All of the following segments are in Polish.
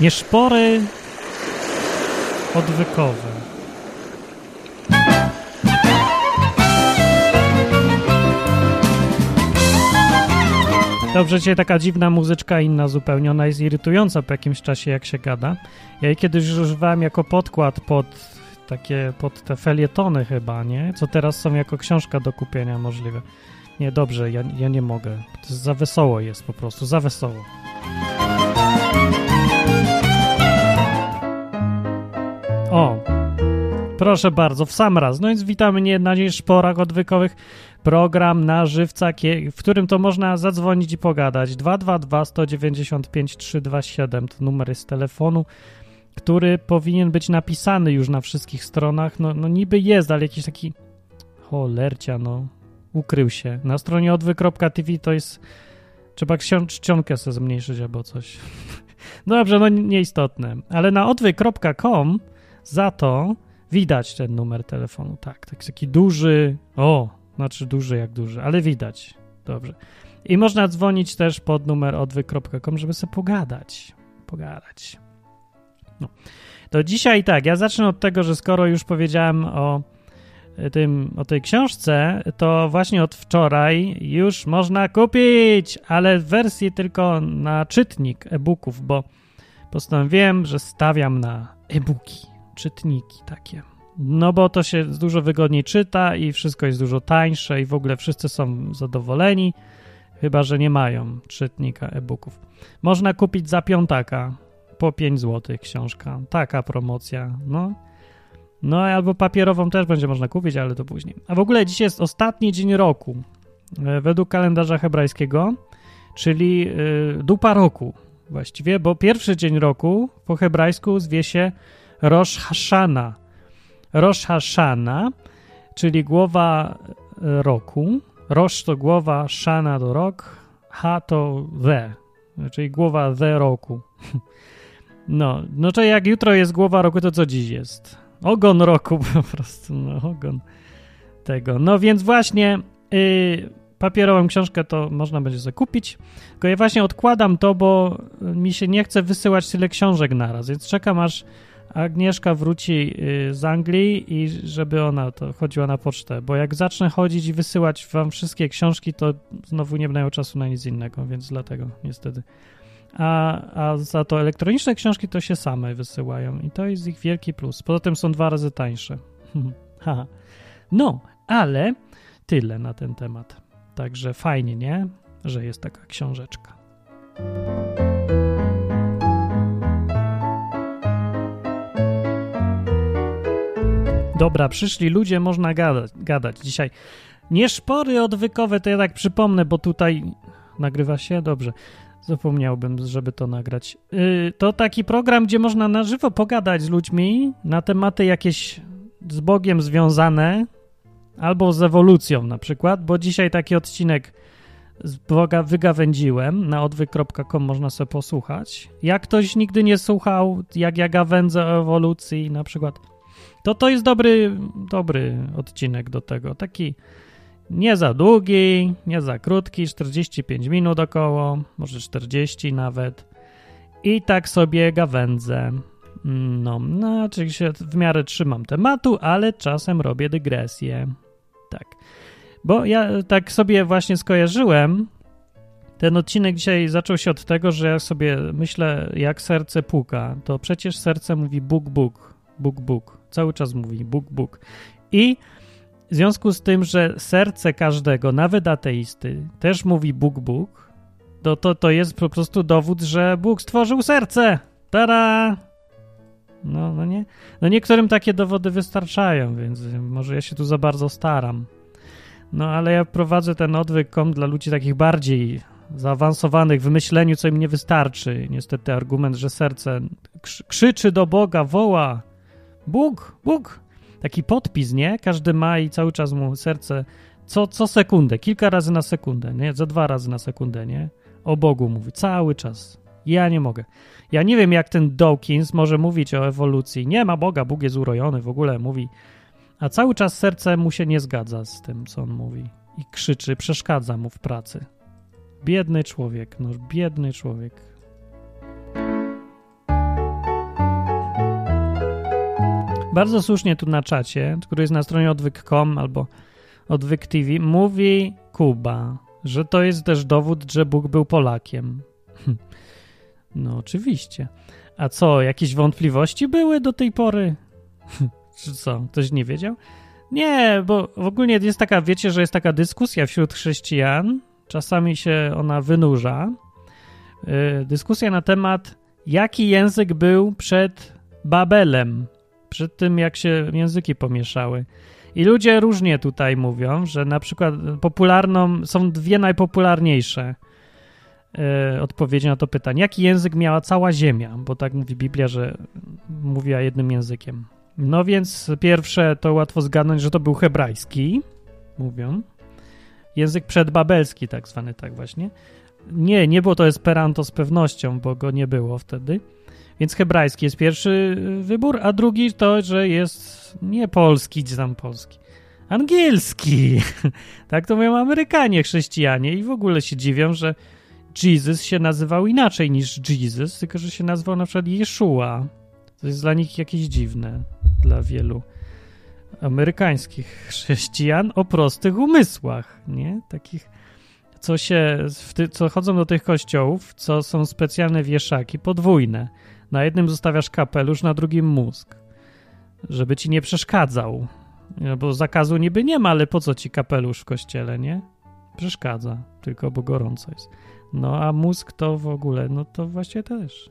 Nieszpory odwykowe. Dobrze, dzisiaj taka dziwna muzyczka, inna zupełnie. Ona jest irytująca po jakimś czasie, jak się gada. Ja jej kiedyś używałem jako podkład pod takie, pod te felietony chyba, nie? Co teraz są jako książka do kupienia możliwe. Nie, dobrze, ja, ja nie mogę. To za wesoło jest po prostu, za wesoło. Proszę bardzo, w sam raz. No więc witamy nie na szporach odwykowych. Program na żywca, w którym to można zadzwonić i pogadać. 222 195 327 to numer jest telefonu, który powinien być napisany już na wszystkich stronach. No, no niby jest, ale jakiś taki cholercia, no ukrył się. Na stronie odwy.tv to jest trzeba czcionkę sobie zmniejszyć albo coś. Dobrze, no nieistotne. Ale na odwy.com za to widać ten numer telefonu. Tak, tak taki duży. O, znaczy duży jak duży, ale widać. Dobrze. I można dzwonić też pod numer odwy.com, żeby sobie pogadać. Pogadać. No. To dzisiaj tak, ja zacznę od tego, że skoro już powiedziałem o tym, o tej książce, to właśnie od wczoraj już można kupić, ale w wersji tylko na czytnik e-booków, bo postanowiłem, że stawiam na e-booki, czytniki takie. No bo to się dużo wygodniej czyta i wszystko jest dużo tańsze i w ogóle wszyscy są zadowoleni, chyba że nie mają czytnika e-booków. Można kupić za piątaka po 5 zł książka. Taka promocja. No. No albo papierową też będzie można kupić, ale to później. A w ogóle dzisiaj jest ostatni dzień roku e, według kalendarza hebrajskiego, czyli y, dupa roku właściwie, bo pierwszy dzień roku po hebrajsku zwie się Rosh Hashana Rosh Hashana, czyli głowa e, roku. Rosh to głowa, Shana to rok, Ha to the, czyli głowa the roku. No, no to jak jutro jest głowa roku, to co dziś jest? Ogon roku po prostu, no ogon tego. No więc właśnie yy, papierową książkę to można będzie sobie kupić, tylko ja właśnie odkładam to, bo mi się nie chce wysyłać tyle książek naraz, więc czekam aż Agnieszka wróci y, z Anglii i żeby ona to chodziła na pocztę, bo jak zacznę chodzić i wysyłać wam wszystkie książki, to znowu nie będę miał czasu na nic innego, więc dlatego niestety. A, a za to elektroniczne książki to się same wysyłają i to jest ich wielki plus. Poza tym są dwa razy tańsze. no, ale tyle na ten temat. Także fajnie, nie? Że jest taka książeczka. Dobra, przyszli ludzie, można gadać, gadać dzisiaj. Nie szpory odwykowe, to ja tak przypomnę, bo tutaj nagrywa się dobrze. Zapomniałbym, żeby to nagrać. Yy, to taki program, gdzie można na żywo pogadać z ludźmi na tematy jakieś z Bogiem związane albo z ewolucją na przykład, bo dzisiaj taki odcinek z Boga wygawędziłem, na odwyk.com można sobie posłuchać. Jak ktoś nigdy nie słuchał, jak ja gawędzę o ewolucji na przykład, to to jest dobry, dobry odcinek do tego. Taki nie za długi, nie za krótki, 45 minut około, może 40 nawet. I tak sobie gawędzę. No, no, się w miarę trzymam tematu, ale czasem robię dygresję. Tak. Bo ja tak sobie właśnie skojarzyłem. Ten odcinek dzisiaj zaczął się od tego, że ja sobie myślę, jak serce puka. To przecież serce mówi Bóg, Bóg, Bóg, Bóg. Cały czas mówi Bóg, Bóg. I w związku z tym, że serce każdego, nawet ateisty, też mówi Bóg, Bóg, to, to, to jest po prostu dowód, że Bóg stworzył serce. Tada! No, no nie. No niektórym takie dowody wystarczają, więc może ja się tu za bardzo staram. No ale ja prowadzę ten odwyk.com dla ludzi takich bardziej zaawansowanych w myśleniu, co im nie wystarczy. Niestety argument, że serce krzyczy do Boga, woła, Bóg, Bóg. Taki podpis, nie? Każdy ma i cały czas mu serce co, co sekundę, kilka razy na sekundę, nie? Za dwa razy na sekundę, nie? O Bogu mówi cały czas. Ja nie mogę. Ja nie wiem, jak ten Dawkins może mówić o ewolucji. Nie ma Boga, Bóg jest urojony, w ogóle mówi. A cały czas serce mu się nie zgadza z tym, co on mówi. I krzyczy, przeszkadza mu w pracy. Biedny człowiek, no biedny człowiek. Bardzo słusznie tu na czacie, który jest na stronie odwyk.com albo odwyk TV, mówi Kuba, że to jest też dowód, że Bóg był Polakiem. No oczywiście. A co, jakieś wątpliwości były do tej pory? Czy co, ktoś nie wiedział? Nie, bo w ogóle jest taka, wiecie, że jest taka dyskusja wśród chrześcijan, czasami się ona wynurza. Yy, dyskusja na temat, jaki język był przed Babelem, przed tym, jak się języki pomieszały. I ludzie różnie tutaj mówią, że na przykład popularną są dwie najpopularniejsze yy, odpowiedzi na to pytanie. Jaki język miała cała Ziemia? Bo tak mówi Biblia, że mówiła jednym językiem. No więc pierwsze to łatwo zgadnąć, że to był hebrajski, mówią. Język przedbabelski, tak zwany, tak właśnie. Nie, nie było to Esperanto z pewnością, bo go nie było wtedy. Więc hebrajski jest pierwszy wybór, a drugi to, że jest nie polski, gdzie tam polski, angielski. tak to mówią Amerykanie, chrześcijanie i w ogóle się dziwią, że Jesus się nazywał inaczej niż Jesus, tylko że się nazywał na przykład Jeszua. To jest dla nich jakieś dziwne dla wielu amerykańskich chrześcijan o prostych umysłach, nie? Takich, co się, co chodzą do tych kościołów, co są specjalne wieszaki, podwójne. Na jednym zostawiasz kapelusz, na drugim mózg, żeby ci nie przeszkadzał. Bo zakazu niby nie ma, ale po co ci kapelusz w kościele, nie? Przeszkadza, tylko bo gorąco jest. No a mózg to w ogóle, no to właśnie też.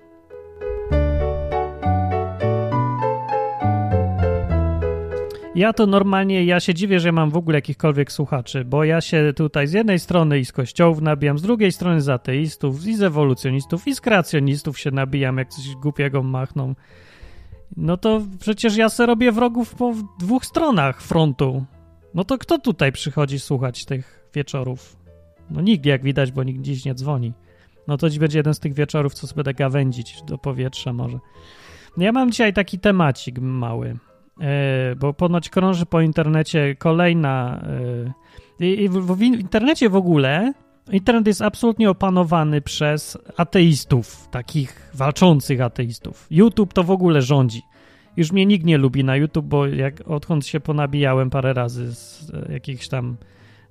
Ja to normalnie, ja się dziwię, że mam w ogóle jakichkolwiek słuchaczy, bo ja się tutaj z jednej strony i z kościołów nabijam, z drugiej strony z ateistów, i z ewolucjonistów, i z kreacjonistów się nabijam, jak coś głupiego machną. No to przecież ja se robię wrogów po dwóch stronach frontu. No to kto tutaj przychodzi słuchać tych wieczorów? No nikt, jak widać, bo nikt dziś nie dzwoni. No to dziś będzie jeden z tych wieczorów, co sobie będę gawędzić do powietrza może. Ja mam dzisiaj taki temacik mały. E, bo ponoć krąży po internecie kolejna. E, I w, internecie w ogóle internet jest absolutnie opanowany przez ateistów, takich walczących ateistów. YouTube to w ogóle rządzi. Już mnie nikt nie lubi na YouTube, bo jak odkąd się ponabijałem parę razy z jakichś tam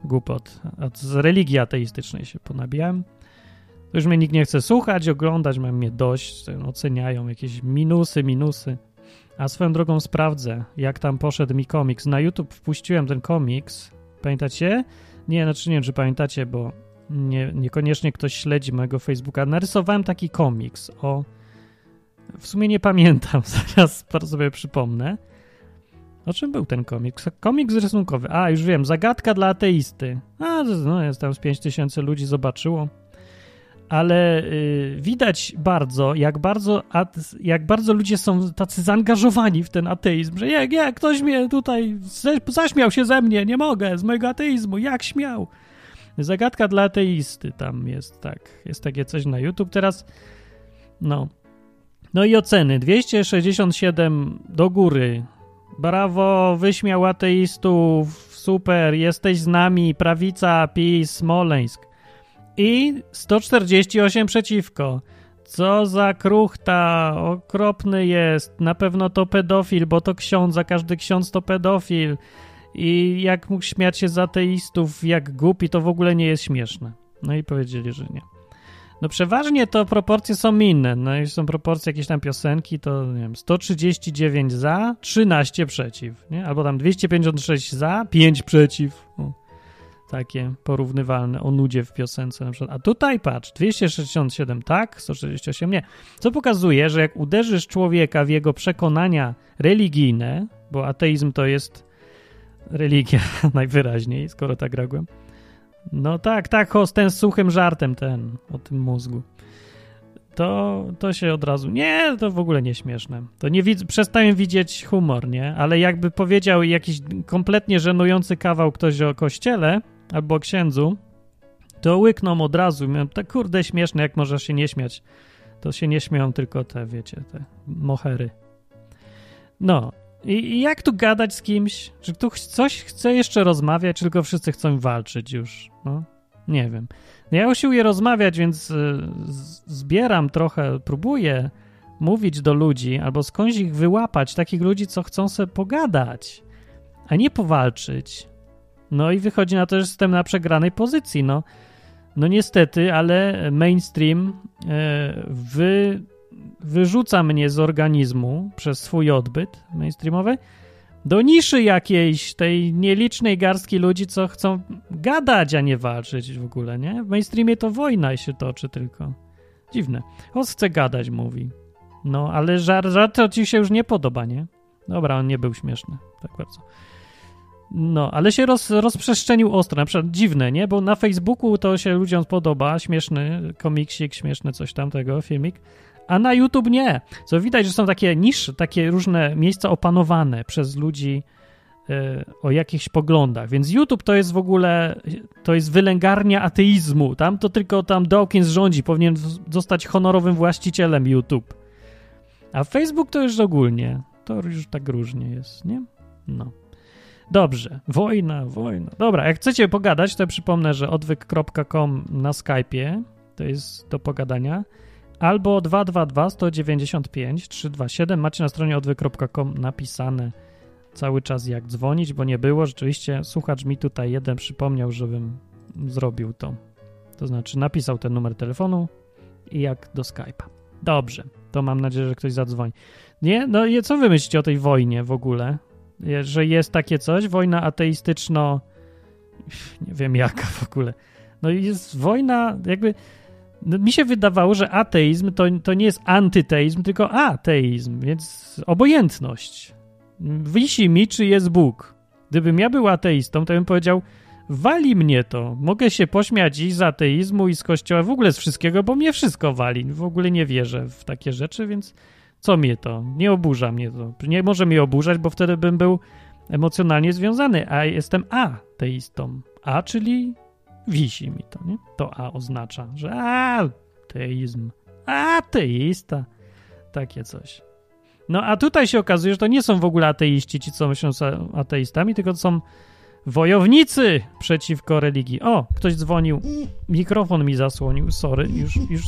głupot, z religii ateistycznej się ponabijałem, to już mnie nikt nie chce słuchać, oglądać, mam mnie dość, oceniają jakieś minusy, minusy. A swoją drogą sprawdzę, jak tam poszedł mi komiks. Na YouTube wpuściłem ten komiks. Pamiętacie? Nie, znaczy nie wiem, czy pamiętacie, bo nie, niekoniecznie ktoś śledzi mojego Facebooka. Narysowałem taki komiks o... W sumie nie pamiętam, zaraz sobie przypomnę. O czym był ten komiks? Komiks rysunkowy. A, już wiem, zagadka dla ateisty. A, no, jest tam z 5000 ludzi zobaczyło ale y, widać bardzo jak, bardzo, jak bardzo ludzie są tacy zaangażowani w ten ateizm, że jak, jak ktoś mnie tutaj zaśmiał się ze mnie, nie mogę, z mojego ateizmu, jak śmiał. Zagadka dla ateisty tam jest, tak, jest takie coś na YouTube. Teraz, no, no i oceny, 267 do góry, brawo, wyśmiał ateistów, super, jesteś z nami, prawica, PiS, Smoleńsk i 148 przeciwko. Co za kruchta, okropny jest. Na pewno to pedofil, bo to ksiądz, a każdy ksiądz to pedofil. I jak mógł śmiać się z ateistów, jak głupi, to w ogóle nie jest śmieszne. No i powiedzieli, że nie. No przeważnie to proporcje są inne. No i są proporcje jakieś tam piosenki, to nie wiem, 139 za, 13 przeciw, nie? Albo tam 256 za, 5 przeciw. Takie porównywalne o nudzie w piosence na przykład. A tutaj patrz, 267 tak, 168 nie. Co pokazuje, że jak uderzysz człowieka w jego przekonania religijne, bo ateizm to jest religia najwyraźniej, skoro tak reaguję. No tak, tak, z ten suchym żartem ten o tym mózgu. To, to się od razu. Nie, to w ogóle nie śmieszne. To nie widz, przestaję widzieć humor, nie? Ale jakby powiedział jakiś kompletnie żenujący kawał ktoś o kościele, albo księdzu, to łykną od razu. Miałem tak kurde śmieszne, jak możesz się nie śmiać. To się nie śmieją tylko te, wiecie, te mohery. No. I, I, jak tu gadać z kimś? Czy tu coś chce jeszcze rozmawiać, tylko wszyscy chcą walczyć już? No, nie wiem. Ja usiłuję rozmawiać, więc y, zbieram trochę, próbuję mówić do ludzi albo skądś ich wyłapać, takich ludzi, co chcą sobie pogadać, a nie powalczyć. No i wychodzi na to, że jestem na przegranej pozycji. No, no niestety, ale mainstream e, wy, wyrzuca mnie z organizmu przez swój odbyt mainstreamowy do niszy jakiejś, tej nielicznej garstki ludzi, co chcą gadać, a nie walczyć w ogóle, nie? W mainstreamie to wojna się toczy tylko. Dziwne. Host chce gadać, mówi. No, ale żart, żart ci się już nie podoba, nie? Dobra, on nie był śmieszny, tak bardzo. No, ale się roz, rozprzestrzenił ostro, na przykład dziwne, nie? Bo na Facebooku to się ludziom podoba, śmieszny komiksik, śmieszny coś tamtego, filmik, a na YouTube nie. Co widać, że są takie nisze, takie różne miejsca opanowane przez ludzi y, o jakichś poglądach. Więc YouTube to jest w ogóle, to jest wylęgarnia ateizmu. Tam to tylko tam Dawkins rządzi, powinien zostać honorowym właścicielem YouTube. A Facebook to już ogólnie, to już tak różnie jest, nie? No. Dobrze, wojna, wojna. Dobra, jak chcecie pogadać, to przypomnę, że odwyk.com na Skype'ie to jest do pogadania albo 222 195 327 macie na stronie odwyk.com napisane cały czas jak dzwonić, bo nie było. Rzeczywiście słuchacz mi tutaj jeden przypomniał, żebym zrobił to. To znaczy napisał ten numer telefonu i jak do Skype'a. Dobrze, to mam nadzieję, że ktoś zadzwoni. Nie? No i co wy myślicie o tej wojnie w ogóle? Że jest takie coś? Wojna ateistyczno... Nie wiem jaka w ogóle. No jest wojna jakby no, mi się wydawało, że ateizm to, to nie jest antyteizm, tylko ateizm, więc obojętność. Wisi mi, czy jest Bóg. Gdybym ja był ateistą, to bym powiedział, wali mnie to. Mogę się pośmiać i z ateizmu, i z kościoła, w ogóle z wszystkiego, bo mnie wszystko wali. W ogóle nie wierzę w takie rzeczy, więc co mnie to? Nie oburza mnie to. Nie może mnie oburzać, bo wtedy bym był emocjonalnie związany, a jestem ateistą. A, czyli wisi mi to, nie? To A oznacza, że ateizm, ateista, takie coś. No a tutaj się okazuje, że to nie są w ogóle ateiści, ci co myślą są ateistami, tylko to są wojownicy przeciwko religii. O, ktoś dzwonił, mikrofon mi zasłonił, sorry, już, już,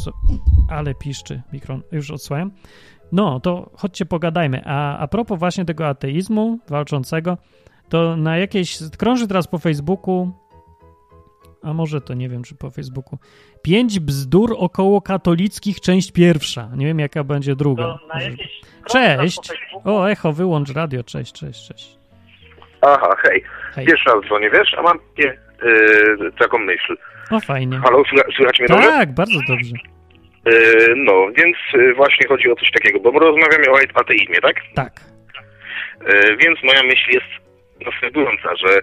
ale piszczy, mikrofon, już odsłałem. No, to chodźcie pogadajmy. A, a propos właśnie tego ateizmu walczącego, to na jakieś, krąży teraz po Facebooku a może to nie wiem, czy po Facebooku. Pięć bzdur około katolickich, część pierwsza. Nie wiem, jaka będzie druga. Cześć. O, echo, wyłącz radio. Cześć, cześć, cześć. Aha, hej. hej. Pierwszy raz dzwonię, wiesz, a mam yy, taką myśl. O, fajnie. Halo, słychać, słychać mnie Tak, dobrze? bardzo dobrze. Yy, no, więc yy, właśnie chodzi o coś takiego, bo rozmawiamy o ateizmie, tak? Tak. Yy, więc moja myśl jest następująca, że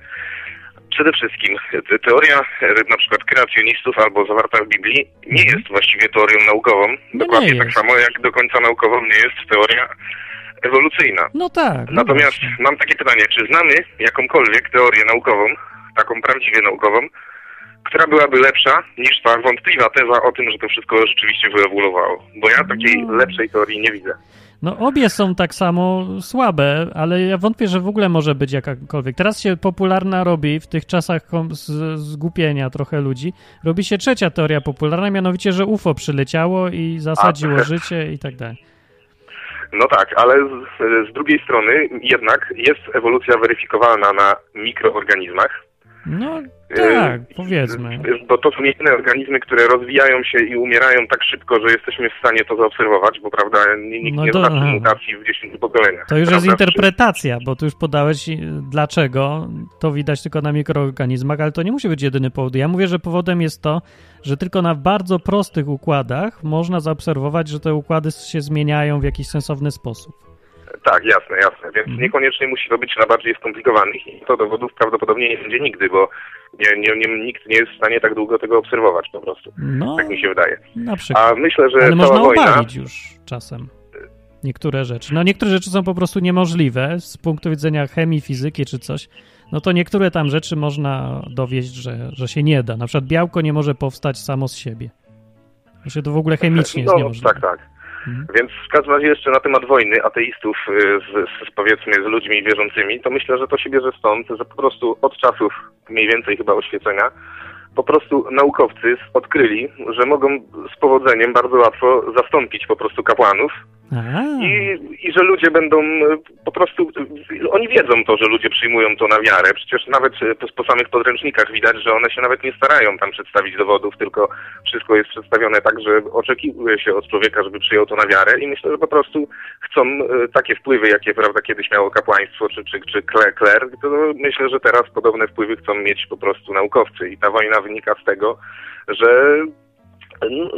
przede wszystkim teoria na przykład kreacjonistów albo zawarta w Biblii nie Mhm. jest właściwie teorią naukową. No Dokładnie nie tak samo jak do końca naukową nie jest teoria ewolucyjna. No tak. No Natomiast właśnie. mam takie pytanie, czy znamy jakąkolwiek teorię naukową, taką prawdziwie naukową, która byłaby lepsza niż ta wątpliwa teza o tym, że to wszystko rzeczywiście wyewoluowało? Bo ja takiej No. lepszej teorii nie widzę. No obie są tak samo słabe, ale ja wątpię, że w ogóle może być jakakolwiek. Teraz się popularna robi w tych czasach kom- z- zgubienia trochę ludzi. Robi się trzecia teoria popularna, mianowicie, że UFO przyleciało i zasadziło A. życie i tak dalej. No tak, ale z, z drugiej strony jednak jest ewolucja weryfikowalna na mikroorganizmach. No tak, powiedzmy. Bo to są jedyne organizmy, które rozwijają się i umierają tak szybko, że jesteśmy w stanie to zaobserwować, bo prawda, nikt No nie zobaczy mutacji w 10 pokoleniach. To już jest prawda? interpretacja, bo tu już podałeś y, dlaczego. To widać tylko na mikroorganizmach, ale to nie musi być jedyny powód. Ja mówię, że powodem jest to, że tylko na bardzo prostych układach można zaobserwować, że te układy się zmieniają w jakiś sensowny sposób. Tak, jasne, jasne. Więc Mhm. niekoniecznie musi to być na bardziej skomplikowanych i to dowodów prawdopodobnie nie będzie nigdy, bo nie, nie, nie, nikt nie jest w stanie tak długo tego obserwować po prostu. No, Tak mi się wydaje. na przykład. A myślę, że Ale można wojna... obalić już czasem niektóre rzeczy. No niektóre rzeczy są po prostu niemożliwe z punktu widzenia chemii, fizyki czy coś. No to niektóre tam rzeczy można dowieść, że, że się nie da. Na przykład białko nie może powstać samo z siebie. Się to w ogóle chemicznie jest No, niemożliwe. tak, tak. Mhm. Więc w każdym razie jeszcze na temat wojny ateistów y, z, z powiedzmy z ludźmi wierzącymi, to myślę, że to się bierze stąd, że po prostu od czasów mniej więcej chyba oświecenia po prostu naukowcy odkryli, że mogą z powodzeniem bardzo łatwo zastąpić po prostu kapłanów I, I że ludzie będą po prostu, oni wiedzą to, że ludzie przyjmują to na wiarę. Przecież nawet e, po, po samych podręcznikach widać, że one się nawet nie starają tam przedstawić dowodów, tylko wszystko jest przedstawione tak, że oczekuje się od człowieka, żeby przyjął to na wiarę i myślę, że po prostu chcą e, takie wpływy, jakie prawda kiedyś miało kapłaństwo czy, czy, czy kler, to myślę, że teraz podobne wpływy chcą mieć po prostu naukowcy i ta wojna wynika z tego, że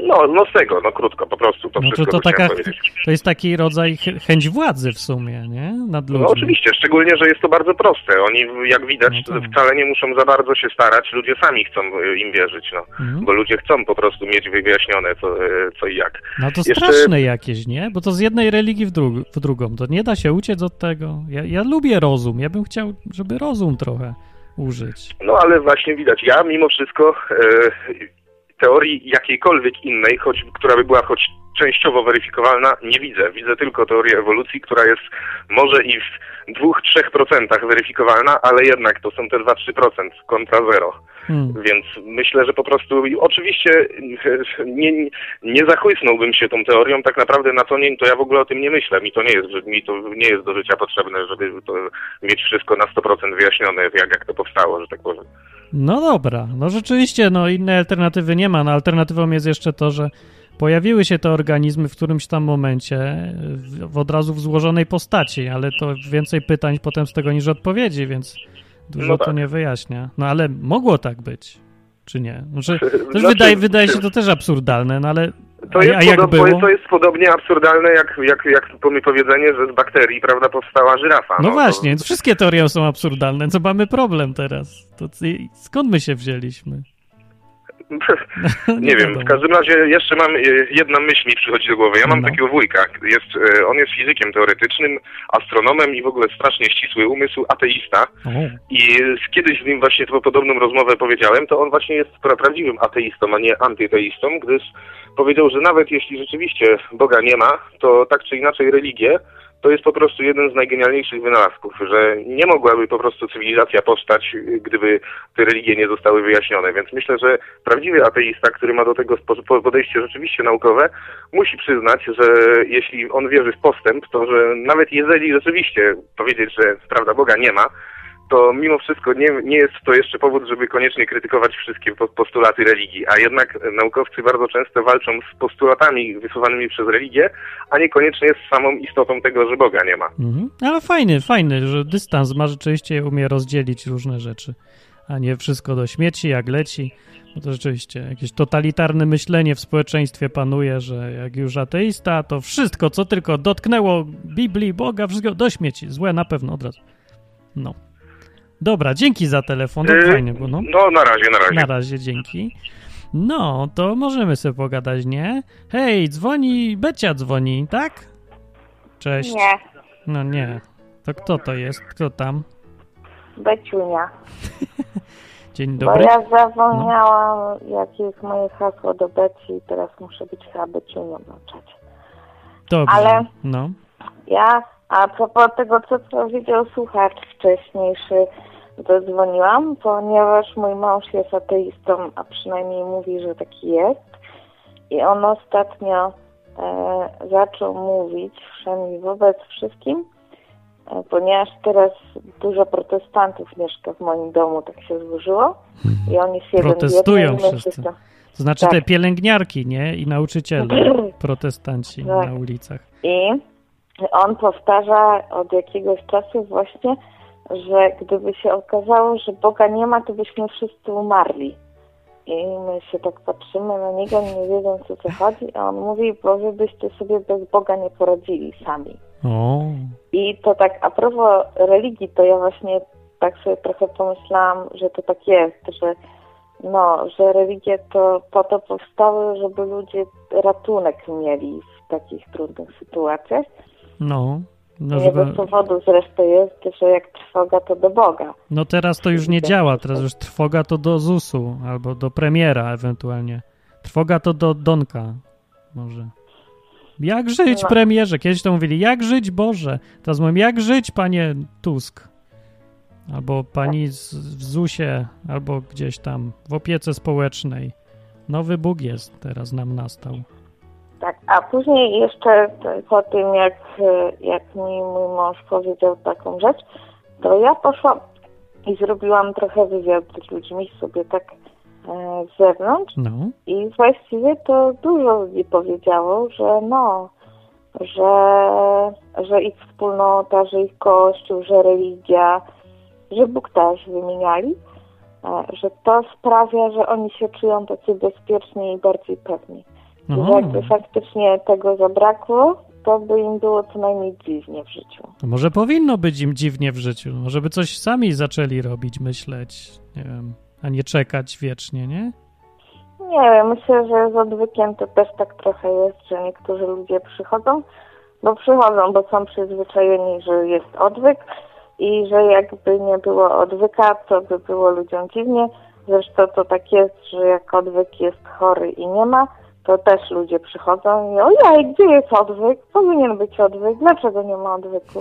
no, no z tego, no krótko, po prostu to no wszystko to, to, taka, to jest taki rodzaj chęć władzy w sumie, nie? Nad ludźmi. No oczywiście, szczególnie, że jest to bardzo proste. Oni, jak widać, no tak. wcale nie muszą za bardzo się starać, ludzie sami chcą e, im wierzyć, no. Mhm. Bo ludzie chcą po prostu mieć wyjaśnione co, e, co i jak. No to Jeszcze... straszne jakieś, nie? Bo to z jednej religii w, dru w drugą, to nie da się uciec od tego. Ja, ja lubię rozum, ja bym chciał, żeby rozum trochę użyć. No ale właśnie widać, ja mimo wszystko e, teorii jakiejkolwiek innej, choć, która by była choć częściowo weryfikowalna, nie widzę. Widzę tylko teorię ewolucji, która jest może i w dwóch, trzech procentach weryfikowalna, ale jednak to są te 2-3% kontra zero. Hmm. Więc myślę, że po prostu oczywiście nie, nie zachłysnąłbym się tą teorią, tak naprawdę na co nie, to ja w ogóle o tym nie myślę. Mi to nie jest, mi to nie jest do życia potrzebne, żeby mieć wszystko na 100% wyjaśnione, jak, jak to powstało, że tak powiem. No dobra, no rzeczywiście, no innej alternatywy nie ma. No alternatywą jest jeszcze to, że pojawiły się te organizmy w którymś tam momencie w, od razu w złożonej postaci, ale to więcej pytań potem z tego niż odpowiedzi, więc dużo no tak. to nie wyjaśnia. No ale mogło tak być, czy nie? Znaczy, też znaczy, wydaje, wydaje się to też absurdalne, no ale to jest, a, jak podob, było? to jest podobnie absurdalne jak, jak, jak to mi powiedzenie, że z bakterii prawda, powstała żyrafa. No, no właśnie, to... wszystkie teorie są absurdalne. Co mamy problem teraz? To, skąd my się wzięliśmy? nie wiem, w każdym razie jeszcze mam, e, jedna myśl mi przychodzi do głowy. Ja mam no. takiego wujka, jest, e, on jest fizykiem teoretycznym, astronomem i w ogóle strasznie ścisły umysł, ateista. I kiedyś z nim właśnie tą podobną rozmowę powiedziałem, to on właśnie jest prawdziwym ateistą, a nie antyteistą, gdyż powiedział, że nawet jeśli rzeczywiście Boga nie ma, to tak czy inaczej religię to jest po prostu jeden z najgenialniejszych wynalazków, że nie mogłaby po prostu cywilizacja powstać, gdyby te religie nie zostały wyjaśnione. Więc myślę, że prawdziwy ateista, który ma do tego podejście rzeczywiście naukowe, musi przyznać, że jeśli on wierzy w postęp, to że nawet jeżeli rzeczywiście powiedzieć, że prawda Boga nie ma, to mimo wszystko nie, nie jest to jeszcze powód, żeby koniecznie krytykować wszystkie postulaty religii, a jednak naukowcy bardzo często walczą z postulatami wysuwanymi przez religię, a niekoniecznie z samą istotą tego, że Boga nie ma. Mhm. Ale fajny, fajny, że dystans ma rzeczywiście umie rozdzielić różne rzeczy, a nie wszystko do śmieci, jak leci. Bo to rzeczywiście jakieś totalitarne myślenie w społeczeństwie panuje, że jak już ateista, to wszystko, co tylko dotknęło Biblii, Boga, wszystko do śmieci. Złe na pewno od razu. No. Dobra, dzięki za telefon, to yy, fajnie było. No. no, na razie, na razie. Na razie, dzięki. No, to możemy sobie pogadać, nie? Hej, dzwoni, Becia dzwoni, tak? Cześć. Nie. No nie. To kto to jest? Kto tam? Beciunia. Dzień dobry. Bo ja zapomniałam, no. jakie jest moje hasło do Beci i teraz muszę być chyba Beciunią włączać. Dobrze, Ale no. Ja a propos tego, co powiedział słuchacz wcześniejszy, zadzwoniłam, ponieważ mój mąż jest ateistą, a przynajmniej mówi, że taki jest. I on ostatnio e, zaczął mówić wszędzie wobec wszystkim, e, ponieważ teraz dużo protestantów mieszka w moim domu, tak się złożyło. I oni się Protestują wszyscy. To znaczy tak. te pielęgniarki, nie? I nauczyciele, protestanci tak. na ulicach. I on powtarza od jakiegoś czasu właśnie, że gdyby się okazało, że Boga nie ma, to byśmy wszyscy umarli. I my się tak patrzymy na niego, nie wiedząc o co chodzi, a on mówi, bo wy byście sobie bez Boga nie poradzili sami. O. I to tak a propos religii, to ja właśnie tak sobie trochę pomyślałam, że to tak jest, że no, że religie to po to powstały, żeby ludzie ratunek mieli w takich trudnych sytuacjach. No. No, żeby... bez powodu zresztą jest, że jak trwoga to do Boga. No teraz to już nie działa, teraz już trwoga to do ZUS-u albo do premiera ewentualnie. Trwoga to do Donka może. Jak żyć, no. premierze? Kiedyś to mówili, jak żyć, Boże. Teraz mówią, jak żyć, panie Tusk. Albo pani z, w ZUS-ie, albo gdzieś tam w opiece społecznej. Nowy Bóg jest, teraz nam nastał. A później jeszcze po tym, jak, jak mi mój mąż powiedział taką rzecz, to ja poszłam i zrobiłam trochę wywiad z ludźmi sobie tak e, z zewnątrz. No. I właściwie to dużo ludzi powiedziało, że no, że, że ich wspólnota, że ich kościół, że religia, że Bóg też wymieniali, e, że to sprawia, że oni się czują tacy bezpieczni i bardziej pewni. I że jakby faktycznie tego zabrakło, to by im było co najmniej dziwnie w życiu. Może powinno być im dziwnie w życiu. Może by coś sami zaczęli robić, myśleć, nie wiem, a nie czekać wiecznie, nie? Nie wiem, myślę, że z odwykiem to też tak trochę jest, że niektórzy ludzie przychodzą, bo przychodzą, bo są przyzwyczajeni, że jest odwyk i że jakby nie było odwyka, to by było ludziom dziwnie. Zresztą to tak jest, że jak odwyk jest chory i nie ma, to też ludzie przychodzą i ojej, gdzie jest odwyk? Powinien być odwyk, dlaczego nie ma odwyku?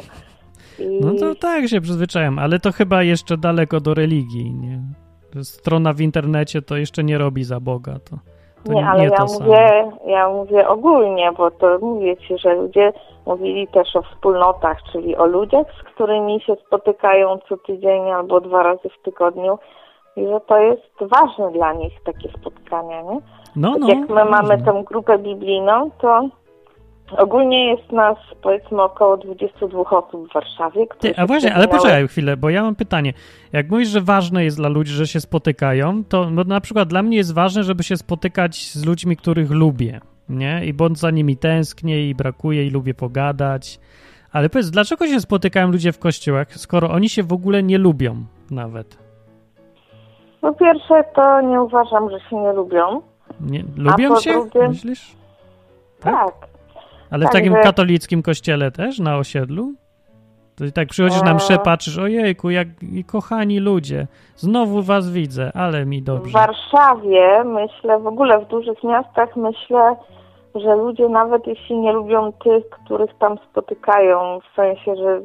I... No to tak się przyzwyczajam, ale to chyba jeszcze daleko do religii, nie? Strona w internecie to jeszcze nie robi za Boga, to, to nie, ale nie ja mówię, ja mówię ogólnie, bo to mówię ci, że ludzie mówili też o wspólnotach, czyli o ludziach, z którymi się spotykają co tydzień albo dwa razy w tygodniu i że to jest ważne dla nich takie spotkania, nie? No, no, jak my mamy tę grupę biblijną, to ogólnie jest nas powiedzmy około 22 osób w Warszawie. Ty, a właśnie, ale poczekaj chwilę, bo ja mam pytanie. Jak mówisz, że ważne jest dla ludzi, że się spotykają, to no, na przykład dla mnie jest ważne, żeby się spotykać z ludźmi, których lubię, nie? I bądź za nimi tęsknię i brakuje i lubię pogadać. Ale powiedz, dlaczego się spotykają ludzie w kościołach, skoro oni się w ogóle nie lubią nawet? Po pierwsze, to nie uważam, że się nie lubią. Nie, lubią się, drugie... myślisz? Tak. tak. Ale tak, w takim że... katolickim kościele też, na osiedlu? To i tak przychodzisz na mszę, patrzysz, ojejku, jak kochani ludzie, znowu was widzę, ale mi dobrze. W Warszawie, myślę, w ogóle w dużych miastach, myślę, że ludzie nawet jeśli nie lubią tych, których tam spotykają, w sensie, że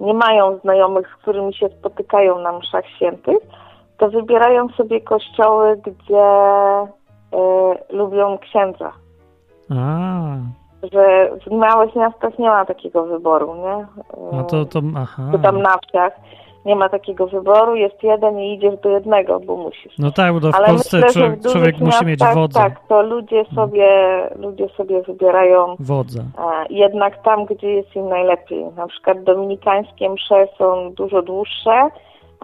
nie mają znajomych, z którymi się spotykają na mszach świętych, to wybierają sobie kościoły, gdzie lubią księdza. A. Że w małych miastach nie ma takiego wyboru, nie? A to, to, aha. Czy tam na wsiach nie ma takiego wyboru, jest jeden i idziesz do jednego, bo musisz. No tak, bo w Ale Polsce myślę, w człowiek musi mieć wodza. Tak, to ludzie mm. sobie, ludzie sobie wybierają wodza. jednak tam, gdzie jest im najlepiej. Na przykład dominikańskie msze są dużo dłuższe,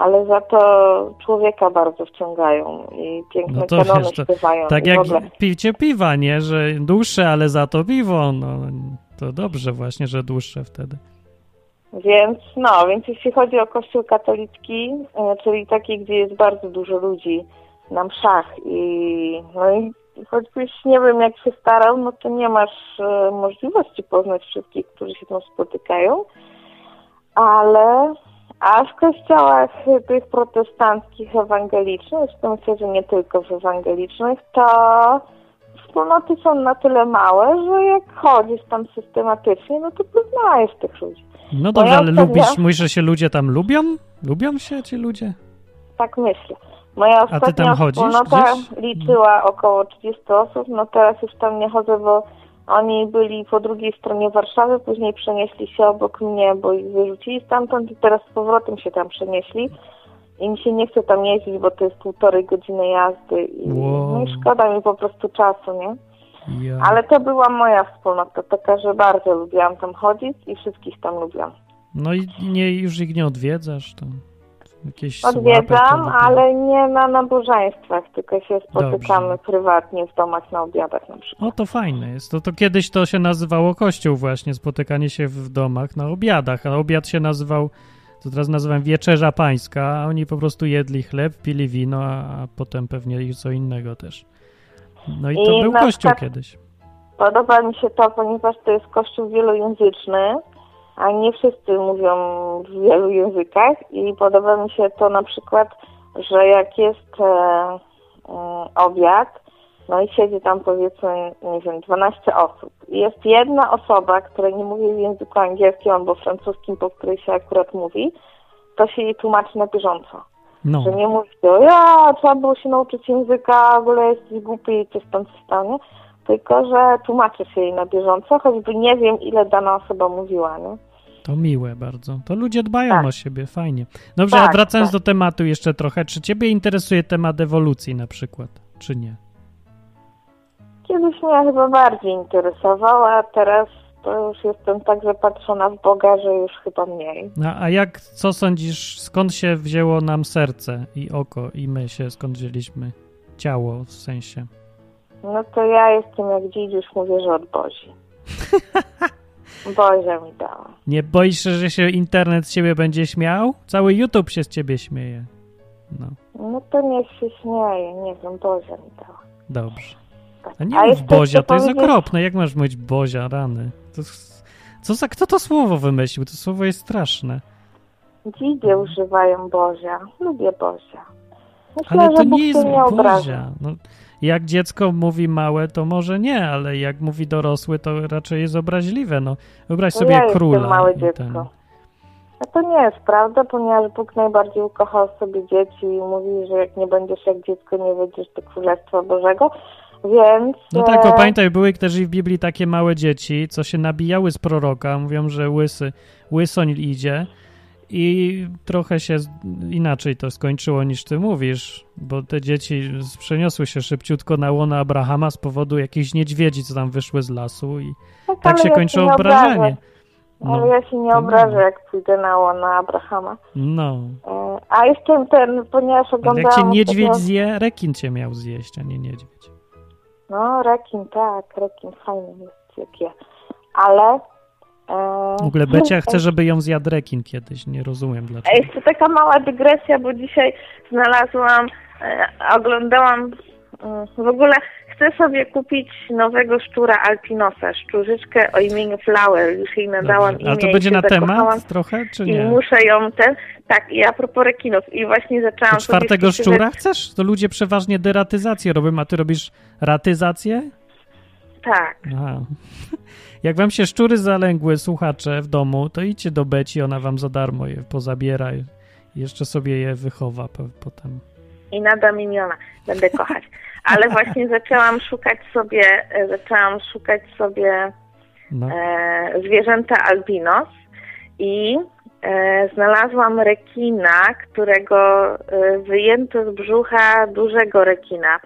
ale za to człowieka bardzo wciągają i piękne no to kanony wiesz, to, śpiewają. Tak jak picie piwa, nie? Że dłuższe, ale za to piwo. No, to dobrze właśnie, że dłuższe wtedy. Więc no, więc jeśli chodzi o kościół katolicki, e, czyli taki, gdzie jest bardzo dużo ludzi na mszach i no i choćbyś nie wiem jak się starał, no to nie masz e, możliwości poznać wszystkich, którzy się tam spotykają, ale a w kościołach tych protestanckich, ewangelicznych, to myślę, że nie tylko w ewangelicznych, to wspólnoty są na tyle małe, że jak chodzisz tam systematycznie, no to poznajesz tych ludzi. No dobrze, ale lubisz, mówisz, że się ludzie tam lubią? Lubią się ci ludzie? Tak myślę. Moja ostatnia wspólnota liczyła około 30 osób, no teraz już tam nie chodzę, bo oni byli po drugiej stronie Warszawy, później przenieśli się obok mnie, bo ich wyrzucili stamtąd i teraz z powrotem się tam przenieśli. I mi się nie chce tam jeździć, bo to jest półtorej godziny jazdy i, wow. no i szkoda mi po prostu czasu, nie? Ja. Ale to była moja wspólnota, taka, że bardzo lubiłam tam chodzić i wszystkich tam lubiłam. No i nie, już ich nie odwiedzasz? To... Jakieś Odwiedzam, ale nie na nabożeństwach, tylko się spotykamy Dobrze. prywatnie w domach na obiadach na przykład. O, to fajne jest. To, to kiedyś to się nazywało kościół właśnie, spotykanie się w domach na obiadach, a obiad się nazywał, to teraz nazywam wieczerza pańska, a oni po prostu jedli chleb, pili wino, a, a potem pewnie co innego też. No i to I był kościół kiedyś. Podoba mi się to, ponieważ to jest kościół wielojęzyczny, a nie wszyscy mówią w wielu językach i podoba mi się to na przykład, że jak jest e, e, obiad, no i siedzi tam powiedzmy, nie wiem, 12 osób. I jest jedna osoba, która nie mówi w języku angielskim albo francuskim, po której się akurat mówi, to się jej tłumaczy na bieżąco. No. Że nie mówi, o ja, trzeba było się nauczyć języka, w ogóle jesteś głupi i coś tam się stanie. tylko że tłumaczę się jej na bieżąco, choćby nie wiem, ile dana osoba mówiła, nie? To miłe bardzo. To ludzie dbają tak. o siebie, fajnie. Dobrze, tak, a wracając tak. do tematu jeszcze trochę, czy ciebie interesuje temat ewolucji na przykład, czy nie? Kiedyś mnie chyba bardziej interesował, a teraz to już jestem tak zapatrzona w Boga, że już chyba mniej. No, a jak, co sądzisz, skąd się wzięło nam serce i oko i my się skąd wzięliśmy? Ciało w sensie. No to ja jestem jak dziś już mówię, że od Bozi. Bozia mi dała. Nie boisz się, że się internet z ciebie będzie śmiał? Cały YouTube się z ciebie śmieje. No. No to niech się śmieje, nie wiem, Bozia mi dała. Dobrze. A nie A mów Bozia, to jest okropne. Jak masz mówić Bozia, rany? To, co za, kto to słowo wymyślił? To słowo jest straszne. Dzidzie używają Bozia. Lubię Bozia. Myślę, ale to nie jest Bozia. No, jak dziecko mówi małe, to może nie, ale jak mówi dorosły, to raczej jest obraźliwe. No, wyobraź sobie ja króla. małe dziecko. Ten... No to nie jest prawda, ponieważ Bóg najbardziej ukochał sobie dzieci i mówi, że jak nie będziesz jak dziecko, nie wejdziesz do Królestwa Bożego. Więc... No tak, bo pamiętaj, były też i w Biblii takie małe dzieci, co się nabijały z proroka, mówią, że łysy, łysoń idzie i trochę się inaczej to skończyło niż ty mówisz, bo te dzieci przeniosły się szybciutko na łono Abrahama z powodu jakichś niedźwiedzi, co tam wyszły z lasu i no, tak się kończyło obrażenie. No, ale ja się nie obrażę, jak pójdę na łono Abrahama. No. E, a jeszcze ten, ponieważ oglądałam... Ale jak cię niedźwiedź zje, rekin cię miał zjeść, a nie niedźwiedź. No, rekin, tak, rekin fajny jest jak ja. Ale w ogóle Becia chce, żeby ją zjadł rekin kiedyś. Nie rozumiem dlaczego. Jeszcze taka mała dygresja, bo dzisiaj znalazłam, e, oglądałam mm, w ogóle chcę sobie kupić nowego szczura alpinosa, szczurzyczkę o imieniu Flower. Już jej nadałam Dobrze. imię. A to będzie na temat trochę, czy nie? I muszę ją ten... Tak, i a propos rekinów. I właśnie zaczęłam to czwartego szczura chcesz? To ludzie przeważnie deratyzację robią, a ty robisz ratyzację? Tak. Aha. Jak wam się szczury zalęgły, słuchacze, w domu, to idźcie do Beci, ona wam za darmo je pozabiera i jeszcze sobie je wychowa potem. I nadam imiona, będę kochać. Ale właśnie zaczęłam szukać sobie, e, zaczęłam szukać sobie no. e, zwierzęta albinos i e, znalazłam rekina, którego e, wyjęto z brzucha dużego rekina.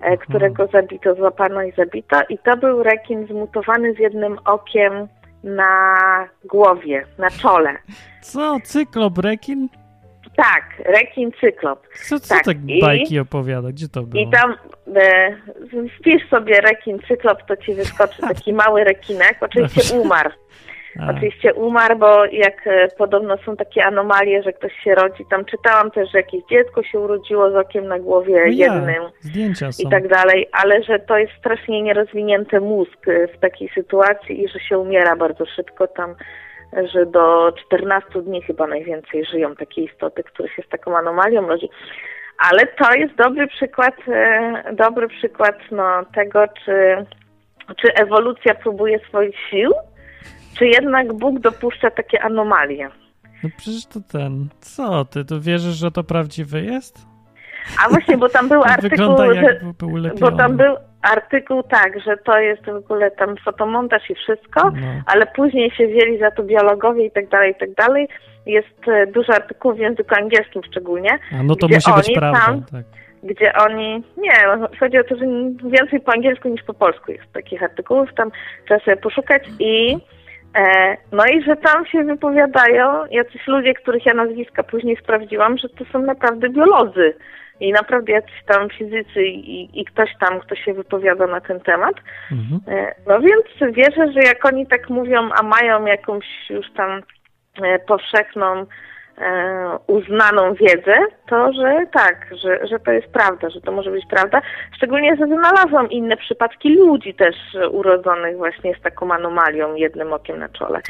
E, którego zabito, złapano i zabito. I to był rekin zmutowany z jednym okiem na głowie, na czole. Co? Cyklop rekin? Tak, rekin cyklop. Co, co tak, tak bajki I, opowiada? Gdzie to było? I tam e, wpisz sobie rekin cyklop, to ci wyskoczy taki mały rekinek. Oczywiście umarł. A. Oczywiście umarł, bo jak e, podobno są takie anomalie, że ktoś się rodzi. Tam czytałam też, że jakieś dziecko się urodziło z okiem na głowie no jednym. Zdjęcia są. I tak dalej, ale że to jest strasznie nierozwinięty mózg e, w takiej sytuacji i że się umiera bardzo szybko tam że do 14 dni chyba najwięcej żyją takie istoty, które się z taką anomalią rodzi. Ale to jest dobry przykład, e, dobry przykład no, tego, czy, czy ewolucja próbuje swoich sił, czy jednak Bóg dopuszcza takie anomalie? No przecież to ten. Co ty? To wierzysz, że to prawdziwe jest? A właśnie, bo tam był artykuł. Bo tam był artykuł tak, że to jest w ogóle tam fotomontaż i wszystko, no. ale później się wzięli za to biologowie i tak dalej, i tak dalej. Jest e, dużo artykułów w języku angielskim szczególnie. A no to musi być prawda, tam, tak. Gdzie oni, nie, chodzi o to, że więcej po angielsku niż po polsku jest takich artykułów, tam trzeba sobie poszukać i no i że tam się wypowiadają jacyś ludzie, których ja nazwiska później sprawdziłam, że to są naprawdę biolodzy i naprawdę jacyś tam fizycy i, i ktoś tam, kto się wypowiada na ten temat. Mhm. E, no więc wierzę, że jak oni tak mówią, a mają jakąś już tam e, powszechną E, uznaną wiedzę, to że tak, że, że to jest prawda, że to może być prawda. Szczególnie, że znalazłam inne przypadki ludzi też urodzonych właśnie z taką anomalią, jednym okiem na czole.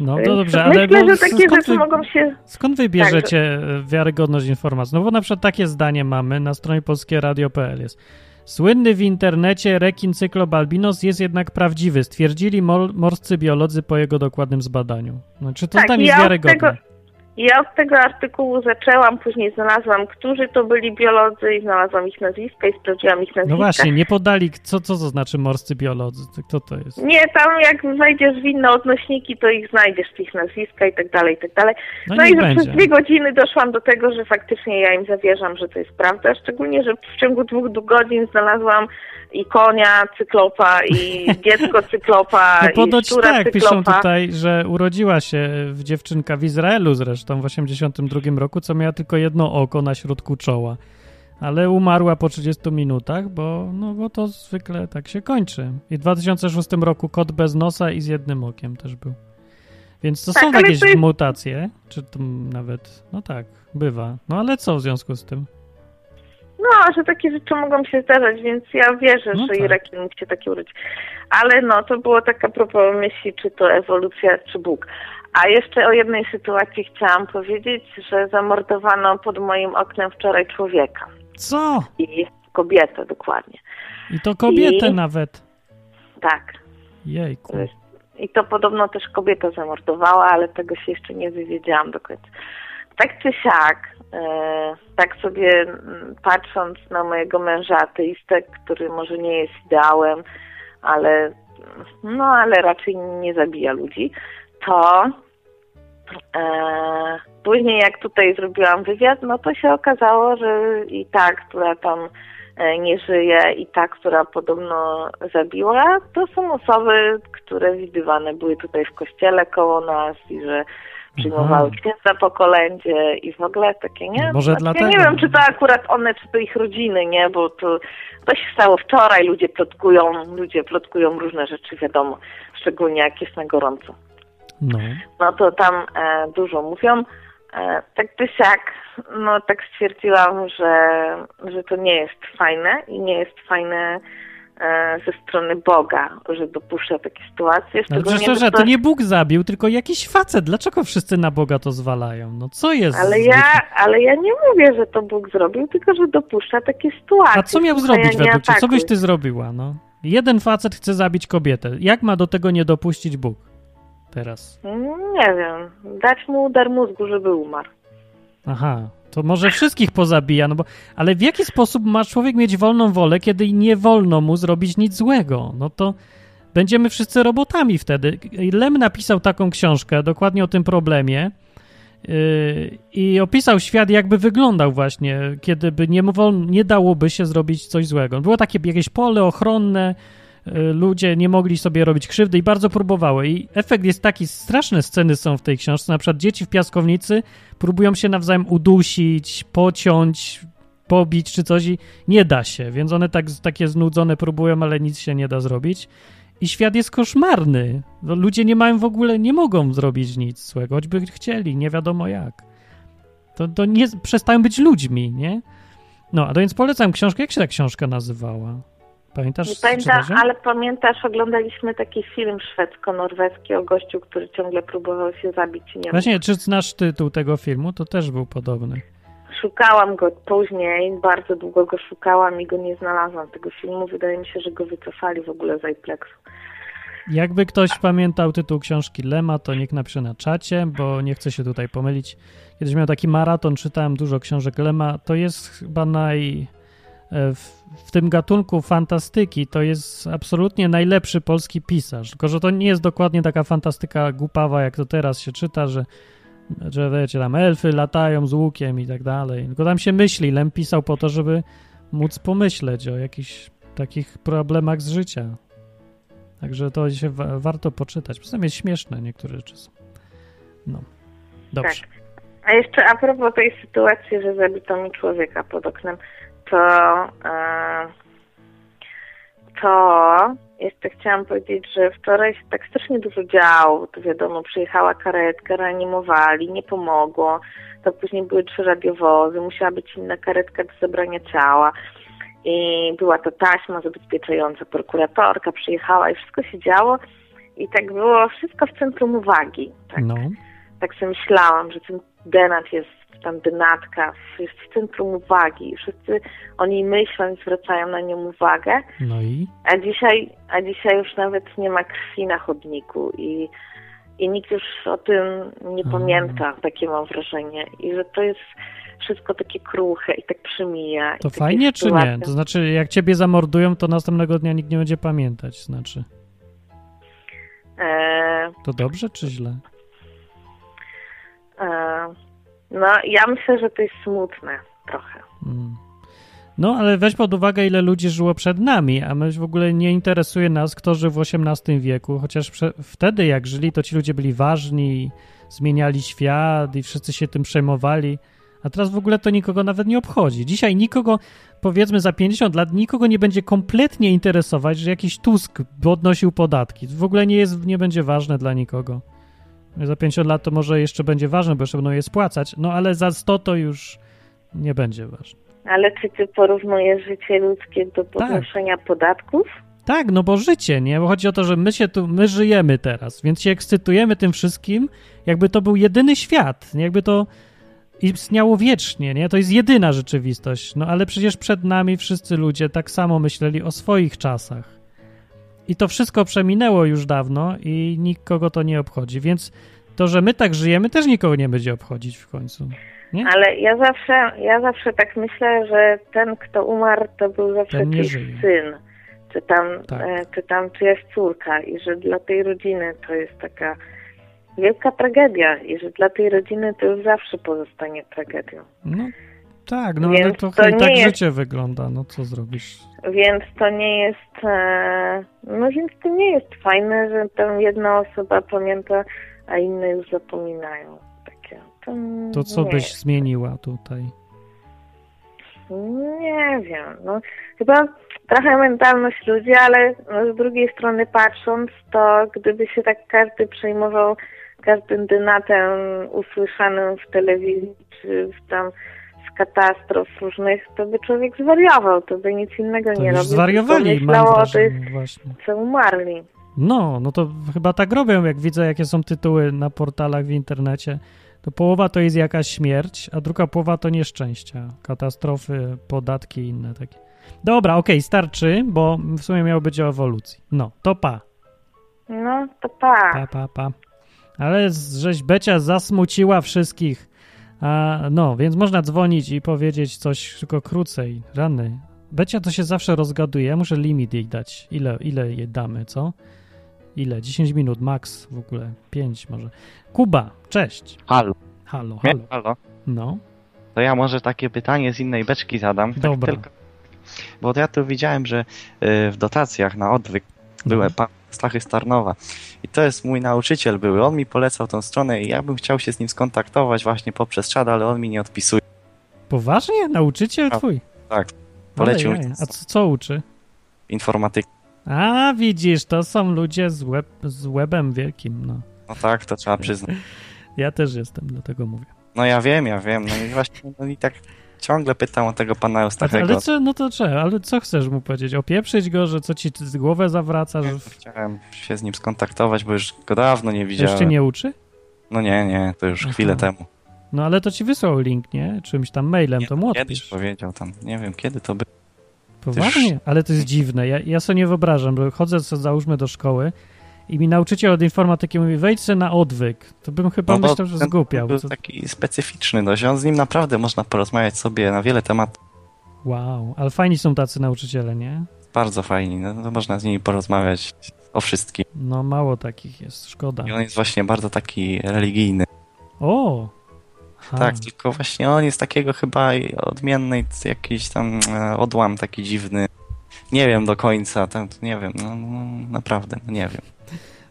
No to dobrze, ale myślę, no, że takie rzeczy wy, mogą się... Skąd wy bierzecie tak, wiarygodność informacji? No bo na przykład takie zdanie mamy na stronie polskieradio.pl jest. Słynny w internecie rekin cyklop albinos jest jednak prawdziwy, stwierdzili morscy biolodzy po jego dokładnym zbadaniu. No, czy to tak, zdanie jest wiarygodne? Tego I ja od tego artykułu zaczęłam, później znalazłam, którzy to byli biolodzy i znalazłam ich nazwiska i sprawdziłam ich no nazwiska. No właśnie, nie podali, co, co to znaczy morscy biolodzy, kto to jest? Nie, tam jak wejdziesz w inne odnośniki, to ich znajdziesz, ich nazwiska i tak dalej, i tak dalej. No, no i że przez dwie godziny doszłam do tego, że faktycznie ja im zawierzam, że to jest prawda, szczególnie, że w ciągu dwóch godzin znalazłam i konia cyklopa, i dziecko cyklopa, no ponoć i tak, cyklopa. piszą tutaj, że urodziła się dziewczynka w Izraelu zresztą w 82 roku, co miała tylko jedno oko na środku czoła. Ale umarła po 30 minutach, bo, no, bo to zwykle tak się kończy. I w 2006 roku kot bez nosa i z jednym okiem też był. Więc to tak, są jakieś jest... mutacje, czy to nawet, no tak, bywa. No ale co w związku z tym? No, że takie rzeczy mogą się zdarzać, więc ja wierzę, no że tak. i rekin mógł się taki urodzić. Ale no, to było taka propos myśli, czy to ewolucja, czy Bóg. A jeszcze o jednej sytuacji chciałam powiedzieć, że zamordowano pod moim oknem wczoraj człowieka. Co? I kobietę, dokładnie. I to kobietę I... nawet. Tak. Jejku. I to podobno też kobieta zamordowała, ale tego się jeszcze nie wywiedziałam do końca. Tak czy siak, tak sobie patrząc na mojego męża ateistę, który może nie jest ideałem, ale no ale raczej nie zabija ludzi, to e, później jak tutaj zrobiłam wywiad, no to się okazało, że i ta, która tam e, nie żyje i ta, która podobno zabiła, to są osoby, które widywane były tutaj w kościele koło nas i że przyjmowały księdza po kolędzie i w ogóle takie, nie? Może znaczy, dlatego. Ja nie wiem, czy to akurat one, czy to ich rodziny, nie? Bo to, to się stało wczoraj, ludzie plotkują, ludzie plotkują różne rzeczy, wiadomo, szczególnie jak jest na gorąco. No, no to tam e, dużo mówią. E, tak czy siak, no tak stwierdziłam, że, że to nie jest fajne i nie jest fajne ze strony Boga, że dopuszcza takie sytuacje. Ale przecież to, to nie Bóg zabił, tylko jakiś facet. Dlaczego wszyscy na Boga to zwalają? No co jest? Ale ja, ale ja nie mówię, że to Bóg zrobił, tylko że dopuszcza takie sytuacje. A co miał zrobić według ciebie? Co byś ty zrobiła? No? Jeden facet chce zabić kobietę. Jak ma do tego nie dopuścić Bóg teraz? Nie wiem. Dać mu udar mózgu, żeby umarł. Aha, to może wszystkich pozabija, no bo, ale w jaki sposób ma człowiek mieć wolną wolę, kiedy nie wolno mu zrobić nic złego? No to będziemy wszyscy robotami wtedy. Lem napisał taką książkę dokładnie o tym problemie yy, i opisał świat, jakby wyglądał właśnie, kiedy by nie, nie dałoby się zrobić coś złego. Było takie jakieś pole ochronne, ludzie nie mogli sobie robić krzywdy i bardzo próbowały. I efekt jest taki, straszne sceny są w tej książce, na przykład dzieci w piaskownicy próbują się nawzajem udusić, pociąć, pobić czy coś i nie da się, więc one tak, takie znudzone próbują, ale nic się nie da zrobić. I świat jest koszmarny. No, ludzie nie mają w ogóle, nie mogą zrobić nic złego, choćby chcieli, nie wiadomo jak. To, to nie, przestają być ludźmi, nie? No, a więc polecam książkę. Jak się ta książka nazywała? Pamiętasz? Nie pamiętam, ale pamiętasz, oglądaliśmy taki film szwedzko-norweski o gościu, który ciągle próbował się zabić. Nie Właśnie, czy znasz tytuł tego filmu? To też był podobny. Szukałam go później, bardzo długo go szukałam i go nie znalazłam, tego filmu. Wydaje mi się, że go wycofali w ogóle z iPlexu. Jakby ktoś pamiętał tytuł książki Lema, to niech napisze na czacie, bo nie chcę się tutaj pomylić. Kiedyś miał taki maraton, czytałem dużo książek Lema. To jest chyba naj w, w, tym gatunku fantastyki to jest absolutnie najlepszy polski pisarz. Tylko, że to nie jest dokładnie taka fantastyka głupawa, jak to teraz się czyta, że, że wiecie, tam elfy latają z łukiem i tak dalej. Tylko tam się myśli. Lem pisał po to, żeby móc pomyśleć o jakichś takich problemach z życia. Także to się wa warto poczytać. Tym jest śmieszne, niektóre rzeczy są. No, dobrze. Tak. A jeszcze a propos tej sytuacji, że zabito mi człowieka pod oknem to, e, to jeszcze chciałam powiedzieć, że wczoraj się tak strasznie dużo działo. To wiadomo, przyjechała karetka, reanimowali, nie pomogło. To później były trzy radiowozy, musiała być inna karetka do zabrania ciała. I była to taśma zabezpieczająca, prokuratorka przyjechała i wszystko się działo. I tak było wszystko w centrum uwagi. Tak, no. tak sobie myślałam, że ten Denat jest tam dynatka jest w centrum uwagi. Wszyscy o niej myślą i zwracają na nią uwagę. No i? A dzisiaj, a dzisiaj już nawet nie ma krwi na chodniku i, i nikt już o tym nie pamięta, takie mam wrażenie. I że to jest wszystko takie kruche i tak przemija. To fajnie czy nie? To znaczy, jak ciebie zamordują, to następnego dnia nikt nie będzie pamiętać, znaczy. E... To dobrze czy źle? E... No, ja myślę, że to jest smutne trochę. Hmm. No, ale weź pod uwagę, ile ludzi żyło przed nami, a my w ogóle nie interesuje nas, kto żył w XVIII wieku, chociaż wtedy, jak żyli, to ci ludzie byli ważni, zmieniali świat i wszyscy się tym przejmowali. A teraz w ogóle to nikogo nawet nie obchodzi. Dzisiaj nikogo, powiedzmy za 50 lat, nikogo nie będzie kompletnie interesować, że jakiś Tusk podnosił podatki. W ogóle nie, jest, nie będzie ważne dla nikogo. Za 50 lat to może jeszcze będzie ważne, bo jeszcze będą je spłacać, no ale za 100 to już nie będzie ważne. Ale czy ty porównujesz życie ludzkie do tak. podnoszenia tak. podatków? Tak, no bo życie, nie? Bo chodzi o to, że my się tu, my żyjemy teraz, więc się ekscytujemy tym wszystkim, jakby to był jedyny świat, jakby to istniało wiecznie, nie? To jest jedyna rzeczywistość. No ale przecież przed nami wszyscy ludzie tak samo myśleli o swoich czasach. I to wszystko przeminęło już dawno i nikogo to nie obchodzi, więc to, że my tak żyjemy, też nikogo nie będzie obchodzić w końcu. Nie? Ale ja zawsze, ja zawsze tak myślę, że ten, kto umarł, to był zawsze czyjś syn, czy tam, tak. e, czy tam czyjaś córka i że dla tej rodziny to jest taka wielka tragedia i że dla tej rodziny to już zawsze pozostanie tragedią. No tak, no więc ale to, to tak jest, życie wygląda, no co zrobisz? Więc to nie jest, e, no więc to nie jest fajne, że tam jedna osoba pamięta, a inne już zapominają. Takie. To, to co byś jest. zmieniła tutaj? Nie wiem, no chyba trochę mentalność ludzi, ale no, z drugiej strony patrząc, to gdyby się tak każdy przejmował każdym dynatem usłyszanym w telewizji czy w tam katastrof różnych, to by człowiek zwariował, to by nic innego to nie robił. zwariowali, mam o tych, właśnie. co umarli. No, no to chyba tak robią, jak widzę, jakie są tytuły na portalach w internecie. To połowa to jest jakaś śmierć, a druga połowa to nieszczęścia, katastrofy, podatki i inne takie. Dobra, okej, okay, starczy, bo w sumie miało być o ewolucji. No, to pa. No, to pa. Pa, pa, pa. Ale żeś Becia zasmuciła wszystkich. A, no, więc można dzwonić i powiedzieć coś tylko krócej. Rany. Becia to się zawsze rozgaduje. Ja muszę limit jej dać. Ile, ile jej damy, co? Ile? 10 minut, max w ogóle. 5 może. Kuba, cześć. Halo. Halo, halo. halo. No. To ja może takie pytanie z innej beczki zadam. Tak Dobra. Tylko, bo ja tu widziałem, że y, w dotacjach na odwyk były no. Stachy Starnowa. I to jest mój nauczyciel były. On mi polecał tą stronę i ja bym chciał się z nim skontaktować właśnie poprzez czat, ale on mi nie odpisuje. Poważnie? Nauczyciel twój? Tak. Polecił. A co, co uczy? Informatyka. A, widzisz, to są ludzie z, web, z webem wielkim, no. No tak, to trzeba przyznać. Ja też jestem, dlatego mówię. No ja wiem, ja wiem. No i właśnie no i tak ciągle pytam o tego pana Eustachego. Ale co, no to trzeba, ale co chcesz mu powiedzieć? Opieprzyć go, że co ci z głowę zawraca? Że... Chciałem się z nim skontaktować, bo już go dawno nie widziałem. Jeszcze nie uczy? No nie, nie, to już Aha. chwilę temu. No ale to ci wysłał link, nie? Czymś tam mailem, nie, to mu odpisz. Powiedział tam, nie wiem kiedy to by. Poważnie? Ale to jest dziwne. Ja, ja sobie nie wyobrażam, bo chodzę sobie, załóżmy do szkoły i mi nauczyciel od informatyki mówi, wejdź na odwyk. To bym chyba no myślał, że zgłupiał. Był taki specyficzny dość. On z nim naprawdę można porozmawiać sobie na wiele tematów. Wow, ale fajni są tacy nauczyciele, nie? Bardzo fajni. No, no można z nimi porozmawiać o wszystkim. No mało takich jest, szkoda. I on jest właśnie bardzo taki religijny. O! Aha. Tak, tylko właśnie on jest takiego chyba odmienny, jakiś tam e, odłam taki dziwny. Nie wiem do końca, tam, nie wiem, no, no naprawdę, no nie wiem.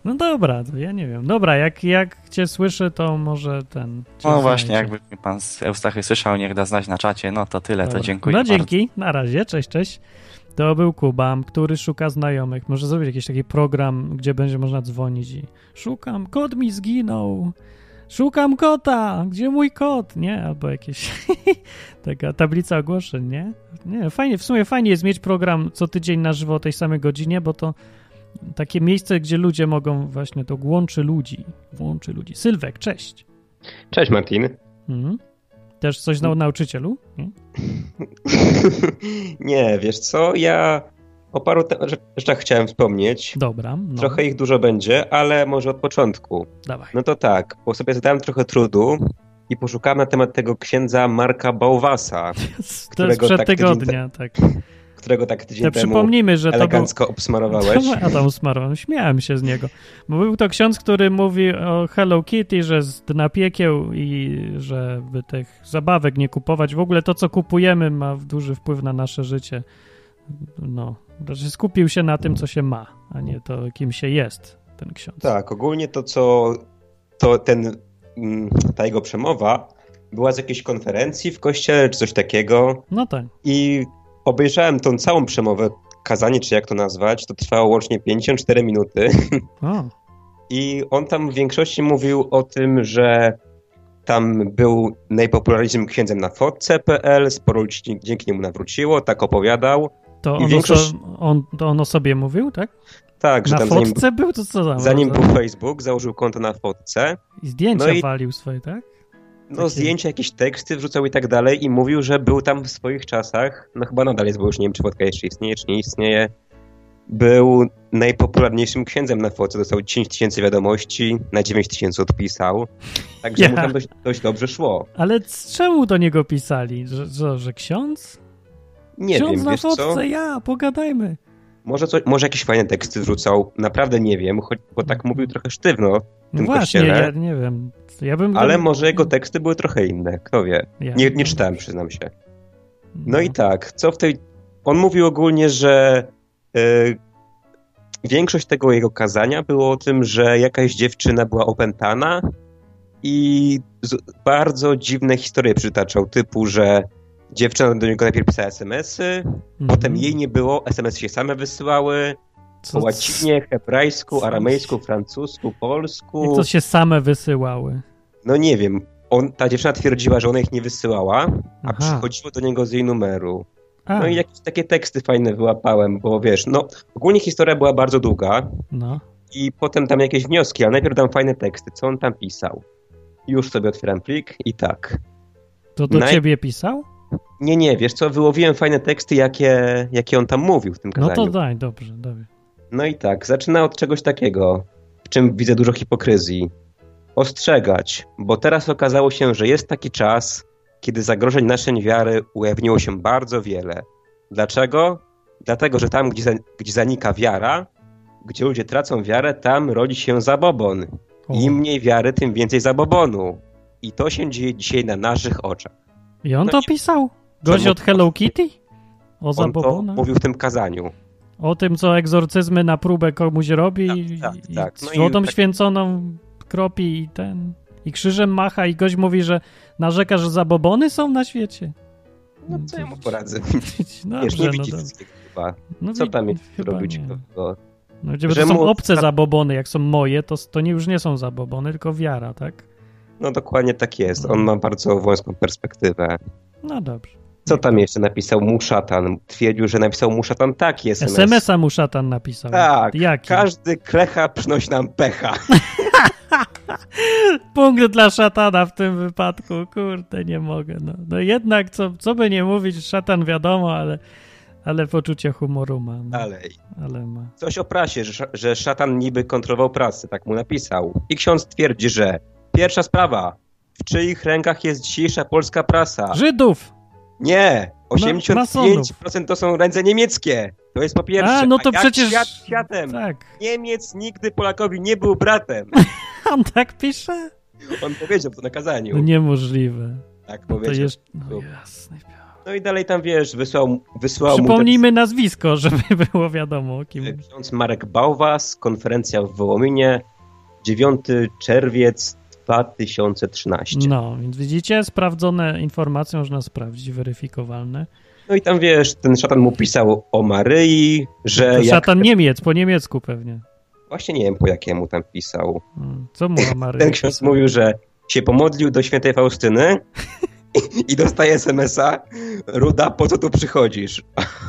No dobra, to ja nie wiem. Dobra, jak, jak cię słyszę, to może ten... No właśnie, jakby mnie pan z Eustachy słyszał, niech da znać na czacie, no to tyle, dobra. to dziękuję No dzięki, bardzo. na razie, cześć, cześć. To był Kuba, który szuka znajomych. Może zrobić jakiś taki program, gdzie będzie można dzwonić i szukam, kot mi zginął. Szukam kota! Gdzie mój kot? Nie? Albo jakieś taka tablica ogłoszeń, nie? Nie, fajnie, w sumie fajnie jest mieć program co tydzień na żywo o tej samej godzinie, bo to takie miejsce, gdzie ludzie mogą właśnie, to łączy ludzi, łączy ludzi. Sylwek, cześć. Cześć Martin. Mhm. Też coś na nauczycielu? Nie? nie, wiesz co, ja O paru rzeczach chciałem wspomnieć. Dobra. No. Trochę ich dużo będzie, ale może od początku. Dawaj. No to tak, bo sobie zadałem trochę trudu i poszukałem na temat tego księdza Marka Bałwasa. to jest przed tak tygodnia, tak. Którego tak tydzień to przypomnijmy, że elegancko to był... obsmarowałeś. A tam usmarowałem, śmiałem się z niego. Bo był to ksiądz, który mówi o Hello Kitty, że z dna piekieł i żeby tych zabawek nie kupować. W ogóle to, co kupujemy ma duży wpływ na nasze życie. No, znaczy skupił się na tym, co się ma, a nie to, kim się jest ten ksiądz. Tak, ogólnie to, co to ten Mm, ta jego przemowa była z jakiejś konferencji w kościele, czy coś takiego. No tak. I obejrzałem tą całą przemowę, kazanie, czy jak to nazwać, to trwało łącznie 54 minuty. O. I on tam w większości mówił o tym, że tam był najpopularniejszym księdzem na fotce.pl, sporo ludzi dzięki niemu nawróciło, tak opowiadał. To on, większość... on, to on o sobie mówił, tak? Tak, że na tam fotce zanim, był? To co tam? Zanim był Facebook, założył konto na fotce. I zdjęcia no i, walił swoje, tak? No Takie... zdjęcia, jakieś teksty wrzucał i tak dalej i mówił, że był tam w swoich czasach, no chyba nadal jest, bo już nie wiem, czy fotka jeszcze istnieje, czy nie istnieje, był najpopularniejszym księdzem na fotce, dostał 10 tysięcy wiadomości, na 9 tysięcy odpisał, także ja. mu tam dość, dość, dobrze szło. Ale czemu do niego pisali? Że, że, że ksiądz? Nie ksiądz wiem, na fotce, co? ja, pogadajmy. Może, coś, może jakieś fajne teksty wrzucał, naprawdę nie wiem, choć, bo tak mówił trochę sztywno w no tym właśnie, kościele. ja nie wiem. Ja bym ale może jego teksty były trochę inne, kto wie. Ja nie, nie czytałem, przyznam się. No, no, i tak, co w tej... On mówił ogólnie, że yy, większość tego jego kazania było o tym, że jakaś dziewczyna była opętana i bardzo dziwne historie przytaczał, typu, że Dziewczyna do niego najpierw pisała smsy, mm -hmm. potem jej nie było, smsy się same wysyłały. Co? Po łacinie, hebrajsku, aramejsku, francusku, polsku. Jak to się same wysyłały? No nie wiem. On, ta dziewczyna twierdziła, że ona ich nie wysyłała, a Aha. przychodziło do niego z jej numeru. A. No i jakieś takie teksty fajne wyłapałem, bo wiesz, no ogólnie historia była bardzo długa. No. I potem tam jakieś wnioski, ale najpierw dam fajne teksty, co on tam pisał. Już sobie otwieram plik i tak. To do Naj... ciebie pisał? Nie, nie, wiesz co, wyłowiłem fajne teksty, jakie, jakie on tam mówił w tym kazaniu. No to daj, dobrze, dobrze. No i tak, zaczyna od czegoś takiego, w czym widzę dużo hipokryzji. Ostrzegać, bo teraz okazało się, że jest taki czas, kiedy zagrożeń naszej wiary ujawniło się bardzo wiele. Dlaczego? Dlatego, że tam, gdzie, gdzie zanika wiara, gdzie ludzie tracą wiarę, tam rodzi się zabobon. O. Im mniej wiary, tym więcej zabobonu. I to się dzieje dzisiaj na naszych oczach. I on no to pisał? Gość od Hello Kitty? O zabobonach? mówił w tym kazaniu. O tym, co egzorcyzmy na próbę komuś robi tak, tak, tak. No i wodą tak... święconą kropi i ten... I krzyżem macha i gość mówi, że narzeka, że zabobony są na świecie. No co ja mu poradzę? Dobrze, Wiesz, nie widzi no chyba. No, co tam jest robić? To, no, gdzie to są obce zabobony, jak są moje, to, to nie, już nie są zabobony, tylko wiara, tak? No dokładnie tak jest. On ma bardzo wąską perspektywę. No dobrze. Co tam jeszcze napisał mu szatan? Twierdził, że napisał mu szatan taki SMS. SMS-a mu szatan napisał. Tak. Jaki? Każdy klecha przynosi nam pecha. Punkt dla szatana w tym wypadku. Kurde, nie mogę. No, no jednak, co, co by nie mówić, szatan wiadomo, ale, ale poczucie humoru ma. No. Dalej. Ale ma. Coś o prasie, że, że szatan niby kontrolował prasę, tak mu napisał. I ksiądz twierdzi, że Pierwsza sprawa. W czyich rękach jest dzisiejsza polska prasa? Żydów! Nie! 85% to są ręce niemieckie. To jest po pierwsze. A, no to A przecież... Świat światem. Tak. Niemiec nigdy Polakowi nie był bratem. On tak pisze? On powiedział to na kazaniu. No niemożliwe. Tak powiedział. To jest... No jasne. No i dalej tam, wiesz, wysłał, wysłał Przypomnijmy mu... nazwisko, żeby było wiadomo kim. Ksiądz Marek Bałwas, konferencja w Wołominie, 9 czerwiec 2013. No, więc widzicie, sprawdzone informacje można sprawdzić, weryfikowalne. No i tam wiesz, ten szatan mu pisał o Maryi, że. To szatan jak... Niemiec, po niemiecku pewnie. Właśnie nie wiem, po jakiemu tam pisał. Hmm, co mu o Maryi? Ten ksiądz mówił, że się pomodlił do świętej Faustyny i, dostaje SMS-a Ruda, po co tu przychodzisz?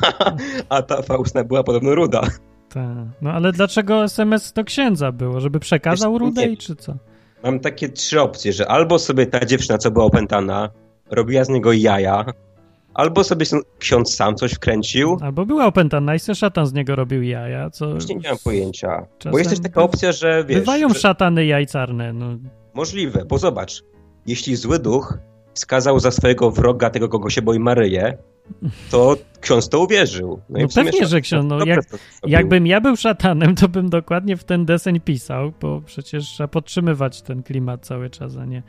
A ta Faustyna była podobno Ruda. Tak. No ale dlaczego SMS do księdza było? Żeby przekazał Rudę i czy co? Mam takie trzy opcje, że albo sobie ta dziewczyna, co była opętana, robiła z niego jaja, Albo sobie ksiądz sam coś wkręcił. Albo była opętana i se szatan z niego robił jaja, co... Właśnie nie mam pojęcia. Bo jest też taka opcja, że wiesz... Bywają że... szatany jajcarne, no. Możliwe, bo zobacz, jeśli zły duch skazał za swojego wroga tego, kogo się boi Maryję, to ksiądz to uwierzył. No, no pewnie, że ksiądz, no, jak, jakbym ja był szatanem, to bym dokładnie w ten deseń pisał, bo przecież trzeba podtrzymywać ten klimat cały czas, a nie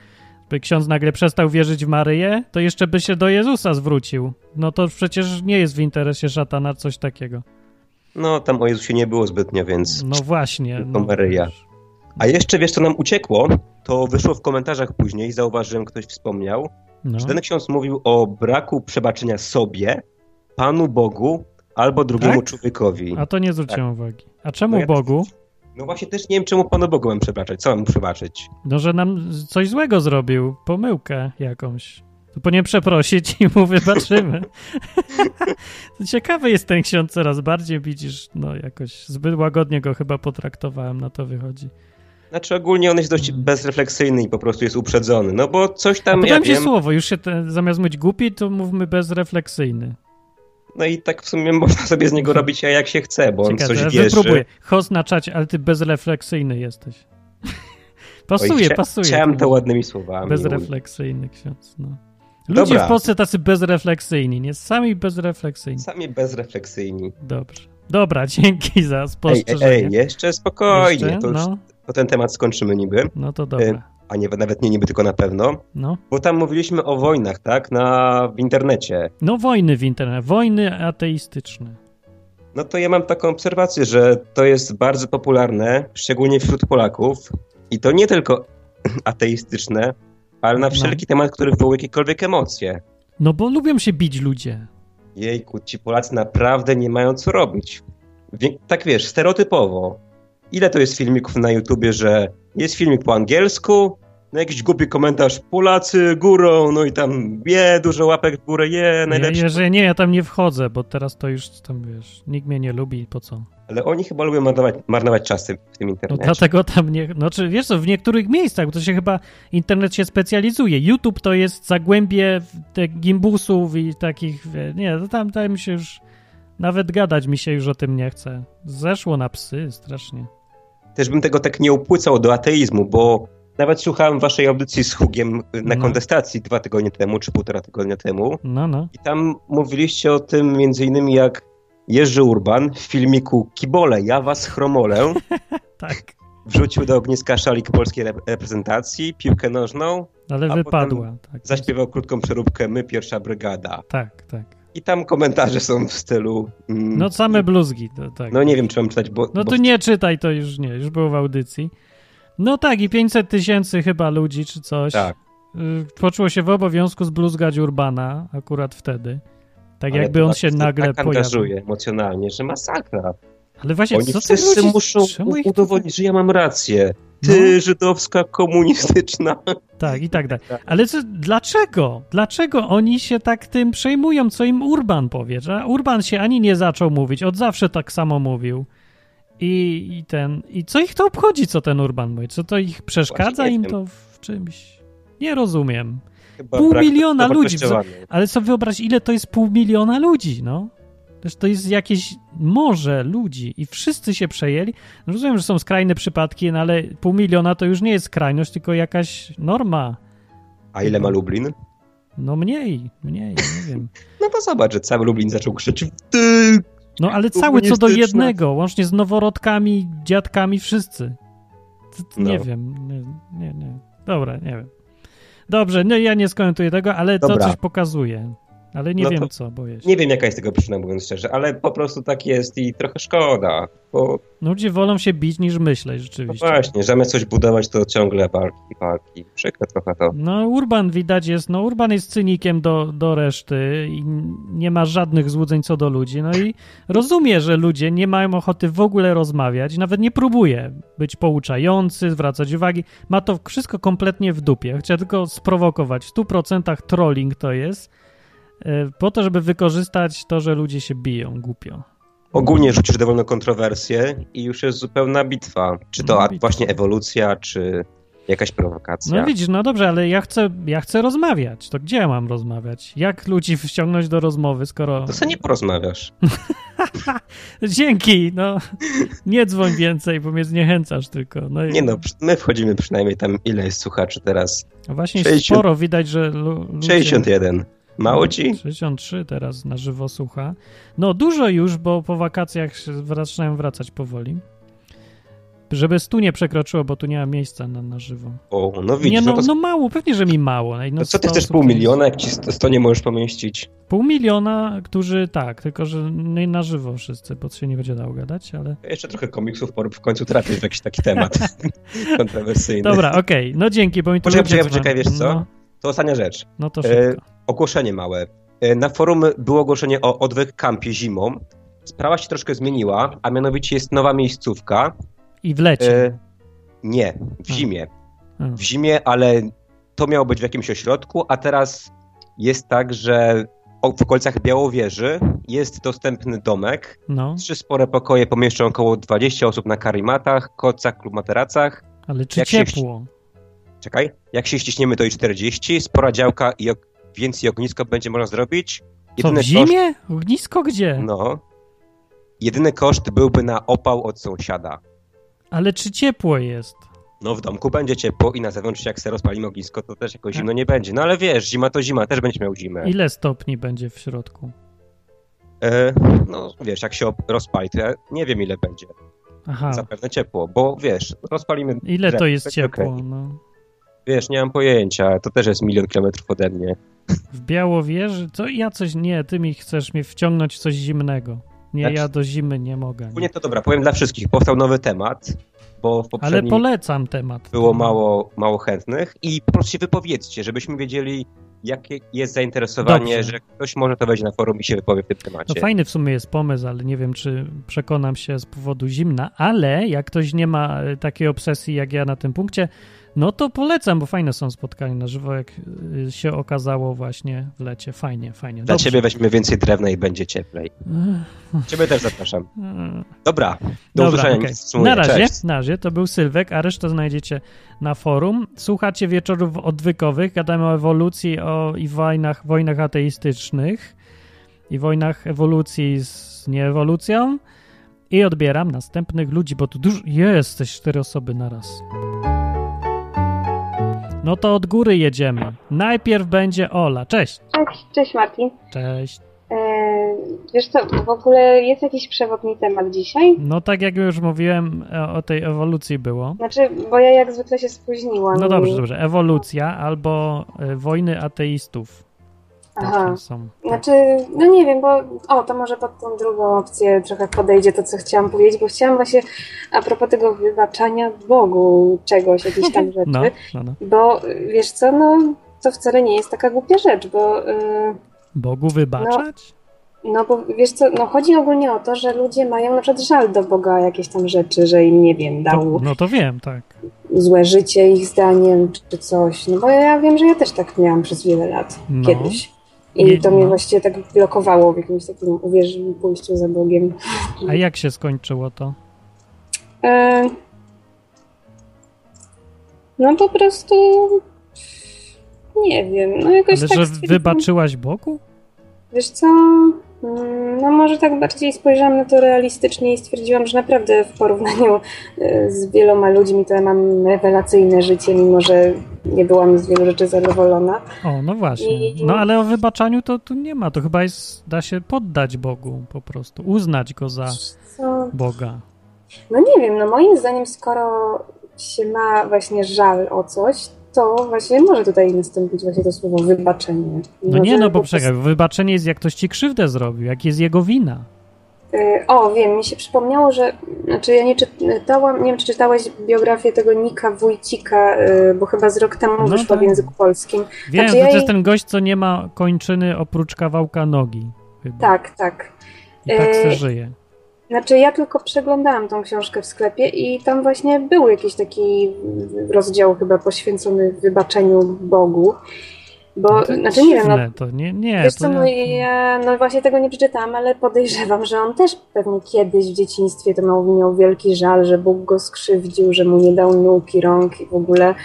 by ksiądz nagle przestał wierzyć w Maryję, to jeszcze by się do Jezusa zwrócił. No to przecież nie jest w interesie szatana coś takiego. No, tam o Jezusie nie było zbytnio, więc... No właśnie. To no, Maryja. A jeszcze, wiesz, co nam uciekło? To wyszło w komentarzach później, zauważyłem, ktoś wspomniał, no. że ten ksiądz mówił o braku przebaczenia sobie, Panu Bogu albo drugiemu tak? człowiekowi. A to nie zwróciłem tak. uwagi. A czemu no ja Bogu? No właśnie też nie wiem, czemu Panu Bogu mam przebaczać. Co mam przebaczyć? No, że nam coś złego zrobił, pomyłkę jakąś. To powinien przeprosić i mu wybaczymy. Ciekawy jest ten ksiądz coraz bardziej, widzisz, no jakoś zbyt łagodnie go chyba potraktowałem, na to wychodzi. Znaczy ogólnie on jest dość hmm. bezrefleksyjny i po prostu jest uprzedzony, no bo coś tam, A ja się słowo, już się te, zamiast mówić głupi, to mówmy bezrefleksyjny. No i tak w sumie można sobie z niego robić jak się chce, bo Ciekawe, on coś wierzy. Wypróbuję. Host na czacie, ale ty bezrefleksyjny jesteś. pasuje, Oj, pasuje. Chciałem to ładnymi słowami. Bezrefleksyjny ksiądz, no. Ludzie Dobra. w Polsce tacy bezrefleksyjni, nie? Sami bezrefleksyjni. Sami bezrefleksyjni. Dobrze. Dobra, dzięki za spostrzeżenie. Ej, ej, jeszcze spokojnie. Jeszcze? No. To ten temat skończymy niby. No to dobra. E, a nie, nawet nie niby, tylko na pewno. No. Bo tam mówiliśmy o wojnach, tak? Na, w internecie. No wojny w internecie, wojny ateistyczne. No to ja mam taką obserwację, że to jest bardzo popularne, szczególnie wśród Polaków. I to nie tylko ateistyczne, ale na no. wszelki no. temat, który wywołuje jakiekolwiek emocje. No bo lubią się bić ludzie. Jejku, ci Polacy naprawdę nie mają co robić. Tak wiesz, stereotypowo. Ile to jest filmików na YouTubie, że jest filmik po angielsku, no jakiś głupi komentarz, Polacy górą, no i tam je, dużo łapek w górę, je, najlepsze. Nie, nie, ja tam nie wchodzę, bo teraz to już tam, wiesz, nikt mnie nie lubi, po co? Ale oni chyba lubią marnować, marnować czasy w tym internecie. No dlatego tam nie, no czy wiesz co, w niektórych miejscach, bo to się chyba, internet się specjalizuje. YouTube to jest zagłębie tych gimbusów i takich, nie, to tam, tam się już, nawet gadać mi się już o tym nie chce. Zeszło na psy strasznie. Też bym tego tak nie upłycał do ateizmu, bo nawet słuchałem waszej audycji z Hugiem na no. kontestacji dwa tygodnie temu, czy półtora tygodnia temu. No, no. I tam mówiliście o tym między innymi jak Jerzy Urban w filmiku Kibole, ja was chromolę. tak. Wrzucił do ogniska szalik polskiej reprezentacji, piłkę nożną. Ale wypadła. Tak. Zaśpiewał krótką przeróbkę My, pierwsza brygada. Tak, tak. I tam komentarze są w stylu... Mm, no same bluzgi. To, tak. No nie wiem, czy mam czytać, bo... No bo... to nie czytaj, to już nie, już było w audycji. No tak, i 500 tysięcy chyba ludzi czy coś. Tak. Y, poczuło się w obowiązku zbluzgać Urbana akurat wtedy. Tak Ale jakby on się nagle tak pojawił. angażuje emocjonalnie, że masakra. Ale właśnie, Oni co wszyscy muszą udowodnić, że ja mam rację. Ty, no. żydowska, komunistyczna. Tak, i tak dalej. Ale co, dlaczego? Dlaczego oni się tak tym przejmują, co im Urban powie? Że Urban się ani nie zaczął mówić, od zawsze tak samo mówił. I, I, ten. I co ich to obchodzi, co ten Urban mówi? Co to ich przeszkadza im to w czymś? Nie rozumiem. Chyba pół miliona ludzi. Ale co wyobraź, ile to jest pół miliona ludzi, no? Też to jest jakieś morze ludzi i wszyscy się przejęli. Rozumiem, że są skrajne przypadki, no ale pół miliona to już nie jest skrajność, tylko jakaś norma. A ile ma Lublin? No mniej, mniej, nie wiem. No to zobacz, że cały Lublin zaczął krzyczeć no ale cały co do jednego, łącznie z noworodkami, dziadkami, wszyscy. Nie no. wiem, nie, nie, nie. Dobra, nie wiem. Dobrze, no ja nie skomentuję tego, ale Dobra. to coś pokazuje. Ale nie no wiem co, się. Nie wiem jaka jest tego przyczyna, mówiąc szczerze, ale po prostu tak jest i trochę szkoda, bo... Ludzie wolą się bić niż myśleć rzeczywiście. No właśnie, zamiast coś budować, to ciągle walki, walki. Przykre trochę to. No Urban widać jest, no Urban jest cynikiem do, do reszty i nie ma żadnych złudzeń co do ludzi, no i rozumie, że ludzie nie mają ochoty w ogóle rozmawiać, nawet nie próbuje być pouczający, zwracać uwagi. Ma to wszystko kompletnie w dupie. Chce tylko sprowokować. W 100% trolling to jest po to, żeby wykorzystać to, że ludzie się biją głupio. Ogólnie rzucisz dowolną kontrowersję i już jest zupełna bitwa. Czy to no, bitwa. właśnie ewolucja, czy jakaś prowokacja. No widzisz, no dobrze, ale ja chcę, ja chcę rozmawiać. To gdzie ja mam rozmawiać? Jak ludzi wciągnąć do rozmowy, skoro... To sobie nie porozmawiasz. Dzięki, no. Nie dzwoń więcej, bo mnie zniechęcasz tylko. No i... Nie no, my wchodzimy przynajmniej tam, ile jest słuchaczy teraz? No właśnie 60... sporo, widać, że ludzie... 61. Mało ci? 63 teraz na żywo słucha. No dużo już, bo po wakacjach zaczynają wracać powoli. Żeby stu nie przekroczyło, bo tu nie ma miejsca na, na żywo. O, no widzisz. Nie, no, no, to... no mało, pewnie, że mi mało. No, no co ty chcesz pół miliona, jak ci sto nie możesz pomieścić? Pół miliona, którzy tak, tylko że nie na żywo wszyscy, bo się nie będzie dało gadać, ale... Jeszcze trochę komiksów porób w końcu trafisz w jakiś taki temat kontrowersyjny. Dobra, okej, okay. no dzięki, bo mi to Poczekaj, poczekaj, poczekaj, wiesz co? No. To ostatnia rzecz. No to szybko. E, ogłoszenie małe. E, na forum było ogłoszenie o odwyk kampie zimą. Sprawa się troszkę zmieniła, a mianowicie jest nowa miejscówka. I w lecie. E, nie, w zimie. W zimie, ale to miało być w jakimś ośrodku, a teraz jest tak, że w okolicach Białowieży jest dostępny domek. No. Trzy spore pokoje pomieszczą około 20 osób na karimatach, kocach lub materacach. Ale czy Jak ciepło? Się... Czekaj, jak się ściśniemy to i 40, spora działka i więcej ognisko będzie można zrobić. Jedyny Co, w zimie? Koszt... Ognisko gdzie? No. Jedyny koszt byłby na opał od sąsiada. Ale czy ciepło jest? No w domku będzie ciepło i na zewnątrz jak se rozpalimy ognisko, to też jakoś zimno nie będzie. No ale wiesz, zima to zima, też będziesz miał zimę. Ile stopni będzie w środku? E, no wiesz, jak się rozpali, to ja nie wiem ile będzie. Aha. Zapewne ciepło, bo wiesz, rozpalimy... Ile drzew, to jest ciepło? Okay. No. Wiesz, nie mam pojęcia, to też jest milion kilometrów ode mnie. W Białowieży? To ja coś... Nie, ty mi chcesz mnie wciągnąć w coś zimnego. Nie, znaczy, ja do zimy nie mogę. Nie. to dobra, powiem dla wszystkich. Powstał nowy temat, bo w Ale polecam temat. Było mało, mało chętnych i po prostu się wypowiedzcie, żebyśmy wiedzieli, jakie jest zainteresowanie, Dobrze. że ktoś może to wejść na forum i się wypowie w tym temacie. No fajny w sumie jest pomysł, ale nie wiem, czy przekonam się z powodu zimna, ale jak ktoś nie ma e, takiej obsesji jak ja na tym punkcie, no to polecam, bo fajne są spotkania na żywo, jak y, się okazało właśnie w lecie. Fajnie, fajnie. Dla ciebie weźmiemy więcej drewna i będzie cieplej. Ciebie też zapraszam. Dobra, do Dobra, usłyszenia. Okay. Na razie, Cześć. na razie, to był Sylwek, a resztę znajdziecie na forum. Słuchacie wieczorów odwykowych, gadamy o ewolucji o, i wojnach, wojnach ateistycznych i wojnach ewolucji z nieewolucją i odbieram następnych ludzi, bo tu dużo jest, też cztery osoby na raz. No to od góry jedziemy. Najpierw będzie Ola. Cześć. Cześć, cześć Martin. Cześć. E, wiesz co, w ogóle jest jakiś przewodni temat dzisiaj? No tak jak już mówiłem, e, o tej ewolucji było. Znaczy, bo ja jak zwykle się spóźniłam. No dobrze, dobrze. Ewolucja albo e, wojny ateistów. Aha. Są. Znaczy, no nie wiem, bo o, to może pod tą drugą opcję trochę podejdzie to, co chciałam powiedzieć, bo chciałam właśnie a propos tego wybaczania Bogu czegoś, jakiejś tam rzeczy, no, no, no. bo wiesz co, no to wcale nie jest taka głupia rzecz, bo... Yy, Bogu wybaczać? No, no, bo wiesz co, no chodzi ogólnie o to, że ludzie mają na przykład żal do Boga jakieś tam rzeczy, że im, nie wiem, dał... No, no to wiem, tak. Złe życie ich zdaniem, czy coś, no bo ja wiem, że ja też tak miałam przez wiele lat, no. kiedyś. I to mnie właściwie tak blokowało w jakimś takim uwierzeniu, pójściu za Bogiem. A jak się skończyło to? E... No po prostu nie wiem. No jakoś Ale tak że wybaczyłaś Bogu? Wiesz co? Mm, no może tak bardziej spojrzałam na to realistycznie i stwierdziłam, że naprawdę w porównaniu e, z wieloma ludźmi to ja mam rewelacyjne życie, mimo że nie byłam z wielu rzeczy zadowolona. O, no właśnie. I... No ale o wybaczaniu to tu nie ma. To chyba jest, da się poddać Bogu po prostu, uznać Go za Co? Boga. No nie wiem, no moim zdaniem skoro się ma właśnie żal o coś, to właśnie może tutaj nastąpić właśnie to słowo wybaczenie. No nie, no bo czekaj, wybaczenie jest jak ktoś ci krzywdę zrobił, jak jest jego wina. Y, o, wiem, mi się przypomniało, że znaczy ja nie czytałam, nie wiem czy czytałeś biografię tego Nika Wójcika, y, bo chyba z rok temu no wyszła tak. w języku polskim. Wiem, znaczy, to, ja to jest ten gość, co nie ma kończyny oprócz kawałka nogi. Chyba. Tak, tak. I tak se y, żyje. Znaczy ja tylko przeglądałam tą książkę w sklepie i tam właśnie był jakiś taki rozdział chyba poświęcony wybaczeniu Bogu. Bo, no znaczy nie wiem, no, to nie, nie. Wiesz co, no ja, no właśnie tego nie przeczytałam, ale podejrzewam, że on też pewnie kiedyś w dzieciństwie to miał, miał wielki żal, że Bóg go skrzywdził, że mu nie dał nóg i rąk i w ogóle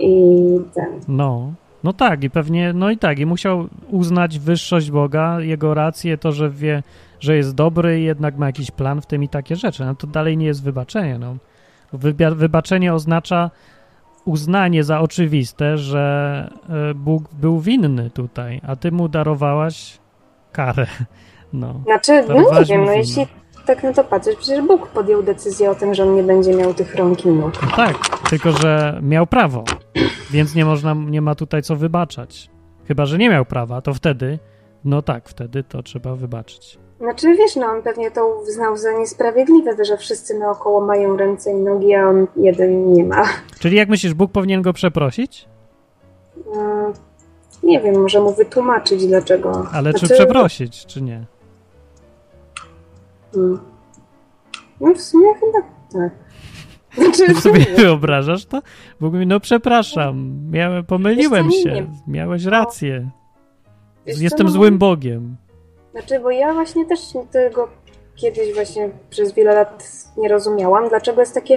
i ten. No, no tak i pewnie, no i tak i musiał uznać wyższość Boga, jego rację, to, że wie, że jest dobry i jednak ma jakiś plan w tym i takie rzeczy. No to dalej nie jest wybaczenie, no. Wybaczenie oznacza uznanie za oczywiste, że e, Bóg był winny tutaj, a ty mu darowałaś karę. No, znaczy, no nie wiem, no jeśli tak na to patrzeć, przecież Bóg podjął decyzję o tym, że on nie będzie miał tych rąk i nóg. No tak, tylko że miał prawo, więc nie można, nie ma tutaj co wybaczać. Chyba, że nie miał prawa, to wtedy, no tak, wtedy to trzeba wybaczyć. Znaczy, wiesz, no on pewnie to uznał za niesprawiedliwe, że wszyscy naokoło mają ręce i nogi, a on jeden nie ma. Czyli jak myślisz, Bóg powinien go przeprosić? Hmm, nie wiem, może mu wytłumaczyć dlaczego. Ale znaczy... czy przeprosić, czy nie? Hmm. No w sumie chyba tak. Znaczy, sobie wyobrażasz to? Bóg mówi, no przepraszam, miałem, pomyliłem się, miałeś rację. Jestem no, złym Bogiem. Znaczy, bo ja właśnie też tego kiedyś właśnie przez wiele lat nie rozumiałam, dlaczego jest takie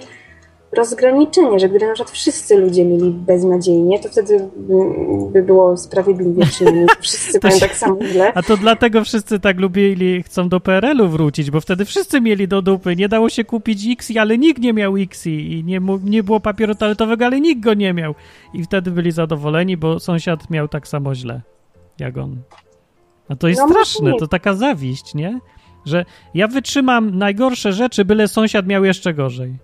rozgraniczenie, że gdyby na przykład wszyscy ludzie mieli beznadziejnie, to wtedy by było sprawiedliwie, przynajmniej wszyscy mają tak samo źle. A to dlatego wszyscy tak lubili, chcą do PRL-u wrócić, bo wtedy wszyscy mieli do dupy, nie dało się kupić X, ale nikt nie miał X i nie, nie było papieru toaletowego, ale nikt go nie miał. I wtedy byli zadowoleni, bo sąsiad miał tak samo źle, jak on. No to jest no, straszne, to taka zawiść, nie? Że ja wytrzymam najgorsze rzeczy, byle sąsiad miał jeszcze gorzej.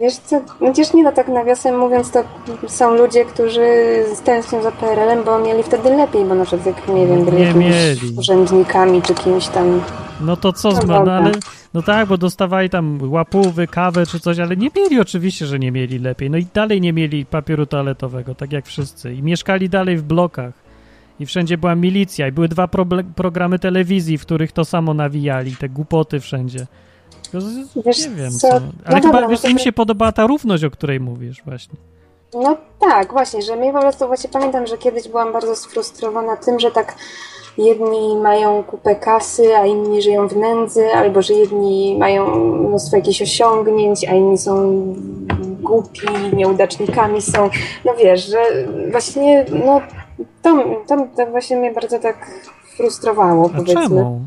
Wiesz co, chociaż nie no tak nawiasem mówiąc, to są ludzie, którzy stęsknią za PRL-em, bo mieli wtedy lepiej, bo na przykład jak, nie wiem, byli nie mieli. urzędnikami czy kimś tam. No to co, no, no, ale, no tak, bo dostawali tam łapówy, kawę czy coś, ale nie mieli oczywiście, że nie mieli lepiej. No i dalej nie mieli papieru toaletowego, tak jak wszyscy. I mieszkali dalej w blokach i wszędzie była milicja i były dwa pro programy telewizji, w których to samo nawijali, te głupoty wszędzie. Wiesz, nie wiem co. co. Ale no chyba dobra, wiesz, mi się podobała ta równość, o której mówisz właśnie. No tak, właśnie, że mnie po prostu właśnie pamiętam, że kiedyś byłam bardzo sfrustrowana tym, że tak jedni mają kupę kasy, a inni żyją w nędzy, albo że jedni mają mnóstwo jakichś osiągnięć, a inni są głupi, nieudacznikami są. No wiesz, że właśnie no to, to, to właśnie mnie bardzo tak frustrowało, A powiedzmy. Czemu?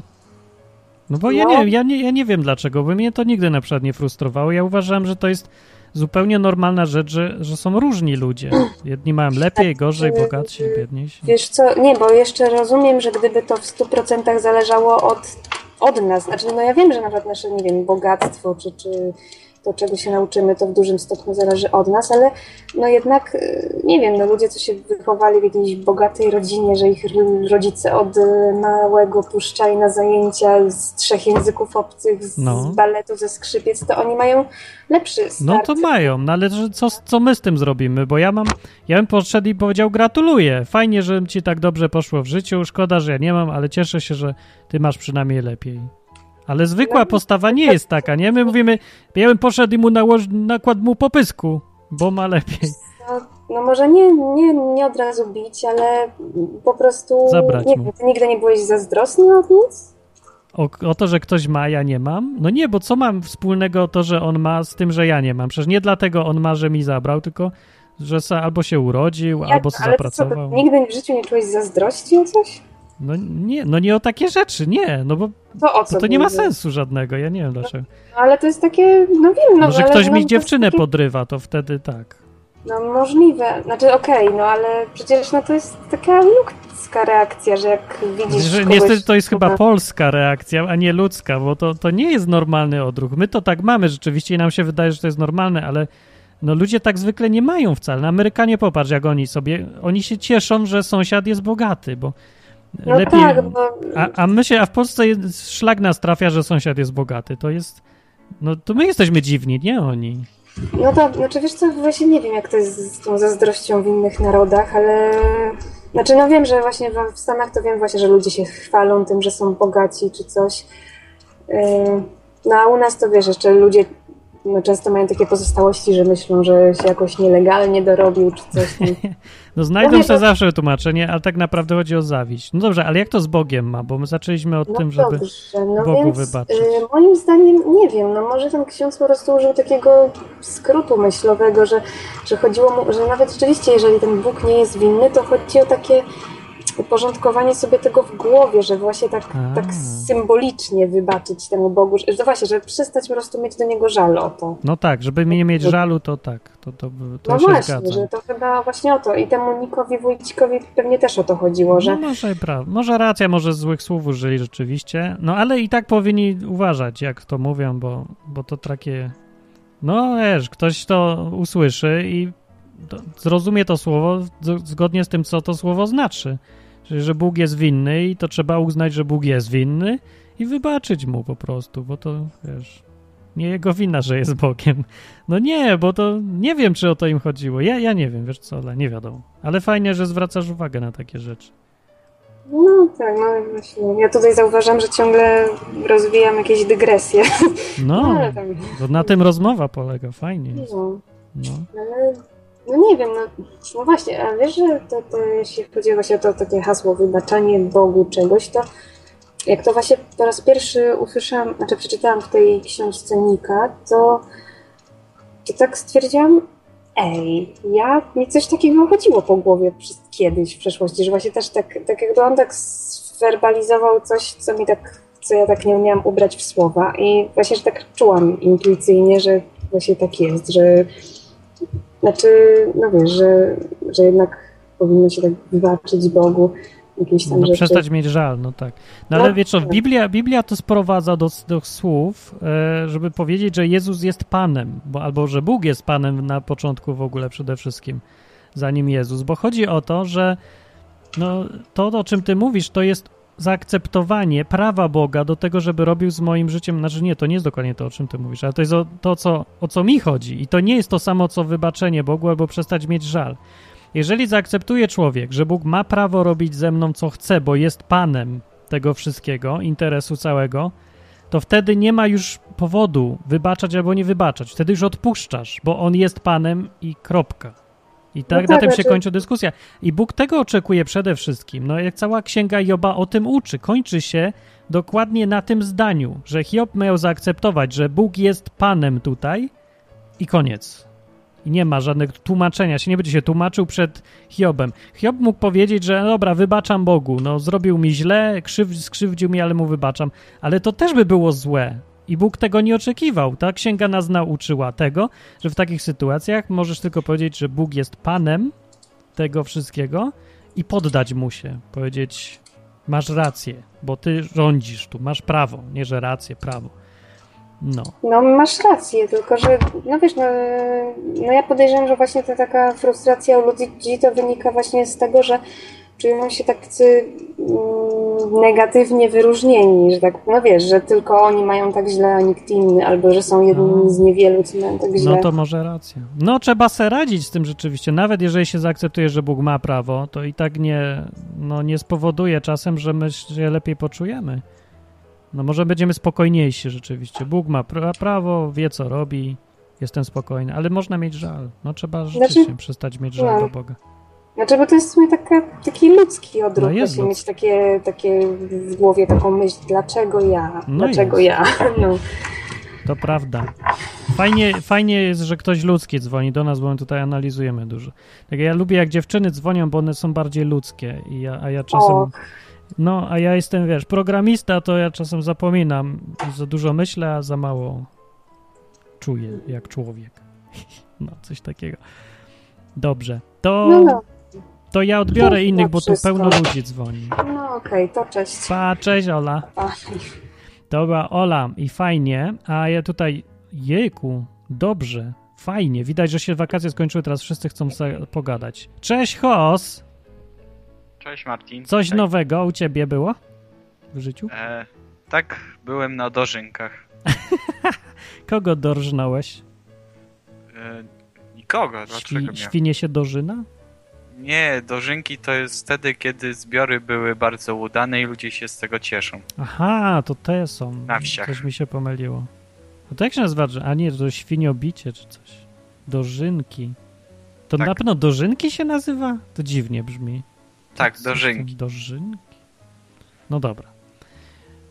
No bo no. Ja, nie, ja, nie, ja nie wiem dlaczego, bo mnie to nigdy na przykład nie frustrowało. Ja uważałem, że to jest zupełnie normalna rzecz, że, że są różni ludzie. Jedni mają lepiej, tak, gorzej, y, bogatsi, biedniejsi. Wiesz co, nie, bo jeszcze rozumiem, że gdyby to w 100% zależało od, od nas, znaczy no ja wiem, że nawet nasze, nie wiem, bogactwo, czy, czy to, czego się nauczymy, to w dużym stopniu zależy od nas, ale no jednak, y, nie wiem, no ludzie, co się wychowali w jakiejś bogatej rodzinie, że ich rodzice od y, małego puszczali na zajęcia z trzech języków obcych, z no. baletu, ze skrzypiec, to oni mają lepszy start. No to mają, no ale co, co my z tym zrobimy? Bo ja mam, ja bym podszedł i powiedział gratuluję, fajnie, że ci tak dobrze poszło w życiu, szkoda, że ja nie mam, ale cieszę się, że ty masz przynajmniej lepiej. Ale zwykła postawa nie jest taka, nie? My mówimy, ja bym poszedł i mu nałożył, nakładł mu popysku, bo ma lepiej. No, no, może nie, nie, nie od razu bić, ale po prostu... Zabrać nie mu. nigdy nie byłeś zazdrosny od nic? O, o, to, że ktoś ma, ja nie mam? No nie, bo co mam wspólnego to, że on ma z tym, że ja nie mam? Przecież nie dlatego on ma, że mi zabrał, tylko że albo się urodził, Jak? albo sobie zapracował. Co, nigdy w życiu nie czułeś zazdrości o coś? No nie, no nie o takie rzeczy, nie, no bo to, o co to nie ma sensu żadnego, ja nie wiem dlaczego. No, ale to jest takie, no wiem, no Może ale, ktoś no, mi dziewczynę takie... podrywa, to wtedy tak. No możliwe, znaczy okej, okay, no ale przecież no to jest taka ludzka reakcja, że jak widzisz że, kogoś... Niestety to jest chyba polska reakcja, a nie ludzka, bo to, to nie jest normalny odruch. My to tak mamy rzeczywiście i nam się wydaje, że to jest normalne, ale no ludzie tak zwykle nie mają wcale. No, Amerykanie popatrz, jak oni sobie, oni się cieszą, że sąsiad jest bogaty, bo no lepiej. Tak, bo... a, a my się, a w Polsce szlak nas trafia, że sąsiad jest bogaty. To jest. No to my jesteśmy dziwni, nie oni. No to, znaczy wiesz co, właśnie nie wiem jak to jest z tą zazdrością w innych narodach, ale znaczy no wiem, że właśnie w Stanach to wiem właśnie, że ludzie się chwalą tym, że są bogaci czy coś. Yy, no a u nas to wiesz, jeszcze ludzie no, często mają takie pozostałości, że myślą, że się jakoś nielegalnie dorobił czy coś. no znajdą to... zawsze tłumaczenie, ale tak naprawdę chodzi o zawiść. No dobrze, ale jak to z Bogiem ma? Bo my zaczęliśmy od no tym, żeby dobrze, no Bogu więc, wybaczyć. Y, moim zdaniem, nie wiem, no może ten ksiądz po prostu użył takiego skrótu myślowego, że, że chodziło mu, że nawet rzeczywiście, jeżeli ten Bóg nie jest winny, to chodzi o takie uporządkowanie sobie tego w głowie, że właśnie tak, tak symbolicznie wybaczyć temu Bogu, że właśnie, że przestać po prostu mieć do niego żal o to. No tak, żeby nie mieć żalu, to tak, to, to, to no właśnie, zgadza. że to chyba właśnie o to i temu Nikowi Wójcikowi pewnie też o to chodziło, że... No może, prawda. może racja, może złych słów użyli rzeczywiście, no ale i tak powinni uważać, jak to mówią, bo, bo to takie... No wiesz, ktoś to usłyszy i zrozumie to słowo zgodnie z tym, co to słowo znaczy. Czyli, że Bóg jest winny i to trzeba uznać, że Bóg jest winny i wybaczyć mu po prostu, bo to, wiesz, nie jego wina, że jest Bogiem. No nie, bo to nie wiem, czy o to im chodziło. Ja, ja nie wiem, wiesz co, ale nie wiadomo. Ale fajnie, że zwracasz uwagę na takie rzeczy. No tak, no właśnie. Ja tutaj zauważam, że ciągle rozwijam jakieś dygresje. No, no tam... na tym rozmowa polega, fajnie. No. no. Ale no nie wiem, no, no właśnie, a wiesz, że to, to jeśli chodzi właśnie o to takie hasło wybaczanie Bogu czegoś, to jak to właśnie po raz pierwszy usłyszałam, znaczy przeczytałam w tej książce Nika, to, to tak stwierdziłam, ej, ja, mi coś takiego chodziło po głowie kiedyś w przeszłości, że właśnie też tak, tak jakby on tak zwerbalizował coś, co mi tak, co ja tak nie umiałam ubrać w słowa i właśnie, że tak czułam intuicyjnie, że właśnie tak jest, że znaczy, no wiesz, że, że jednak powinno się tak wybaczyć Bogu jakieś tam no, rzeczy. przestać mieć żal, no tak. No, no ale wiesz co, tak. Biblia, Biblia to sprowadza do, do słów, e, żeby powiedzieć, że Jezus jest Panem, bo, albo że Bóg jest Panem na początku w ogóle przede wszystkim, zanim Jezus, bo chodzi o to, że no, to, o czym ty mówisz, to jest zaakceptowanie prawa Boga do tego, żeby robił z moim życiem, znaczy nie, to nie jest dokładnie to, o czym ty mówisz, ale to jest o, to, co, o co mi chodzi i to nie jest to samo, co wybaczenie Bogu albo przestać mieć żal. Jeżeli zaakceptuje człowiek, że Bóg ma prawo robić ze mną, co chce, bo jest Panem tego wszystkiego, interesu całego, to wtedy nie ma już powodu wybaczać albo nie wybaczać. Wtedy już odpuszczasz, bo On jest Panem i kropka. I tak, no tak na tym się znaczy... kończy dyskusja. I Bóg tego oczekuje przede wszystkim. No jak cała księga Joba o tym uczy. Kończy się dokładnie na tym zdaniu, że Hiob miał zaakceptować, że Bóg jest Panem tutaj i koniec. I nie ma żadnego tłumaczenia się, nie będzie się tłumaczył przed Hiobem. Hiob mógł powiedzieć, że no dobra, wybaczam Bogu, no zrobił mi źle, krzyw, skrzywdził mi, ale mu wybaczam. Ale to też by było złe, i Bóg tego nie oczekiwał. Ta księga nas nauczyła tego, że w takich sytuacjach możesz tylko powiedzieć, że Bóg jest Panem tego wszystkiego i poddać mu się. Powiedzieć, masz rację, bo ty rządzisz tu, masz prawo, nie że rację, prawo. No. no masz rację, tylko że no wiesz, no, no ja podejrzewam, że właśnie ta taka frustracja u ludzi to wynika właśnie z tego, że czują się tacy negatywnie wyróżnieni, że tak, no wiesz, że tylko oni mają tak źle, a nikt inny, albo że są jednymi no. z niewielu, co mają tak źle. No to może racja. No trzeba se radzić z tym rzeczywiście. Nawet jeżeli się zaakceptuje, że Bóg ma prawo, to i tak nie, no, nie spowoduje czasem, że my się lepiej poczujemy. No może będziemy spokojniejsi rzeczywiście. Bóg ma pra prawo, wie co robi, jestem spokojny, ale można mieć żal. No trzeba rzeczywiście znaczy, przestać mieć żal no. do Boga. Znaczy, bo to jest w sumie taka, taki ludzki odruch, no właśnie mieć takie, takie w głowie taką myśl, dlaczego ja, no dlaczego jest. ja. No. To prawda. Fajnie, fajnie jest, że ktoś ludzki dzwoni do nas, bo my tutaj analizujemy dużo. Tak ja lubię, jak dziewczyny dzwonią, bo one są bardziej ludzkie, i ja, a ja czasem... O. No, a ja jestem, wiesz, programista, to ja czasem zapominam. Za dużo myślę, a za mało czuję, jak człowiek. No, coś takiego. Dobrze. To... No, no. To ja odbiorę innych, bo tu pełno ludzi dzwoni. No okej, okay, to cześć. Pa, cześć Ola. Pa. Dobra, Ola i fajnie, a ja tutaj, jejku, dobrze, fajnie. Widać, że się wakacje skończyły, teraz wszyscy chcą sobie pogadać. Cześć, Hos. Cześć, Martin. Coś Cześć. nowego u ciebie było w życiu? E, tak, byłem na dożynkach. Kogo dorżnąłeś? E, nikogo, dlaczego Świ, Świnie się dożyna? Nie, dożynki to jest wtedy, kiedy zbiory były bardzo udane i ludzie się z tego cieszą. Aha, to te są. Na wsiach. Coś mi się pomyliło. No to jak się nazywa? A nie, to świniobicie czy coś. Dożynki. To tak. na pewno dożynki się nazywa? To dziwnie brzmi. Tak, dożynki. Dożynki? No dobra.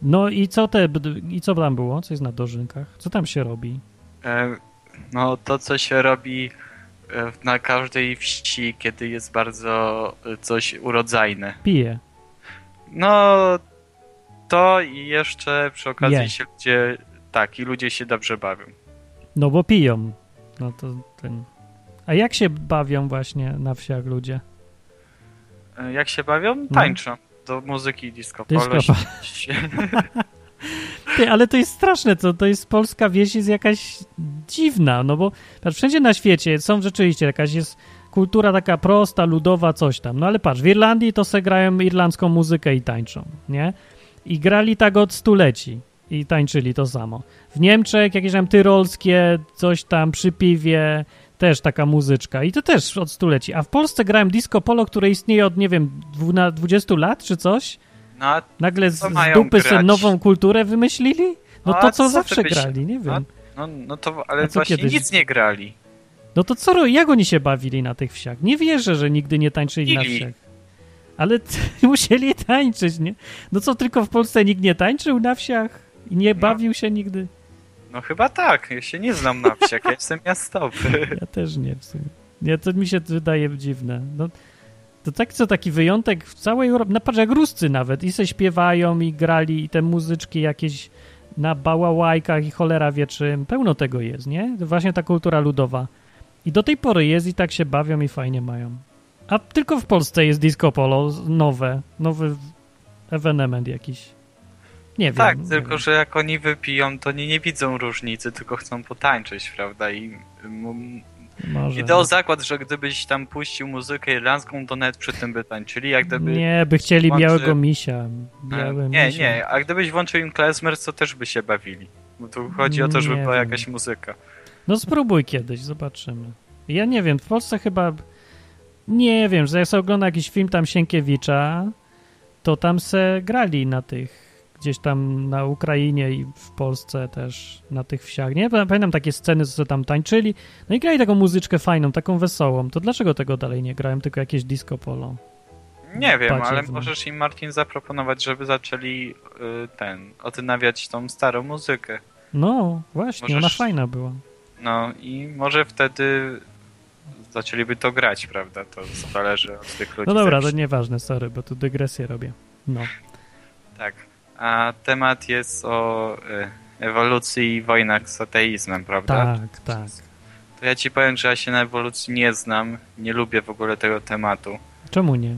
No i co te, i co tam było? Co jest na dożynkach? Co tam się robi? E, no to, co się robi na każdej wsi, kiedy jest bardzo e, coś urodzajne. Pije. No to i jeszcze przy okazji Je. się ludzie, tak, i ludzie się dobrze bawią. No bo piją. No to ten... A jak się bawią właśnie na wsiach ludzie? Jak się bawią? No. Tańczą. No. Do muzyki disco polo. Disco. Ty, ale to jest straszne, to, to jest polska wieś jest jakaś dziwna, no bo patrz, wszędzie na świecie są rzeczywiście jakaś jest kultura taka prosta, ludowa, coś tam. No ale patrz, w Irlandii to se grają irlandzką muzykę i tańczą, nie? I grali tak od stuleci i tańczyli to samo. W Niemczech jakieś tam tyrolskie, coś tam przy piwie, też taka muzyczka i to też od stuleci. A w Polsce grałem disco polo, które istnieje od, nie wiem, 20 lat czy coś. No, Nagle z, z dupy sobie nową kulturę wymyślili? No, no to, co, co zawsze grali, nie wiem. No, no, no to, ale właśnie kiedyś? nic nie grali. No to co, jak oni się bawili na tych wsiach? Nie wierzę, że nigdy nie tańczyli na wsiach. Ale musieli tańczyć, nie? No co, tylko w Polsce nikt nie tańczył na wsiach? I nie no. bawił się nigdy? No chyba tak, ja się nie znam na wsiach, ja jestem miastowy. Ja też nie w sumie. Nie, to mi się wydaje dziwne. No, to tak co taki wyjątek w całej Europie, na patrz jak Ruscy nawet i se śpiewają i grali i te muzyczki jakieś na bałałajkach i cholera wie czym, pełno tego jest, nie? Właśnie ta kultura ludowa. I do tej pory jest i tak się bawią i fajnie mają. A tylko w Polsce jest disco polo nowe, nowy ewenement jakiś. Nie wiem. Tak, tylko wiem. że jak oni wypiją, to nie, nie widzą różnicy, tylko chcą potańczyć, prawda? I może. O zakład, że gdybyś tam puścił muzykę irlandzką, to nawet przy tym by tańczyli, jak gdyby... Nie, by chcieli włączy... białego misia. Białe nie, misia. nie, a gdybyś włączył im klezmer, to też by się bawili. Bo tu chodzi o to, żeby nie była wiem. jakaś muzyka. No spróbuj kiedyś, zobaczymy. Ja nie wiem, w Polsce chyba... Nie wiem, że jak sobie ogląda jakiś film tam Sienkiewicza, to tam se grali na tych gdzieś tam na Ukrainie i w Polsce też na tych wsiach. Nie pamiętam takie sceny, co tam tańczyli. No i grali taką muzyczkę fajną, taką wesołą. To dlaczego tego dalej nie grałem, tylko jakieś disco polo? Nie wiem, ale możesz im Martin zaproponować, żeby zaczęli y, ten, odnawiać tą starą muzykę. No, właśnie, możesz... ona fajna była. No i może wtedy zaczęliby to grać, prawda? To zależy od tych ludzi. No dobra, to nieważne, sorry, bo tu dygresję robię. No. Tak a temat jest o e, ewolucji i wojnach z ateizmem, prawda? Tak, tak. To ja ci powiem, że ja się na ewolucji nie znam, nie lubię w ogóle tego tematu. Czemu nie?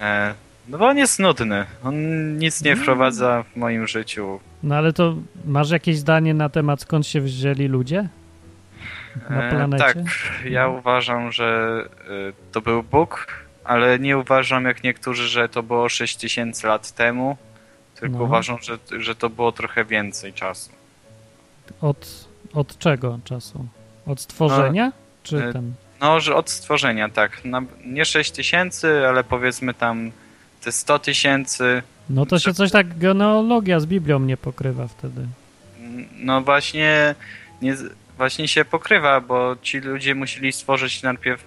E, no bo on jest nudny. On nic nie wprowadza w moim życiu. No ale to masz jakieś zdanie na temat skąd się wzięli ludzie? Na e, planecie? E, tak, ja uważam, że e, to był Bóg, ale nie uważam jak niektórzy, że to było 6000 lat temu tylko no. uważam, że, że to było trochę więcej czasu. Od, od czego czasu? Od stworzenia? No, czy e, ten? No, że od stworzenia, tak. Nie 6 tysięcy, ale powiedzmy tam te 100 tysięcy. No to się coś tak genealogia z Biblią nie pokrywa wtedy. No właśnie, nie, właśnie się pokrywa, bo ci ludzie musieli stworzyć najpierw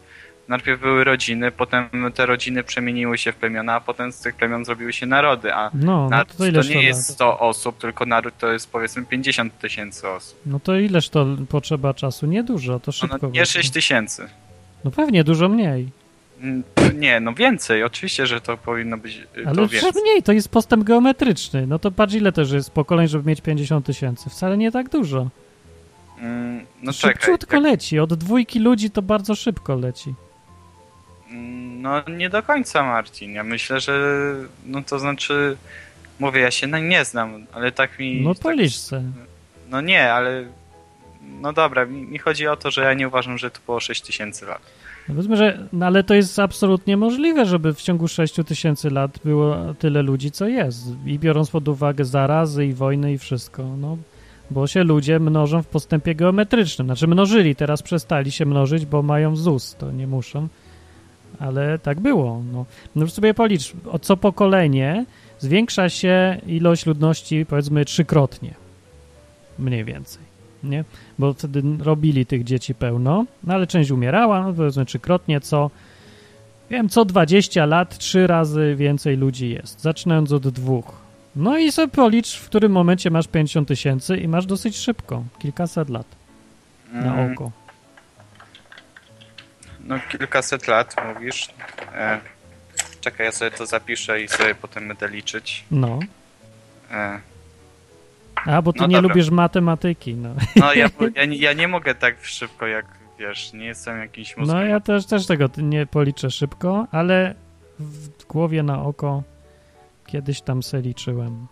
najpierw były rodziny, potem te rodziny przemieniły się w plemiona, a potem z tych plemion zrobiły się narody, a no, naród no to, to, nie jest 100 osób, tylko naród to jest powiedzmy 50 tysięcy osób. No to ileż to potrzeba czasu? Niedużo, to szybko. No, no, nie 6 tysięcy. No pewnie, dużo mniej. Mm, nie, no więcej, oczywiście, że to powinno być y, Ale więcej. mniej, to jest postęp geometryczny. No to patrz ile też jest pokoleń, żeby mieć 50 tysięcy. Wcale nie tak dużo. Mm, no Szybciutko czekaj, leci. Od dwójki ludzi to bardzo szybko leci. No nie do końca Marcin. Ja myślę, że no to znaczy mówię, ja się nie znam, ale tak mi... No policz se. No nie, ale no dobra, mi, mi, chodzi o to, że ja nie uważam, że to było 6 tysięcy lat. No powiedzmy, że no ale to jest absolutnie możliwe, żeby w ciągu 6 tysięcy lat było tyle ludzi, co jest. I biorąc pod uwagę zarazy i wojny i wszystko, no bo się ludzie mnożą w postępie geometrycznym. Znaczy mnożyli, teraz przestali się mnożyć, bo mają ZUS, to nie muszą ale tak było. No, no sobie policz, o co pokolenie zwiększa się ilość ludności powiedzmy trzykrotnie. Mniej więcej. nie? Bo wtedy robili tych dzieci pełno, no ale część umierała, no powiedzmy trzykrotnie, co wiem, co 20 lat trzy razy więcej ludzi jest, zaczynając od dwóch. No i sobie policz, w którym momencie masz 50 tysięcy i masz dosyć szybko, kilkaset lat na mm. oko. No kilkaset lat, mówisz. E, czekaj, ja sobie to zapiszę i sobie potem będę liczyć. No. E, a, bo ty no nie dobra. lubisz matematyki, no. No, ja, ja, ja, nie mogę tak szybko, jak wiesz, nie jestem jakiś mózg. No, ja też, też tego nie policzę szybko, ale w głowie na oko kiedyś tam se liczyłem,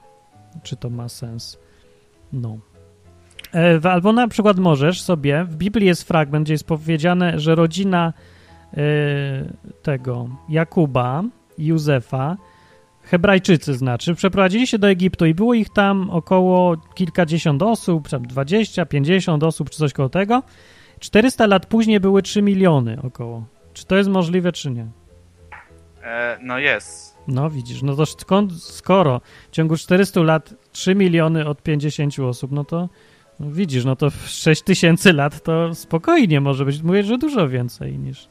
czy to ma sens. No. E, albo na przykład możesz sobie, w Biblii jest fragment, gdzie jest powiedziane, że rodzina e, tego Jakuba Józefa Hebrajczycy znaczy, przeprowadzili się do Egiptu i było ich tam około kilkadziesiąt osób, 20, 50 osób czy coś koło tego. 400 lat później były 3 miliony około. Czy to jest możliwe, czy nie? E, no jest. No widzisz, no to skąd, skoro w ciągu 400 lat 3 miliony od 50 osób, no to no widzisz, no to 6 tysięcy lat to spokojnie może być. Mówię, że dużo więcej niż...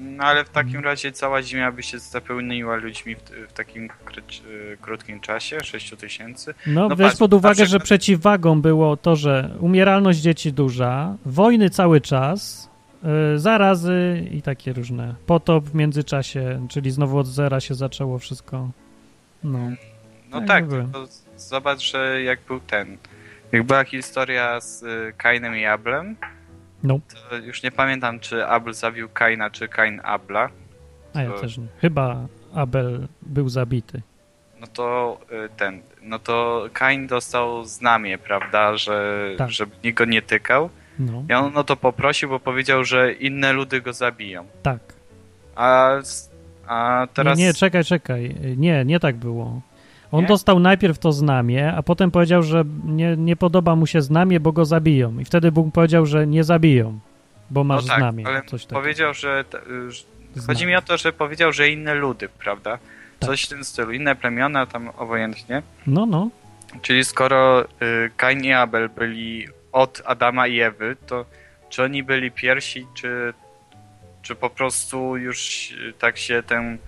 No ale w takim razie cała Ziemia by się zapełniła ludźmi w, w takim krótkim czasie, 6 tysięcy. No, no weź pod uwagę, że przeciwwagą było to, że umieralność dzieci duża, wojny cały czas, yy, zarazy i takie różne. Potop w międzyczasie, czyli znowu od zera się zaczęło wszystko. No, no tak, tak zobacz, że jak był ten, jak była historia z y, Kainem i Ablem, no. To już nie pamiętam, czy Abel zabił Kaina, czy Kain Abla. A ja też nie. Chyba Abel był zabity. No to y, ten, no to Kain dostał znamie, prawda, że tak. żeby nikt go nie tykał. No. I on no to poprosił, bo powiedział, że inne ludy go zabiją. Tak. A, a teraz... Nie, nie, czekaj, czekaj. Nie, nie tak było. On nie? dostał najpierw to znamie, a potem powiedział, że nie, nie podoba mu się znamie, bo go zabiją. I wtedy Bóg powiedział, że nie zabiją, bo masz no tak, znamie. Ale coś powiedział, że, chodzi mi o to, że powiedział, że inne ludy, prawda? Tak. Coś w tym stylu, inne plemiona tam obojętnie. No, no. Czyli skoro y, Kain i Abel byli od Adama i Ewy, to czy oni byli pierwsi, czy, czy po prostu już tak się ten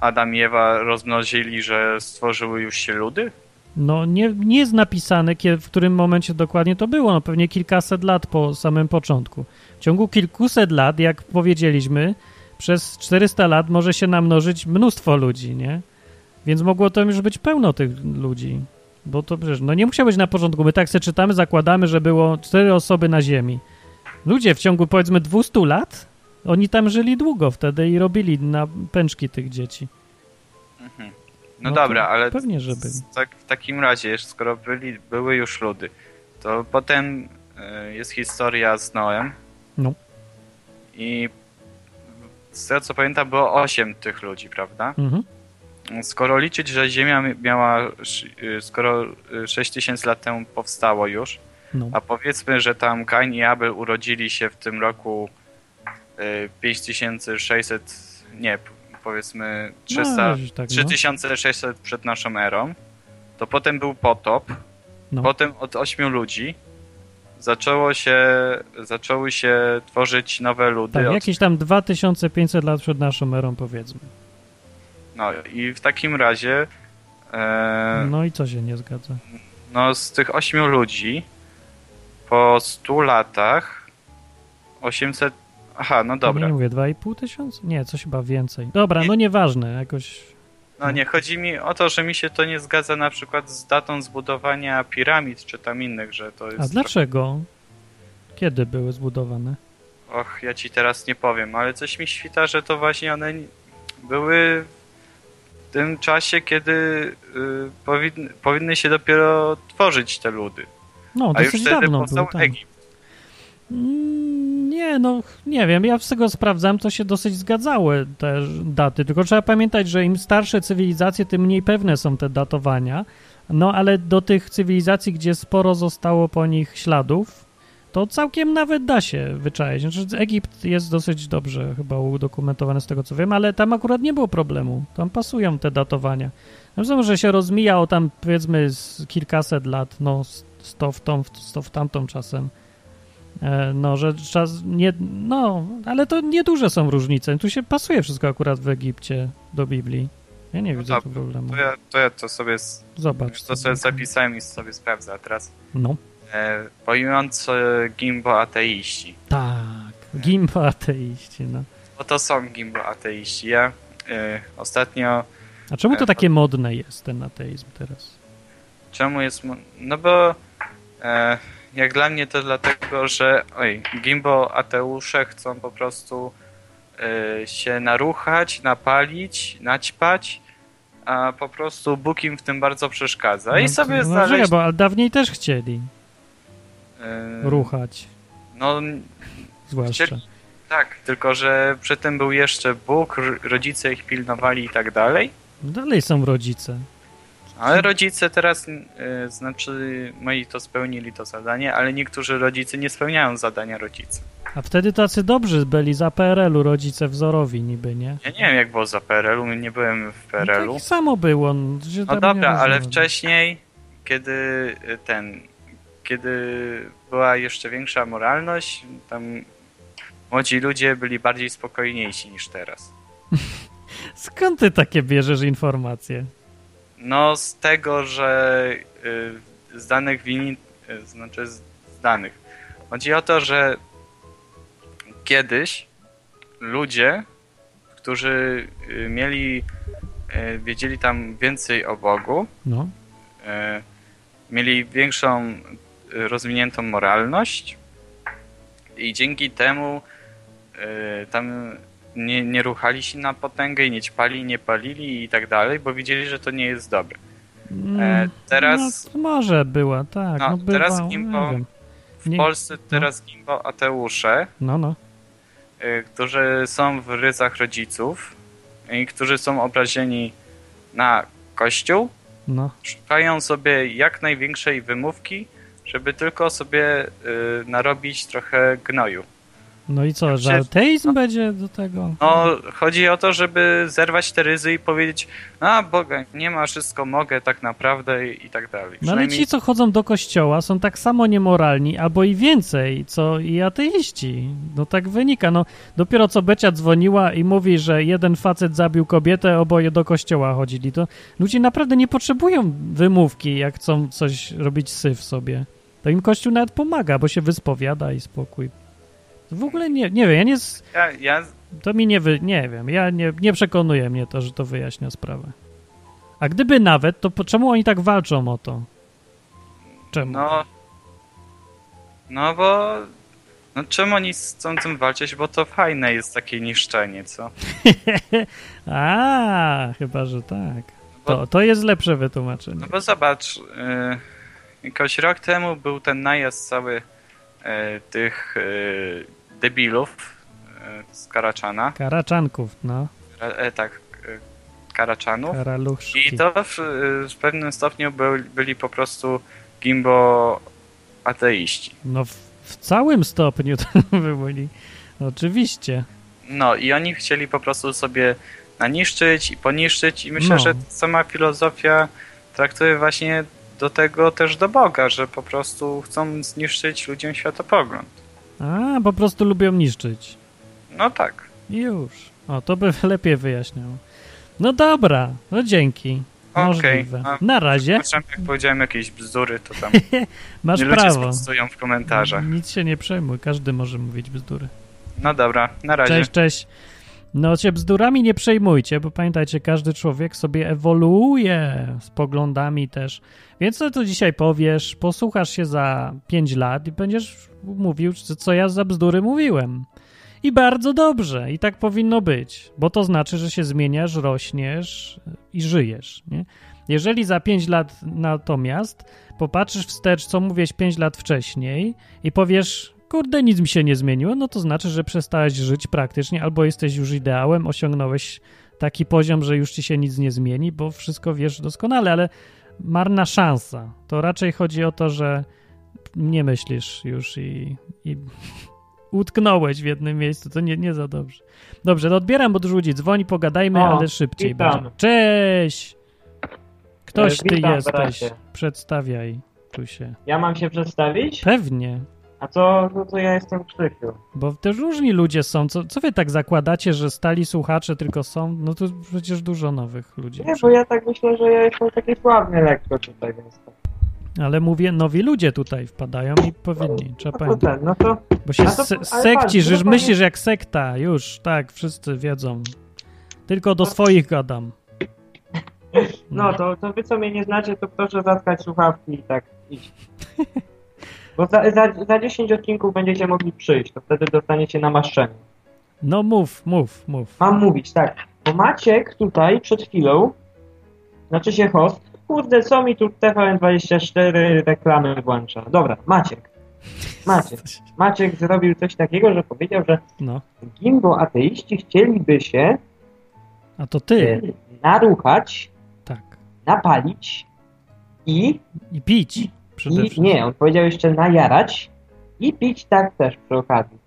Adam i Ewa rozmnożyli, że stworzyły już się ludy? No nie, nie jest napisane, w którym momencie dokładnie to było. No pewnie kilkaset lat po samym początku. W ciągu kilkuset lat, jak powiedzieliśmy, przez 400 lat może się namnożyć mnóstwo ludzi, nie? Więc mogło to już być pełno tych ludzi. Bo to przecież, no nie musiało być na początku. My tak sobie czytamy, zakładamy, że było cztery osoby na Ziemi. Ludzie w ciągu powiedzmy 200 lat oni tam żyli długo wtedy i robili na pęczki tych dzieci. Mhm. No, no dobra, ale pewnie, że byli. Tak, w takim razie, skoro byli, były już ludy, to potem y, jest historia z Noem. No. I z tego co pamiętam było osiem tych ludzi, prawda? Mhm. Skoro liczyć, że Ziemia miała, y, skoro 6000 lat temu powstało już, no. a powiedzmy, że tam Kain i Abel urodzili się w tym roku 5600, nie, powiedzmy 300, no, tak, 3600 no. przed naszą erą. To potem był potop. No. Potem od 8 ludzi zaczęło się, zaczęły się tworzyć nowe ludy. Tak, od... jakieś tam 2500 lat przed naszą erą, powiedzmy. No i w takim razie. E... No i co się nie zgadza? No, z tych 8 ludzi po 100 latach 800 Aha, no dobra. Nie mówię, 2,5 tysiąca? Nie, coś chyba więcej. Dobra, nie. no nieważne, jakoś... No nie, chodzi mi o to, że mi się to nie zgadza na przykład z datą zbudowania piramid, czy tam innych, że to jest... A dlaczego? Kiedy były zbudowane? Och, ja ci teraz nie powiem, ale coś mi świta, że to właśnie one były w tym czasie, kiedy y, powinny, powinny się dopiero tworzyć te ludy. No, A już wtedy dawno powstał był, tak. Egipt. Mm, nie, no nie wiem, ja z tego sprawdzam, to się dosyć zgadzały te daty, tylko trzeba pamiętać, że im starsze cywilizacje, tym mniej pewne są te datowania, no ale do tych cywilizacji, gdzie sporo zostało po nich śladów, to całkiem nawet da się wyczaić. Znaczy, Egipt jest dosyć dobrze chyba udokumentowany z tego, co wiem, ale tam akurat nie było problemu. Tam pasują te datowania. Wiem, że się rozmijało tam powiedzmy z kilkaset lat, no sto w tą, sto w tamtą czasem. E, no, że czas nie, no, ale to nieduże są różnice. Tu się pasuje wszystko akurat w Egipcie do Biblii. Ja nie no widzę tu problemu. To ja, to ja to sobie Zobacz. To sobie zapisałem i sobie sprawdzę teraz. No. E, pojąc gimbo ateiści. Tak, gimbo ateiści, no. Bo to są gimbo ateiści. Ja e, ostatnio... A czemu to e, takie modne jest, ten ateizm teraz? Czemu jest... No bo... E, jak dla mnie to dlatego, że oj, gimbo ateusze chcą po prostu y, się naruchać, napalić, naćpać, a po prostu Bóg im w tym bardzo przeszkadza. I no, sobie no, znaleźć... No, bo dawniej też chcieli y, ruchać. No, zwłaszcza. Chcieli... Tak, tylko że przy tym był jeszcze Bóg, rodzice ich pilnowali i tak dalej. Dalej są rodzice. Ale rodzice teraz, yy, znaczy moi to spełnili to zadanie, ale niektórzy rodzice nie spełniają zadania rodziców. A wtedy tacy dobrzy byli za PRL-u rodzice wzorowi niby, nie? Ja nie wiem jak było za PRL-u, nie byłem w PRL-u. No tak samo było. No, no dobra, ale wcześniej, kiedy y, ten, kiedy była jeszcze większa moralność, tam młodzi ludzie byli bardziej spokojniejsi niż teraz. Skąd ty takie bierzesz informacje? No z tego, że y, z danych wini, y, znaczy z danych. Chodzi o to, że kiedyś ludzie, którzy y, mieli, wiedzieli tam więcej o Bogu, no. mieli większą rozwiniętą moralność i dzięki temu tam nie, nie ruchali się na potęgę i nie ćpali, nie palili i tak dalej, bo widzieli, że to nie jest dobre. E, mm, teraz... No, może była, tak. No, no bywa, teraz Gimbo, w Polsce no. teraz no. Gimbo ateusze, no, no. Y, którzy są w ryzach rodziców i którzy są obrazieni na Kościół, no. szukają sobie jak największej wymówki, żeby tylko sobie y, narobić trochę gnoju. No i co, że ateizm no, będzie do tego? No, chodzi o to, żeby zerwać te ryzy i powiedzieć, a Boga, nie ma, wszystko mogę tak naprawdę i, i tak dalej. No ale ci, co chodzą do kościoła, są tak samo niemoralni, albo i więcej, co i ateiści. No tak wynika. No, dopiero co Becia dzwoniła i mówi, że jeden facet zabił kobietę, oboje do kościoła chodzili. To ludzie naprawdę nie potrzebują wymówki, jak chcą coś robić syf sobie. To im Kościół nawet pomaga, bo się wyspowiada i spokój w ogóle nie, nie wiem, ja nie... Z... Ja, ja... To mi nie wy... Nie wiem, ja nie, nie przekonuje mnie to, że to wyjaśnia sprawę. A gdyby nawet, to po, czemu oni tak walczą o to? Czemu? No... No bo... No czemu oni chcą tym walczyć? Bo to fajne jest takie niszczenie, co? A, chyba, że tak. No to, to jest lepsze wytłumaczenie. No bo zobacz, yy, jakoś rok temu był ten najazd cały yy, tych yy, debilów e, z Karaczana. Karaczanków, no. E, tak, e, Karaczanów. Karaluszki. I to w, w pewnym stopniu byli, byli po prostu gimbo ateiści. No w, w całym stopniu to byli. Oczywiście. No i oni chcieli po prostu sobie naniszczyć i poniszczyć i myślę, no. że sama filozofia traktuje właśnie do tego też do Boga, że po prostu chcą zniszczyć ludziom światopogląd. A, po prostu lubią niszczyć. No tak. Już. O, to by lepiej wyjaśniał. No dobra, no dzięki. Możliwe. Okay. Na razie. jak powiedziałem jakieś bzdury, to tam Masz prawo. stoją w komentarzach. Nic się nie przejmuj, każdy może mówić bzdury. No dobra, na razie. Cześć, cześć. No się bzdurami nie przejmujcie, bo pamiętajcie, każdy człowiek sobie ewoluuje z poglądami też. Więc co tu dzisiaj powiesz, posłuchasz się za 5 lat i będziesz mówił, co ja za bzdury mówiłem. I bardzo dobrze, i tak powinno być, bo to znaczy, że się zmieniasz, rośniesz i żyjesz. Nie? Jeżeli za 5 lat natomiast popatrzysz wstecz, co mówiłeś 5 lat wcześniej i powiesz, kurde, nic mi się nie zmieniło, no to znaczy, że przestałeś żyć praktycznie, albo jesteś już ideałem, osiągnąłeś taki poziom, że już ci się nic nie zmieni, bo wszystko wiesz doskonale, ale marna szansa. To raczej chodzi o to, że nie myślisz już i, i utknąłeś w jednym miejscu, to nie, nie za dobrze. Dobrze, to odbieram od ludzi, dzwoni, pogadajmy, o, ale szybciej witam. będzie. Cześć! Ktoś e, ty witam, jesteś, bracie. przedstawiaj. tu się. Ja mam się przedstawić? Pewnie. A co, no to ja jestem Krzysiu. Bo też różni ludzie są. Co, co wy tak zakładacie, że stali słuchacze tylko są? No to przecież dużo nowych ludzi. Nie, bo ja tak myślę, że ja jestem taki sławny lekko tutaj, więc tak. Ale mówię, nowi ludzie tutaj wpadają i powinni, trzeba no to ten, no to... Bo się to, se sekcisz, już myślisz jak sekta, już, tak, wszyscy wiedzą. Tylko do swoich gadam. No, to, to wy co mnie nie znacie, to proszę zatkać słuchawki i tak iść. Bo za, za, za 10 odcinków będziecie mogli przyjść, to wtedy dostaniecie namaszczenie. No mów, mów, mów. Mam mówić, tak. Bo Maciek tutaj przed chwilą, znaczy się host, kurde, co mi tu TVN24 reklamy włącza. Dobra, Maciek. Maciek. Maciek zrobił coś takiego, że powiedział, że no. gimbo ateiści chcieliby się A to ty. naruchać, tak. napalić i... I pić. I, nie, on powiedział jeszcze najarać i pić tak też przy okazji.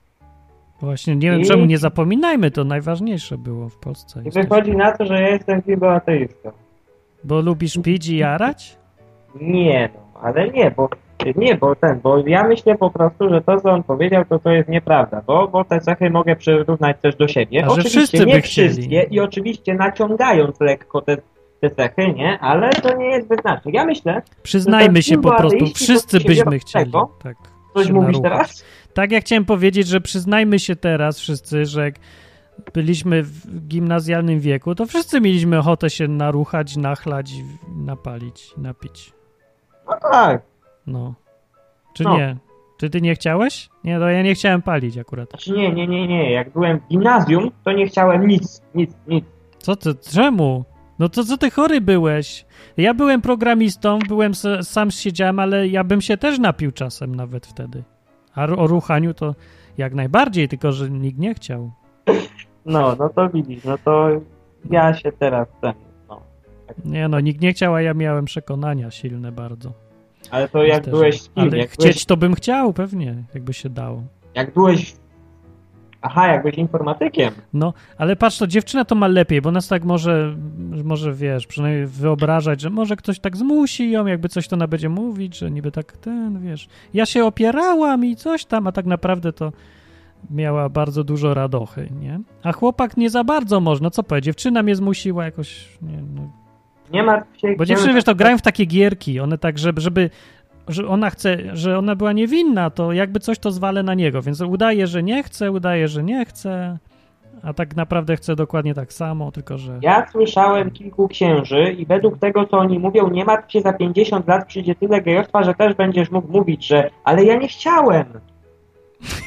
Właśnie, nie I... wiem czemu nie zapominajmy, to najważniejsze było w Polsce. I wychodzi na to, że ja jestem chyba ateistą. Bo lubisz pić i jarać? Nie, no, ale nie, bo nie, bo ten, bo ja myślę po prostu, że to, co on powiedział, to to jest nieprawda, bo, bo te cechy mogę przyrównać też do siebie. A oczywiście że wszyscy nie by wszystkie i oczywiście naciągając lekko te te cechy, nie? Ale to nie jest wyznacznik. Ja myślę... Przyznajmy się po prostu, wszyscy byśmy chcieli. Tego, tak, coś mówisz teraz? Tak, ja chciałem powiedzieć, że przyznajmy się teraz wszyscy, że jak byliśmy w gimnazjalnym wieku, to wszyscy mieliśmy ochotę się naruchać, nachlać, napalić, napić. No tak. No. Czy no. nie? Czy ty nie chciałeś? Nie, to ja nie chciałem palić akurat. Znaczy nie, nie, nie, nie. Jak byłem w gimnazjum, to nie chciałem nic, nic, nic. Co ty, czemu? No to co ty chory byłeś? Ja byłem programistą, byłem sam siedziałem, ale ja bym się też napił czasem nawet wtedy. A o ruchaniu to jak najbardziej, tylko że nikt nie chciał. No, no to widzisz, no to ja się teraz ten, no. Nie no, nikt nie chciał, a ja miałem przekonania silne bardzo. Ale to jak byłeś? Ale jak chcieć byłeś... to bym chciał pewnie, jakby się dało. Jak byłeś Aha, jakbyś informatykiem. No, ale patrz, to dziewczyna to ma lepiej, bo nas tak może, może wiesz, przynajmniej wyobrażać, że może ktoś tak zmusi ją, jakby coś to ona będzie mówić, że niby tak ten, wiesz. Ja się opierałam i coś tam, a tak naprawdę to miała bardzo dużo radochy, nie? A chłopak nie za bardzo można, co powie? Dziewczyna mnie zmusiła jakoś, nie no. Nie martw się. Bo dziewczyny, wiesz, to grają w takie gierki, one tak, żeby, żeby że ona chce, że ona była niewinna, to jakby coś to zwalę na niego, więc udaje, że nie chce, udaje, że nie chce, a tak naprawdę chce dokładnie tak samo, tylko że... Ja słyszałem kilku księży i według tego, co oni mówią, nie martw się, za 50 lat przyjdzie tyle gejostwa, że też będziesz mógł mówić, że ale ja nie chciałem.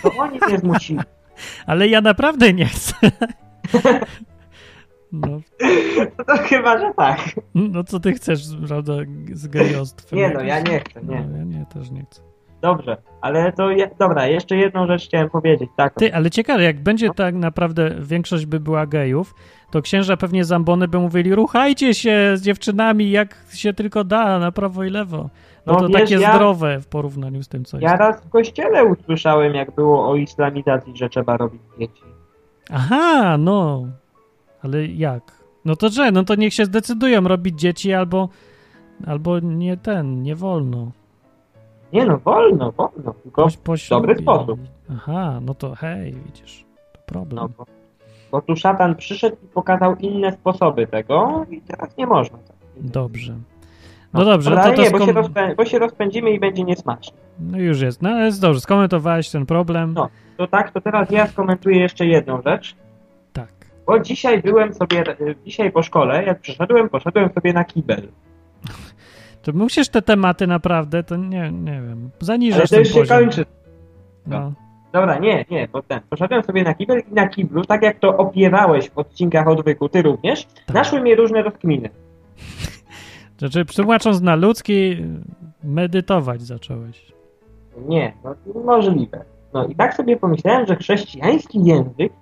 To oni mnie zmusili. ale ja naprawdę nie chcę. No. To, chyba, że tak. No co ty chcesz, prawda, z gejostwem? Nie no, ja nie chcę, nie. No, ja nie, też nie chcę. Dobrze, ale to, je, dobra, jeszcze jedną rzecz chciałem powiedzieć, tak. Ty, ale ciekawe, jak będzie tak naprawdę większość by była gejów, to księża pewnie zambony by mówili, ruchajcie się z dziewczynami jak się tylko da, na prawo i lewo. No, no to wiesz, takie ja, zdrowe w porównaniu z tym, co jest. Ja raz w kościele usłyszałem, jak było o islamizacji, że trzeba robić dzieci. Aha, no, ale jak? No to że? No to niech się zdecydują robić dzieci albo, albo nie ten, nie wolno. Nie no, wolno, wolno, tylko w dobry sposób. Aha, no to hej, widzisz, to problem. No, bo, bo tu szatan przyszedł i pokazał inne sposoby tego i teraz nie można. Tak. Dobrze. No, no dobrze, to, to nie, bo, się rozpę- bo się rozpędzimy i będzie niesmacznie. No już jest, no ale jest dobrze, skomentowałeś ten problem. No, to tak, to teraz ja skomentuję jeszcze jedną rzecz. Bo dzisiaj byłem sobie, dzisiaj po szkole, jak przyszedłem, poszedłem sobie na kibel. To musisz te tematy naprawdę, to nie, nie wiem, zaniżasz Ale to już się kończy. No. Dobra, nie, nie, bo ten, poszedłem sobie na kibel i na kiblu, tak jak to opiewałeś w odcinkach odwyku, ty również, tak. naszły mnie różne rozkminy. Znaczy, tłumacząc na ludzki, medytować zacząłeś. Nie, no możliwe. No i tak sobie pomyślałem, że chrześcijański język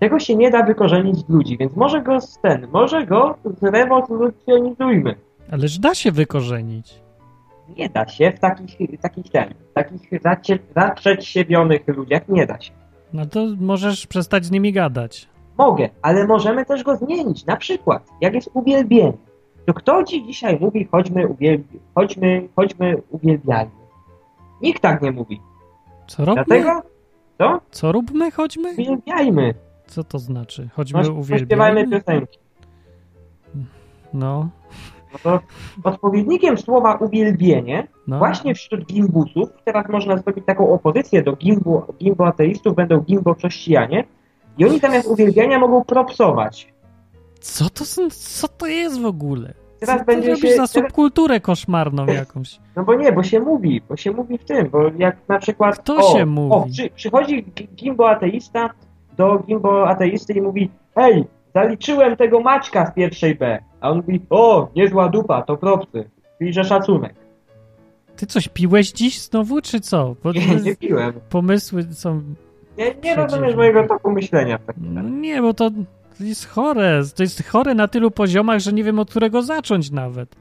tego się nie da wykorzenić z ludzi, więc może go z ten, może go zrewolucjonizujmy. Ależ da się wykorzenić. Nie da się w takich, takich ten, w takich zatrzećsiewionych ludziach nie da się. No to możesz przestać z nimi gadać. Mogę, ale możemy też go zmienić. Na przykład, jak jest uwielbienie. to kto ci dzisiaj mówi, chodźmy, uwielbi chodźmy, chodźmy uwielbiajmy? Nikt tak nie mówi. Co robimy? Dlatego, co? Co róbmy, chodźmy? Uwielbiajmy. Co to znaczy? Chodźmy, no, uwielbiajmy? Śpiewajmy piosenki. No. no to odpowiednikiem słowa uwielbienie no. właśnie wśród gimbusów, teraz można zrobić taką opozycję do gimbu, gimbo ateistów, będą gimbo chrześcijanie i oni zamiast uwielbiania mogą propsować. Co to, co to jest w ogóle? Teraz co będzie się za subkulturę koszmarną jakąś. No bo nie, bo się mówi, bo się mówi w tym, bo jak na przykład... Kto o, się mówi? O, przy, przychodzi gimbo ateista do gimbo ateisty i mówi hej, zaliczyłem tego Maćka z pierwszej B. A on mówi, o, niezła dupa, to propsy. Czyli, że szacunek. Ty coś piłeś dziś znowu, czy co? Bo nie, nie piłem. Pomysły są... Nie, nie rozumiesz mojego toku myślenia. No nie, bo to jest chore. To jest chore na tylu poziomach, że nie wiem od którego zacząć nawet.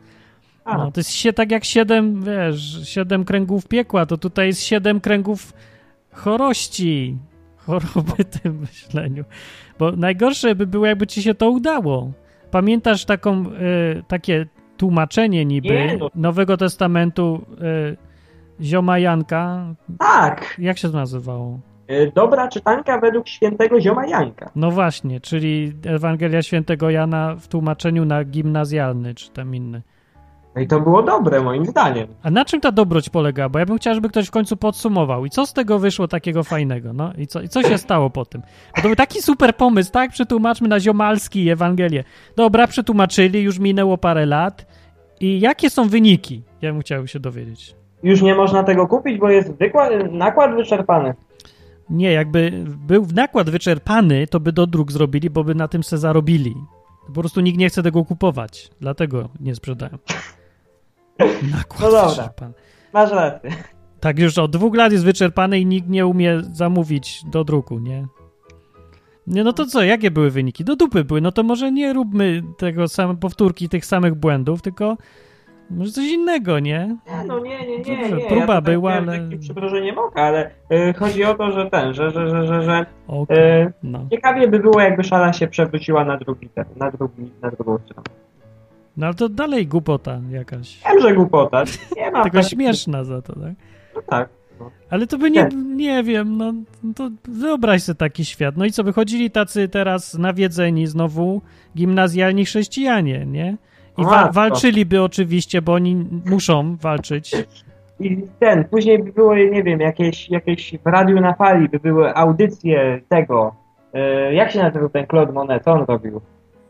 No, to jest się tak jak siedem, wiesz, siedem kręgów piekła, to tutaj jest siedem kręgów chorości, choroby tym myśleniu. Bo najgorsze by było, jakby ci się to udało. Pamiętasz taką, y, takie tłumaczenie niby nie, no. Nowego Testamentu y, Zioma Janka? Tak. Jak się to nazywało? E, dobra czytanka według świętego zioma Janka. No właśnie, czyli Ewangelia świętego Jana w tłumaczeniu na gimnazjalny, czy tam inny. No i to było dobre, moim zdaniem. A na czym ta dobroć polega? Bo ja bym chciał, żeby ktoś w końcu podsumował. I co z tego wyszło takiego fajnego? No i co, i co się stało po tym? Bo to był taki super pomysł, tak? Przetłumaczmy na ziomalski Ewangelię. Dobra, przetłumaczyli, już minęło parę lat. I jakie są wyniki? Ja bym chciał się dowiedzieć. Już nie można tego kupić, bo jest wykład, nakład wyczerpany. Nie, jakby był nakład wyczerpany, to by do dróg zrobili, bo by na tym se zarobili. Po prostu nikt nie chce tego kupować, dlatego nie sprzedają. Nakład no dobra, masz rację. Tak, już od dwóch lat jest wyczerpany i nikt nie umie zamówić do druku, nie? Nie, no to co, jakie były wyniki? Do dupy były, no to może nie róbmy tego same powtórki tych samych błędów, tylko może coś innego, nie? No nie, nie, nie. nie. Próba ja była, ale... Przepraszam, mogę, ale y, chodzi o to, że ten, że, że, że, że, że okay. y, no. ciekawie by było, jakby szala się przewróciła na drugi, ten, na drugi, na drugą stronę. No ale to dalej głupota jakaś. Wiem, że głupota. Nie ma Tylko tak... śmieszna za to, tak? No tak. No. Ale to by nie, nie wiem, no to wyobraź sobie taki świat. No i co, by chodzili tacy teraz nawiedzeni znowu gimnazjalni chrześcijanie, nie? I wa walczyliby oczywiście, bo oni muszą walczyć. I ten, później by było, nie wiem, jakieś, jakieś w radiu na fali by były audycje tego, yy, jak się nazywał ten Claude Monet, co on robił?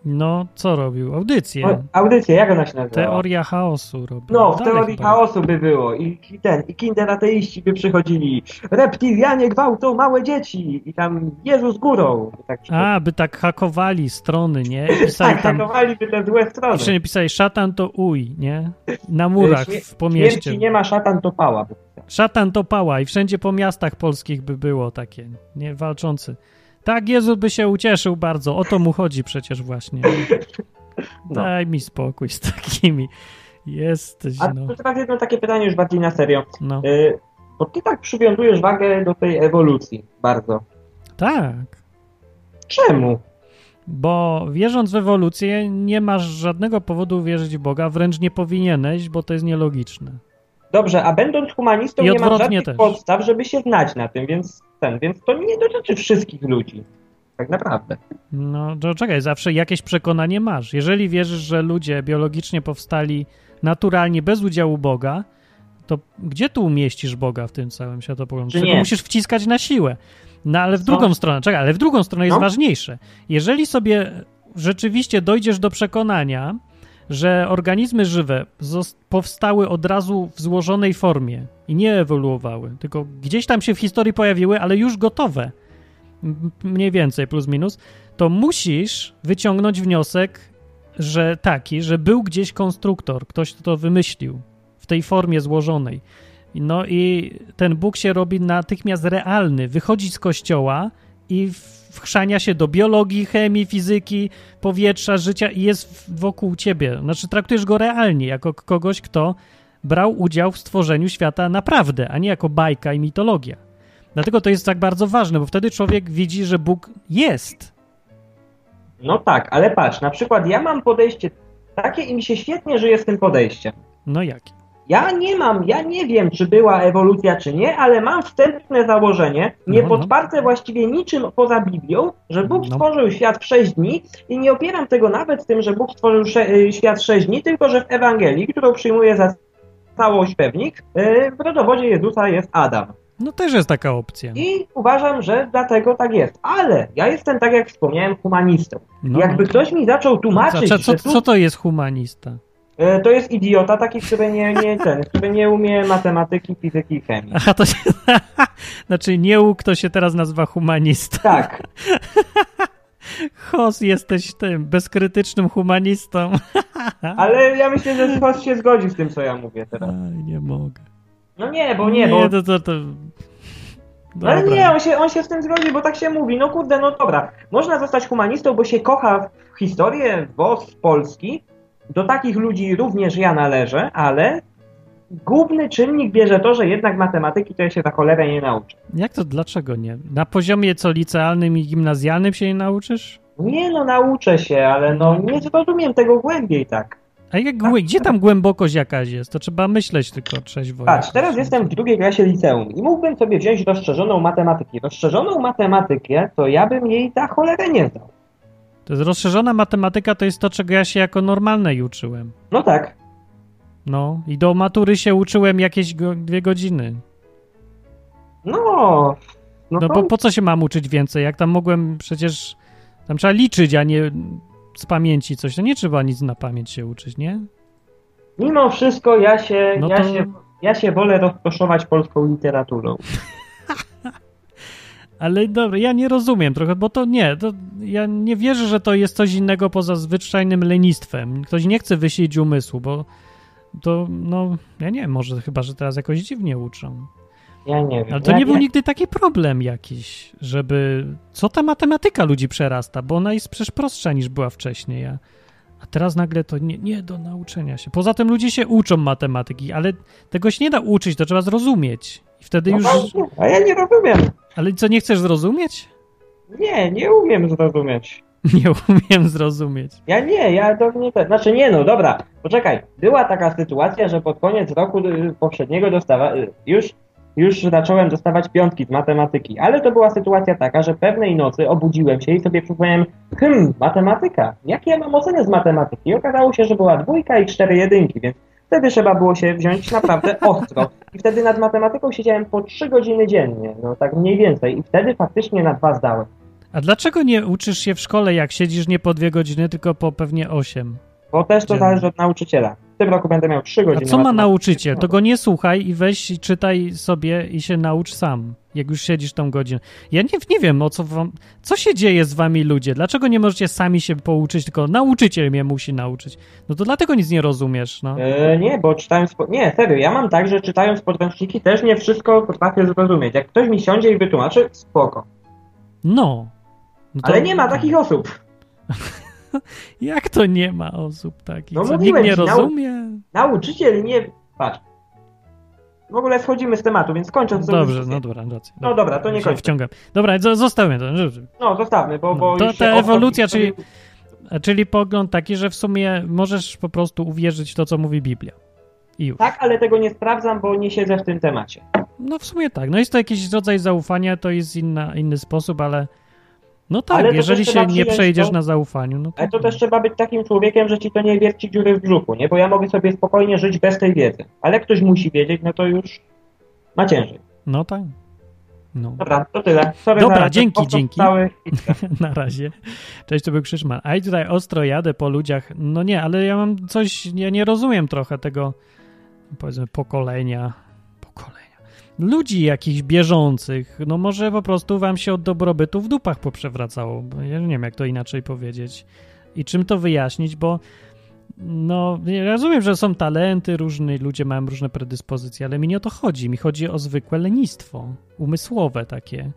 No, co robił? Audycję. O, audycję, jak ona się nazywa? Teoria chaosu robił. No, w teorii chaosu by było i, i ten, i kinderateiści by przychodzili. Reptilianie gwałcą małe dzieci i tam Jezus górą. Tak A, by tak hakowali strony, nie? I pisali tak, tam, hakowali by te złe strony. Jeszcze nie pisali szatan to uj, nie? Na murach w pomieście. Śmierci nie ma, szatan to pała. Szatan to pała i wszędzie po miastach polskich by było takie, nie? Walczący. Tak, Jezus by się ucieszył bardzo. O to mu chodzi przecież właśnie. No. Daj mi spokój z takimi. Jesteś, A no. teraz jedno takie pytanie już bardziej na serio. No. Y bo ty tak przywiązujesz wagę do tej ewolucji bardzo. Tak. Czemu? Bo wierząc w ewolucję, nie masz żadnego powodu wierzyć w Boga, wręcz nie powinieneś, bo to jest nielogiczne. Dobrze, a będąc humanistą I nie ma żadnych też. podstaw, żeby się znać na tym, więc ten, więc to nie dotyczy wszystkich ludzi. Tak naprawdę. No, to czekaj, zawsze jakieś przekonanie masz. Jeżeli wierzysz, że ludzie biologicznie powstali naturalnie bez udziału Boga, to gdzie tu umieścisz Boga w tym całym światopoglądzie? Czego musisz wciskać na siłę. No ale w drugą stronę, czekaj, ale w drugą stronę jest no? ważniejsze. Jeżeli sobie rzeczywiście dojdziesz do przekonania, że organizmy żywe powstały od razu w złożonej formie i nie ewoluowały, tylko gdzieś tam się w historii pojawiły, ale już gotowe, mniej więcej plus minus, to musisz wyciągnąć wniosek, że taki, że był gdzieś konstruktor, ktoś to wymyślił w tej formie złożonej. No i ten Bóg się robi natychmiast realny, wychodzi z kościoła i wchrzania się do biologii, chemii, fizyki, powietrza, życia i jest wokół ciebie. Znaczy, traktujesz go realnie, jako kogoś, kto brał udział w stworzeniu świata naprawdę, a nie jako bajka i mitologia. Dlatego to jest tak bardzo ważne, bo wtedy człowiek widzi, że Bóg jest. No tak, ale patrz, na przykład ja mam podejście takie i mi się świetnie żyje z tym podejściem. No jakie? Ja nie mam, ja nie wiem, czy była ewolucja, czy nie, ale mam wstępne założenie, nie no, podparte no. właściwie niczym poza Biblią, że Bóg no. stworzył świat w sześć dni i nie opieram tego nawet tym, że Bóg stworzył y, świat w sześć dni, tylko że w Ewangelii, którą przyjmuję za całość pewnik, y, w rodowodzie Jezusa jest Adam. No też jest taka opcja. I uważam, że dlatego tak jest. Ale ja jestem, tak jak wspomniałem, humanistą. No, Jakby no. ktoś mi zaczął tłumaczyć, co, co, co to jest humanista? E, to jest idiota taki, który nie, nie, ten, który nie umie matematyki, fizyki i chemii. Aha, to się, znaczy nie u kto się teraz nazywa humanista. Tak. Hos, jesteś tym bezkrytycznym humanistą. Ale ja myślę, że Hos się zgodzi z tym, co ja mówię teraz. Aj, nie mogę. No nie, bo nie, nie bo... to, to, to... Ale nie, on się, on się z tym zgodzi, bo tak się mówi. No kurde, no dobra. Można zostać humanistą, bo się kocha w historię, w Polski, do takich ludzi również ja należę, ale główny czynnik bierze to, że jednak matematyki to ja się za cholerę nie nauczę. Jak to, dlaczego nie? Na poziomie co licealnym i gimnazjalnym się nie nauczysz? Nie no, nauczę się, ale no nie zrozumiem tego głębiej tak. A jak, gdzie tam głębokość jakaś jest? To trzeba myśleć tylko trzeźwo. Patrz, teraz jestem w drugiej klasie liceum i mógłbym sobie wziąć rozszerzoną matematykę. Rozszerzoną matematykę to ja bym jej za cholerę nie zdał. To jest rozszerzona matematyka, to jest to, czego ja się jako normalnej uczyłem. No tak. No, i do matury się uczyłem jakieś go, dwie godziny. No. No, no to... bo po co się mam uczyć więcej? Jak tam mogłem przecież. Tam trzeba liczyć, a nie z pamięci coś. To nie trzeba nic na pamięć się uczyć, nie? Mimo wszystko ja się, no ja to... się, ja się wolę rozproszować polską literaturą. Ale dobra, ja nie rozumiem trochę, bo to nie, to ja nie wierzę, że to jest coś innego poza zwyczajnym lenistwem. Ktoś nie chce wysilić umysłu, bo to, no, ja nie wiem, może chyba, że teraz jakoś dziwnie uczą. Ja nie wiem. Ale to ja nie był nigdy taki problem jakiś, żeby... Co ta matematyka ludzi przerasta, bo ona jest przecież prostsza niż była wcześniej, a, a teraz nagle to nie, nie do nauczenia się. Poza tym ludzie się uczą matematyki, ale tego się nie da uczyć, to trzeba zrozumieć. I wtedy no już... A ja nie rozumiem. Ale co, nie chcesz zrozumieć? Nie, nie umiem zrozumieć. Nie umiem zrozumieć. Ja nie, ja to nie... Znaczy nie no, dobra, poczekaj. Była taka sytuacja, że pod koniec roku y, poprzedniego dostawa... Y, już, już zacząłem dostawać piątki z matematyki, ale to była sytuacja taka, że pewnej nocy obudziłem się i sobie przypomniałem, hmm, matematyka, jakie ja mam oceny z matematyki? I okazało się, że była dwójka i cztery jedynki, więc Wtedy trzeba było się wziąć naprawdę ostro. I wtedy nad matematyką siedziałem po trzy godziny dziennie, no tak mniej więcej. I wtedy faktycznie na dwa zdałem. A dlaczego nie uczysz się w szkole, jak siedzisz nie po dwie godziny, tylko po pewnie osiem? Bo też to zależy od nauczyciela. W tym roku będę miał trzy godziny. A co ma nauczyciel? To go nie słuchaj i weź i czytaj sobie i się naucz sam, jak już siedzisz tą godzinę. Ja nie, nie wiem, o co wam... Co się dzieje z wami ludzie? Dlaczego nie możecie sami się pouczyć, tylko nauczyciel mnie musi nauczyć? No to dlatego nic nie rozumiesz, no. E, nie, bo czytając... Nie, serio, ja mam tak, że czytając podręczniki też nie wszystko potrafię zrozumieć. Jak ktoś mi siądzie i wytłumaczy, spoko. No. no to... Ale nie ma takich osób. Jak to nie ma osób takich? No, Co, nikt nie rozumie? Nau nauczyciel nie... Patrz. W ogóle schodzimy z tematu, więc kończąc... Dobrze, no dobra, racja. No dobra, to nie kończę. Wciągam. Dobra, zostawmy to. No, zostawmy, bo... bo to ta ewolucja, czyli, czyli pogląd taki, że w sumie możesz po prostu uwierzyć w to, co mówi Biblia. I już. Tak, ale tego nie sprawdzam, bo nie siedzę w tym temacie. No w sumie tak. No jest to jakiś rodzaj zaufania, to jest inna, inny sposób, ale no tak, jeżeli się nie przejdziesz to, na zaufaniu. No to... Ale to też trzeba być takim człowiekiem, że ci to nie wierci dziury w brzuchu, nie? Bo ja mogę sobie spokojnie żyć bez tej wiedzy. Ale ktoś musi wiedzieć, no to już ma ciężej. No tak. No. Dobra, to tyle. Sorry Dobra, dzięki, dzięki. na razie. Cześć, to był Krzyszman. A i tutaj ostro jadę po ludziach. No nie, ale ja mam coś, ja nie rozumiem trochę tego, powiedzmy, pokolenia ludzi jakichś bieżących. No może po prostu wam się od dobrobytu w dupach poprzewracało. Ja nie wiem, jak to inaczej powiedzieć. I czym to wyjaśnić, bo no, rozumiem, że są talenty, różni ludzie mają różne predyspozycje, ale mi nie o to chodzi. Mi chodzi o zwykłe lenistwo, umysłowe takie,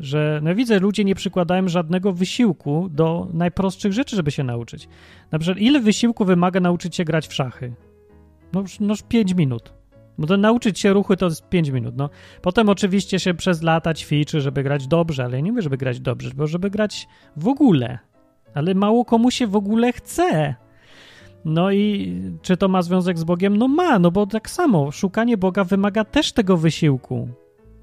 że no widzę, ludzie nie przykładają żadnego wysiłku do najprostszych rzeczy, żeby się nauczyć. Na przykład, ile wysiłku wymaga nauczyć się grać w szachy? No, no 5 minut. Bo to nauczyć się ruchu to jest 5 minut. No. Potem oczywiście się przez lata ćwiczy, żeby grać dobrze, ale ja nie mówię, żeby grać dobrze, bo żeby grać w ogóle. Ale mało komu się w ogóle chce. No i czy to ma związek z Bogiem? No ma, no bo tak samo szukanie Boga wymaga też tego wysiłku.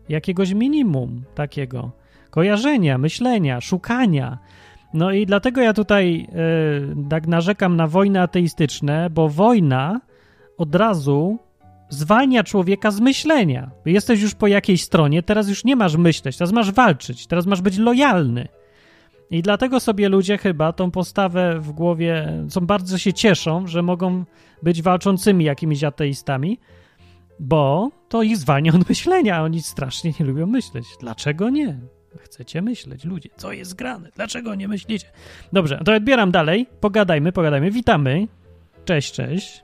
Jakiegoś minimum takiego. Kojarzenia, myślenia, szukania. No i dlatego ja tutaj yy, tak narzekam na wojny ateistyczne, bo wojna od razu zwalnia człowieka z myślenia. Jesteś już po jakiejś stronie, teraz już nie masz myśleć, teraz masz walczyć, teraz masz być lojalny. I dlatego sobie ludzie chyba tą postawę w głowie, są bardzo się cieszą, że mogą być walczącymi jakimiś ateistami, bo to ich zwalnia od myślenia. Oni strasznie nie lubią myśleć. Dlaczego nie? Chcecie myśleć, ludzie. Co jest grane? Dlaczego nie myślicie? Dobrze, to odbieram dalej. Pogadajmy, pogadajmy. Witamy. Cześć, cześć.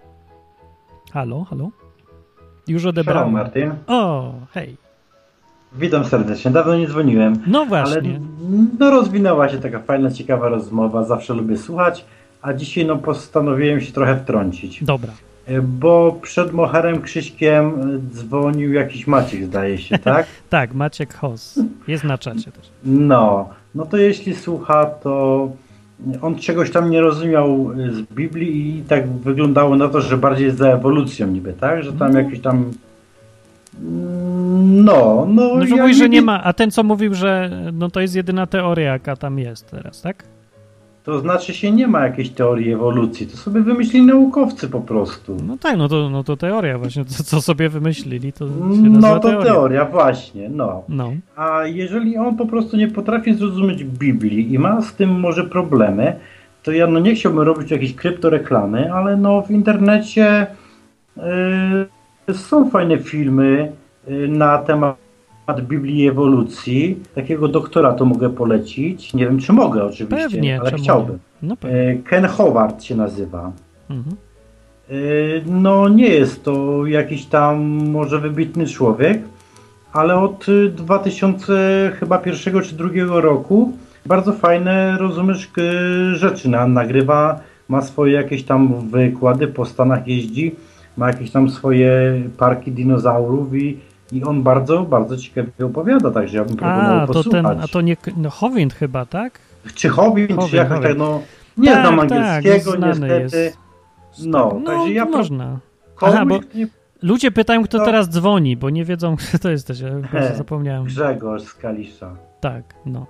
Halo, halo. Już odebrałem. Cześć, Martin. O, hej. Witam serdecznie. Dawno nie dzwoniłem. No właśnie. Ale no, rozwinęła się taka fajna, ciekawa rozmowa. Zawsze lubię słuchać. A dzisiaj no, postanowiłem się trochę wtrącić. Dobra. E, bo przed Moherem Krzyśkiem e, dzwonił jakiś Maciek, zdaje się, tak? tak, Maciek Hos. Jest na czacie też. No, no to jeśli słucha, to on czegoś tam nie rozumiał e, z Biblii i tak wyglądało na to, że bardziej jest za ewolucją niby, tak? Że tam no. jakiś tam no, no. No, że ja mówi, że nie ma, a ten co mówił, że no to jest jedyna teoria, jaka tam jest teraz, tak? To znaczy się nie ma jakiejś teorii ewolucji, to sobie wymyślili naukowcy po prostu. No tak, no to, no to teoria właśnie, co, co sobie wymyślili, to się No to teoria. teoria, właśnie, no. no. A jeżeli on po prostu nie potrafi zrozumieć Biblii i ma z tym może problemy, to ja no nie chciałbym robić jakiejś kryptoreklamy, ale no w internecie yy, są fajne filmy yy, na temat Biblii ewolucji. Takiego doktora to mogę polecić. Nie wiem, czy mogę oczywiście, pewnie, ale chciałbym. No e, Ken Howard się nazywa. Mhm. E, no nie jest to jakiś tam może wybitny człowiek, ale od 2000 chyba pierwszego czy drugiego roku bardzo fajne, rozumiesz, rzeczy nagrywa, ma swoje jakieś tam wykłady, po Stanach jeździ, ma jakieś tam swoje parki dinozaurów i i on bardzo, bardzo ciekawie opowiada, także ja bym proponował a, to posłuchać. Ten, a to nie no, Howind chyba, tak? Czy Howind, Howind czy jakoś tak, no nie tak, znam tak, angielskiego tak, niestety. Jest. No, no, także ja można. Aha, bo ludzie pytają, kto no. teraz dzwoni, bo nie wiedzą, kto to jesteś. Ja He, zapomniałem. Grzegorz z Kalisza. Tak, no.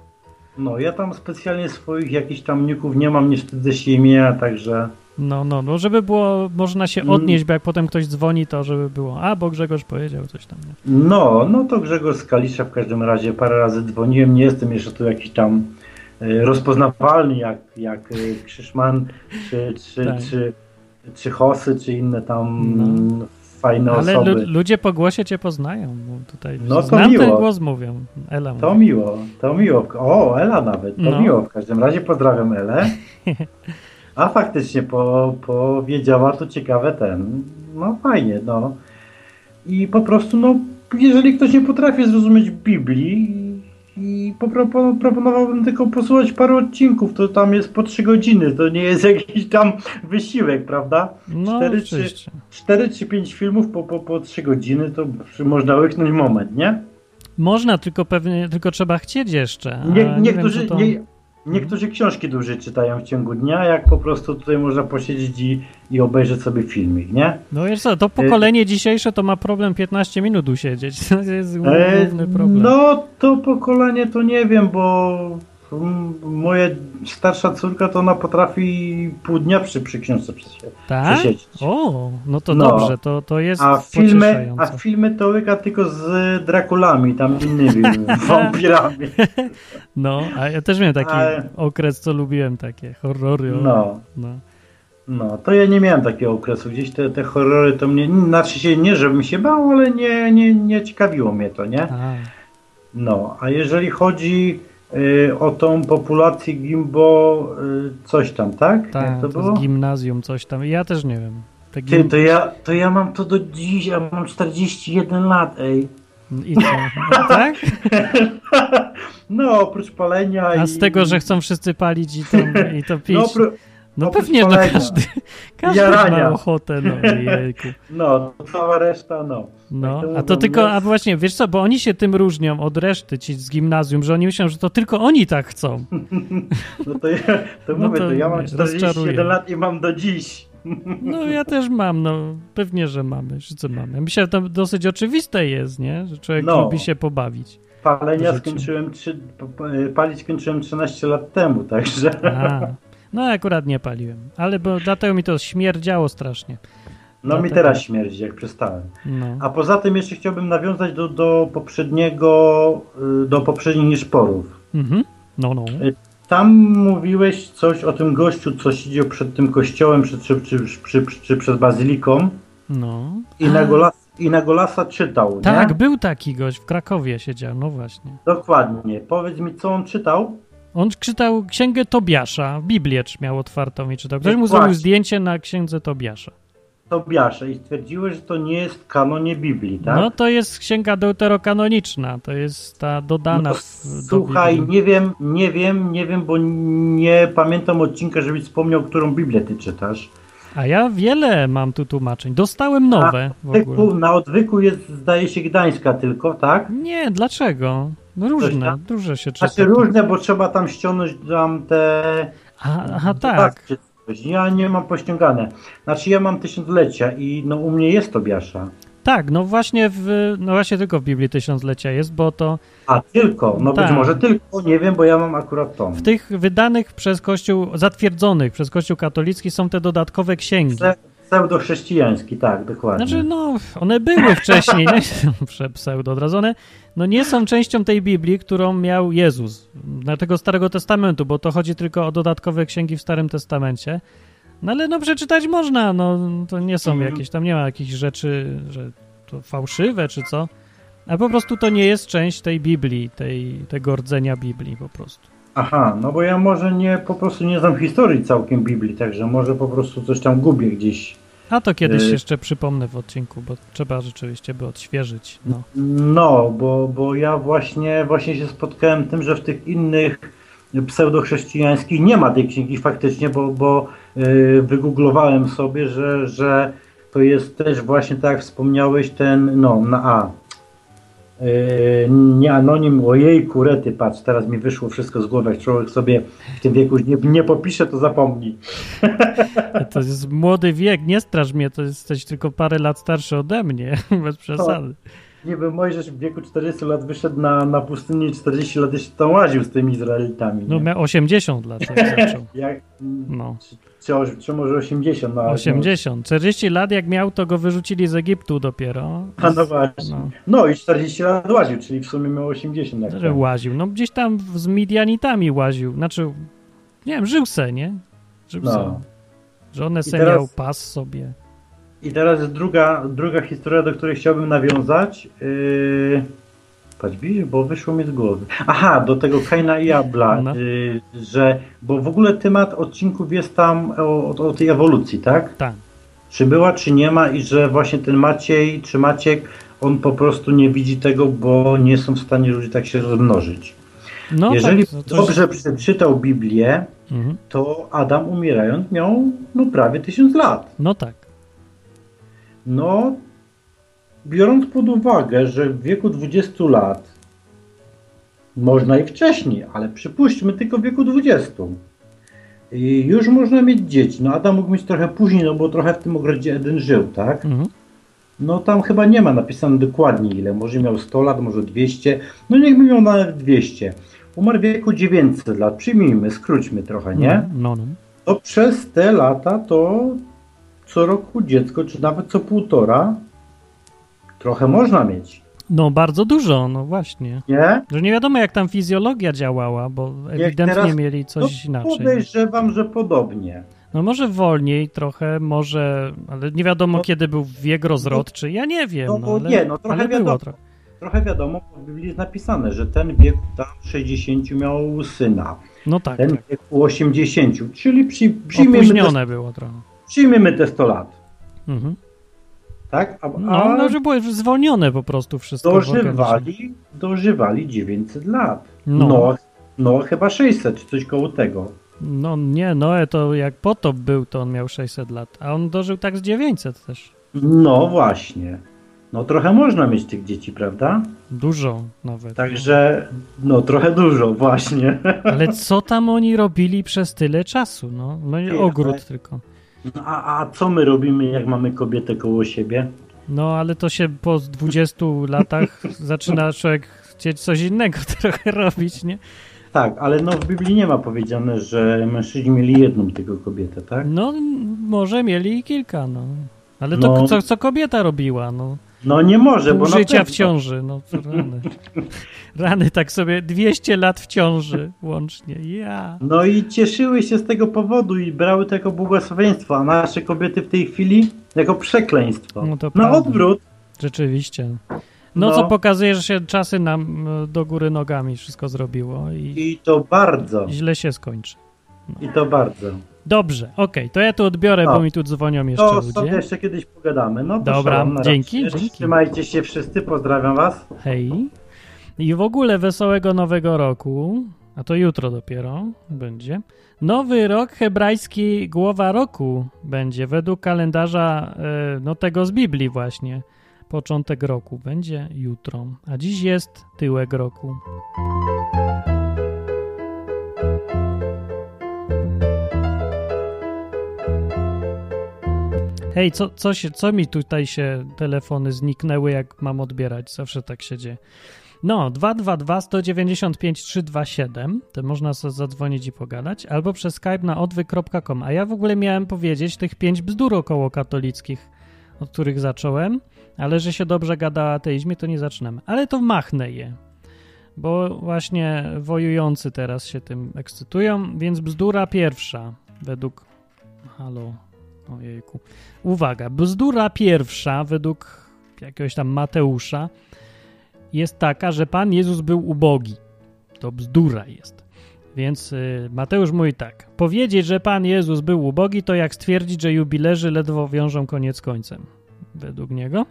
No, ja tam specjalnie swoich jakichś tam nie mam, nie wstydzę się imienia, także... No, no, no, żeby było, można się odnieść, bo jak potem ktoś dzwoni, to żeby było, a, bo Grzegorz powiedział coś tam. Nie? No, no to Grzegorz z Kalisza w każdym razie parę razy dzwoniłem, nie jestem jeszcze tu jakiś tam e, rozpoznawalny jak, jak e, Krzyszman, czy, czy, tak. czy, czy Hosy, czy inne tam no. fajne Ale osoby. Ale ludzie po głosie cię poznają, tutaj no, to znam miło. ten głos mówią. Ela to miło, to miło. O, Ela nawet, to no. miło. W każdym razie pozdrawiam Elę. A faktycznie po, powiedziała to ciekawe ten. No fajnie, no. I po prostu, no, jeżeli ktoś nie potrafi zrozumieć Biblii i proponowałbym tylko posłuchać parę odcinków, to tam jest po trzy godziny, to nie jest jakiś tam wysiłek, prawda? No, cztery, czy, cztery czy pięć filmów po, po, po trzy godziny, to można łyknąć moment, nie? Można, tylko pewnie, tylko trzeba chcieć jeszcze. Nie, niektórzy, nie, wiem, to... nie, Niektórzy książki dłużej czytają w ciągu dnia, jak po prostu tutaj można posiedzieć i, i obejrzeć sobie filmik, nie? No wiesz co, to pokolenie e... dzisiejsze to ma problem 15 minut usiedzieć. To jest główny e, problem. No, to pokolenie to nie wiem, bo moja starsza córka to ona potrafi pół dnia przy, przy książce tak? przesiedzieć. O, no to no. dobrze, to, to jest a filmy, a filmy to łyka tylko z Drakulami, tam innymi wampirami. No, a ja też miałem taki a... okres, co lubiłem takie horrory. No. no. No, to ja nie miałem takiego okresu. Gdzieś te, te horrory to mnie, znaczy się nie, żebym się bał, ale nie, nie, nie ciekawiło mnie to, nie? A. No, a jeżeli chodzi o tą populację gimbo y, coś tam, tak? Tak, to, było? gimnazjum coś tam. Ja też nie wiem. Gim... Ty, to ja, to ja mam to do dziś, ja mam 41 lat, ej. I co? No, tak? No, oprócz palenia A i... z tego, że chcą wszyscy palić i to, i to pić. No, no pewnie, no każdy, każdy ma ochotę, no jejku. No, cała reszta, no. No, a to tylko, a właśnie, wiesz co, bo oni się tym różnią od reszty ci z gimnazjum, że oni myślą, że to tylko oni tak chcą. No to ja, to no mówię, to, to ja mam 41 lat i mam do dziś. No ja też mam, no pewnie, że mamy, wszyscy mamy. Myślę, że to dosyć oczywiste jest, nie? Że człowiek no. lubi się pobawić. Palenia skończyłem, palić skończyłem 13 lat temu, także... A, no akurat nie paliłem, ale bo dlatego mi to śmierdziało strasznie. No dlatego... mi teraz śmierdzi, jak przestałem. No. A poza tym jeszcze chciałbym nawiązać do, do poprzedniego, y, do poprzednich nieszporów. Mhm. No, no. Y, tam mówiłeś coś o tym gościu, co siedział przed tym kościołem, czy, czy, czy, czy przed bazyliką. No. I na, Golas, I na Golasa czytał, Tak, nie? był taki gość, w Krakowie siedział, no właśnie. Dokładnie. Powiedz mi, co on czytał? On czytał księgę Tobiasza, Biblię miał otwartą i czytał. Ktoś mu zrobił zdjęcie na księdze Tobiasza. Tobiasza i stwierdziły, że to nie jest kanonie Biblii, tak? No to jest księga deuterokanoniczna, to jest ta dodana. No, słuchaj, nie wiem, nie wiem, nie wiem, bo nie pamiętam odcinka, żebyś wspomniał, którą Biblię ty czytasz. A ja wiele mam tu tłumaczeń. Dostałem nowe. Na odwyku, na odwyku jest, zdaje się, Gdańska tylko, tak? Nie, dlaczego? No różne, duże się czyta. Znaczy różne, bo trzeba tam ściągnąć tam te... Aha, aha tak. Ja nie mam pościągane. Znaczy ja mam tysiąclecia i no u mnie jest Tobiasza. Tak, no właśnie w, no właśnie tylko w Biblii tysiąclecia jest, bo to... A, tylko? No tak. być może tylko, nie wiem, bo ja mam akurat to. W tych wydanych przez Kościół, zatwierdzonych przez Kościół katolicki są te dodatkowe księgi. Pseudochrześcijański, tak, dokładnie. Znaczy, no, one były wcześniej, nie pseudo odradzone. No nie są częścią tej Biblii, którą miał Jezus, na tego Starego Testamentu, bo to chodzi tylko o dodatkowe księgi w Starym Testamencie. No ale no przeczytać można, no to nie są mhm. jakieś, tam nie ma jakichś rzeczy, że to fałszywe czy co. A po prostu to nie jest część tej Biblii, tej, tego rdzenia Biblii po prostu. Aha, no bo ja może nie, po prostu nie znam historii całkiem Biblii, także może po prostu coś tam gubię gdzieś. A to kiedyś y jeszcze przypomnę w odcinku, bo trzeba rzeczywiście by odświeżyć. No, no bo, bo ja właśnie, właśnie się spotkałem tym, że w tych innych pseudochrześcijańskich nie ma tej księgi faktycznie, bo, bo yy, wygooglowałem sobie, że, że to jest też właśnie tak jak wspomniałeś ten, no na A, nie anonim, ojej kurety, patrz, teraz mi wyszło wszystko z głowy, jak człowiek sobie w tym wieku nie, nie popisze, to zapomni. To jest młody wiek, nie straż mnie, to jesteś tylko parę lat starszy ode mnie, bez przesady. Nie wiem, Mojżesz w wieku 40 lat wyszedł na, na pustynię i 40 lat jeszcze tam łaził z tymi Izraelitami. No miał 80 lat jak zaczął. jak, no. Czy, czy, może 80? No, 80. No. 40 lat jak miał, to go wyrzucili z Egiptu dopiero. A no właśnie. No, no i 40 lat łaził, czyli w sumie miał 80. Jak że łaził. No gdzieś tam z Midianitami łaził. Znaczy, nie wiem, żył se, nie? Żył no. se. Żonę se teraz... miał, pas sobie. I teraz jest druga, druga historia, do której chciałbym nawiązać. Yy... Patrz, widzisz, bo wyszło mi z głowy. Aha, do tego Kaina i Abla, no. yy, że, bo w ogóle temat odcinków jest tam o, o, tej ewolucji, tak? Tak. Czy była, czy nie ma i że właśnie ten Maciej, czy Maciek, on po prostu nie widzi tego, bo nie są w stanie ludzie tak się rozmnożyć. No, Jeżeli tak, to dobrze przeczytał Biblię, mhm. to Adam umierając miał no, prawie tysiąc lat. No tak. No, biorąc pod uwagę, że w wieku 20 lat można i wcześniej, ale przypuśćmy tylko w wieku 20. I już można mieć dzieci. No Adam mógł mieć trochę później, no bo trochę w tym ogrodzie Eden żył, tak? Mhm. No tam chyba nie ma napisane dokładnie ile. Może miał 100 lat, może 200. No niechby miał nawet 200. Umarł w wieku 900 lat. Przyjmijmy, skróćmy trochę, nie? No, no. To przez te lata to co roku dziecko, czy nawet co półtora, trochę można mieć. No bardzo dużo, no właśnie. Nie? Że nie wiadomo jak tam fizjologia działała, bo ewidentnie teraz, mieli coś no, inaczej. Podejrzewam, że podobnie. No może wolniej trochę, może, ale nie wiadomo no, kiedy był wiek rozrodczy, ja nie wiem. No, no ale, nie, no trochę wiadomo. Trochę. trochę wiadomo, w Biblii jest napisane, że ten wiek tam 60 miał syna. No tak. Ten tak. wiek 80, czyli przy, przyjmiemy... Opóźnione było trochę. Przyjmiemy te 100 lat. Mhm. Tak? A, no, no, że były zwolnione po prostu wszystko. Dożywali, dożywali 900 lat. No. no. No, chyba 600, czy coś koło tego. No nie, Noe to jak potop był, to on miał 600 lat, a on dożył tak z 900 też. No właśnie. No trochę można mieć tych dzieci, prawda? Dużo nawet. Także, no trochę dużo, właśnie. Ale co tam oni robili przez tyle czasu? No, no ogród ale... tylko. No, a, a co my robimy, jak mamy kobietę koło siebie? No, ale to się po 20 latach zaczyna człowiek chcieć coś innego trochę robić, nie? Tak, ale no w Biblii nie ma powiedziane, że mężczyźni mieli jedną tylko kobietę, tak? No, może mieli i kilka, no. Ale to no, co, co kobieta robiła, no. No nie może, Pół bo życia w ciąży, no rany. rany tak sobie 200 lat w ciąży łącznie, ja. No i cieszyły się z tego powodu i brały to jako błogosławieństwo, a nasze kobiety w tej chwili jako przekleństwo. No to Na odwrót. Rzeczywiście. No, no, co pokazuje, że się czasy nam e, do góry nogami wszystko zrobiło. I, I to bardzo. Źle się skończy. No. I to bardzo. Dobrze, okej, okay, to ja tu odbiorę, no. bo mi tu dzwonią jeszcze to ludzie. To jeszcze kiedyś pogadamy. No Dobra, dzięki, dzięki. Trzymajcie się wszyscy, pozdrawiam was. Hej. I w ogóle wesołego nowego roku, a to jutro dopiero będzie. Nowy rok hebrajski, głowa roku będzie według kalendarza e, no tego z Biblii właśnie. Początek roku będzie jutro, a dziś jest tyłek roku. Hej, co, co, się, co mi tutaj się telefony zniknęły, jak mam odbierać? Zawsze tak się dzieje. No, 222 195 327, to można sobie zadzwonić i pogadać, albo przez skype na odwy.com. A ja w ogóle miałem powiedzieć tych pięć bzdur około katolickich, od których zacząłem, ale że się dobrze gada o ateizmie, to nie zaczynamy. Ale to machnę je, bo właśnie wojujący teraz się tym ekscytują, więc bzdura pierwsza, według... Halo, ojejku. Uwaga, bzdura pierwsza, według jakiegoś tam Mateusza, jest taka, że Pan Jezus był ubogi. To bzdura jest. Więc y, Mateusz mówi tak. Powiedzieć, że Pan Jezus był ubogi, to jak stwierdzić, że jubilerzy ledwo wiążą koniec końcem. Według niego.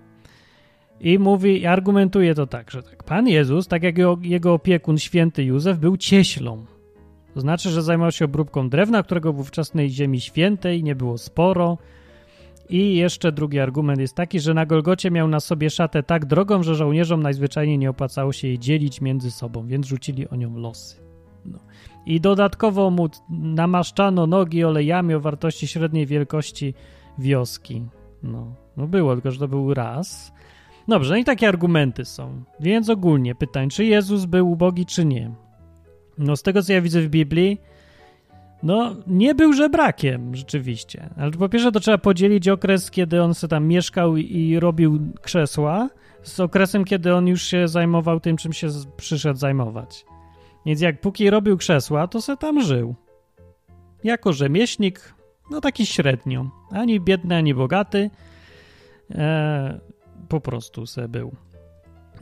I mówi, argumentuje to tak, że tak. Pan Jezus, tak jak jego, jego opiekun święty Józef, był cieślą. To znaczy, że zajmował się obróbką drewna, którego w ówczesnej ziemi świętej nie było sporo i jeszcze drugi argument jest taki, że na Golgocie miał na sobie szatę tak drogą, że żołnierzom najzwyczajniej nie opłacało się jej dzielić między sobą, więc rzucili o nią losy. No. I dodatkowo mu namaszczano nogi olejami o wartości średniej wielkości wioski. No, no było, tylko że to był raz. Dobrze, no i takie argumenty są. Więc ogólnie pytań, czy Jezus był ubogi, czy nie. No z tego, co ja widzę w Biblii, no, nie był żebrakiem, rzeczywiście. Ale po pierwsze to trzeba podzielić okres, kiedy on sobie tam mieszkał i robił krzesła, z okresem, kiedy on już się zajmował tym, czym się przyszedł zajmować. Więc jak póki robił krzesła, to se tam żył. Jako rzemieślnik, no taki średnio. Ani biedny, ani bogaty. E, po prostu se był.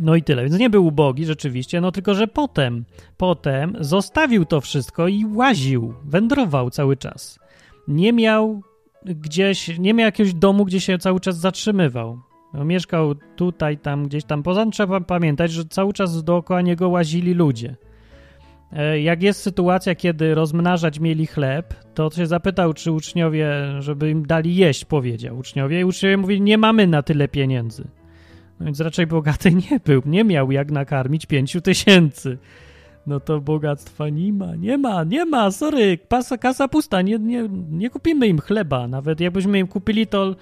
No i tyle. Więc nie był ubogi rzeczywiście, no tylko, że potem, potem zostawił to wszystko i łaził, wędrował cały czas. Nie miał gdzieś, nie miał jakiegoś domu, gdzie się cały czas zatrzymywał. No, mieszkał tutaj, tam, gdzieś tam. Poza tym trzeba pamiętać, że cały czas dookoła niego łazili ludzie. E, jak jest sytuacja, kiedy rozmnażać mieli chleb, to się zapytał, czy uczniowie, żeby im dali jeść, powiedział uczniowie. I uczniowie mówili, nie mamy na tyle pieniędzy. No więc raczej bogaty nie był, nie miał jak nakarmić pięciu tysięcy. No to bogactwa nie ma, nie ma, nie ma, sorry, pasa, kasa pusta, nie, nie, nie kupimy im chleba. Nawet jakbyśmy im kupili, to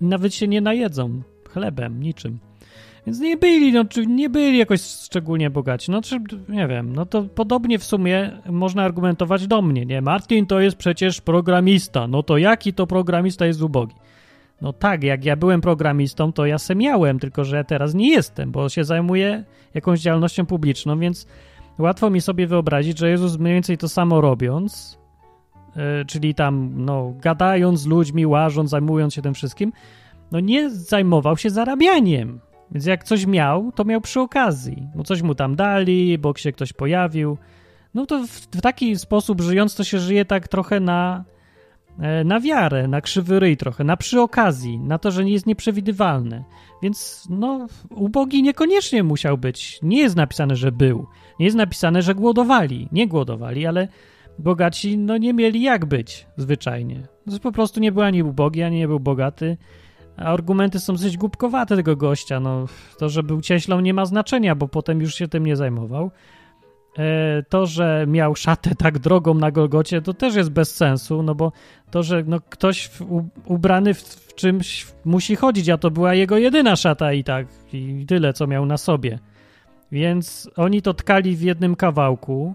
nawet się nie najedzą chlebem, niczym. Więc nie byli, no, nie byli jakoś szczególnie bogaci. No, czy, nie wiem, no to podobnie w sumie można argumentować do mnie, nie? Martin to jest przecież programista, no to jaki to programista jest ubogi? No tak, jak ja byłem programistą, to ja se miałem, tylko że teraz nie jestem, bo się zajmuję jakąś działalnością publiczną, więc łatwo mi sobie wyobrazić, że Jezus mniej więcej to samo robiąc, yy, czyli tam, no, gadając z ludźmi, łażąc, zajmując się tym wszystkim, no nie zajmował się zarabianiem. Więc jak coś miał, to miał przy okazji. Bo coś mu tam dali, bo się ktoś pojawił. No to w, w taki sposób żyjąc, to się żyje tak trochę na na wiarę, na krzywy ryj trochę, na przy okazji, na to, że nie jest nieprzewidywalne. Więc no, ubogi niekoniecznie musiał być. Nie jest napisane, że był. Nie jest napisane, że głodowali. Nie głodowali, ale bogaci no nie mieli jak być zwyczajnie. No, po prostu nie był ani ubogi, ani nie był bogaty. A argumenty są dosyć głupkowate tego gościa. No, to, że był cieślą nie ma znaczenia, bo potem już się tym nie zajmował. E, to, że miał szatę tak drogą na Golgocie, to też jest bez sensu, no bo to, że no, ktoś ubrany w, w, czymś musi chodzić, a to była jego jedyna szata i tak, i tyle, co miał na sobie. Więc oni to tkali w jednym kawałku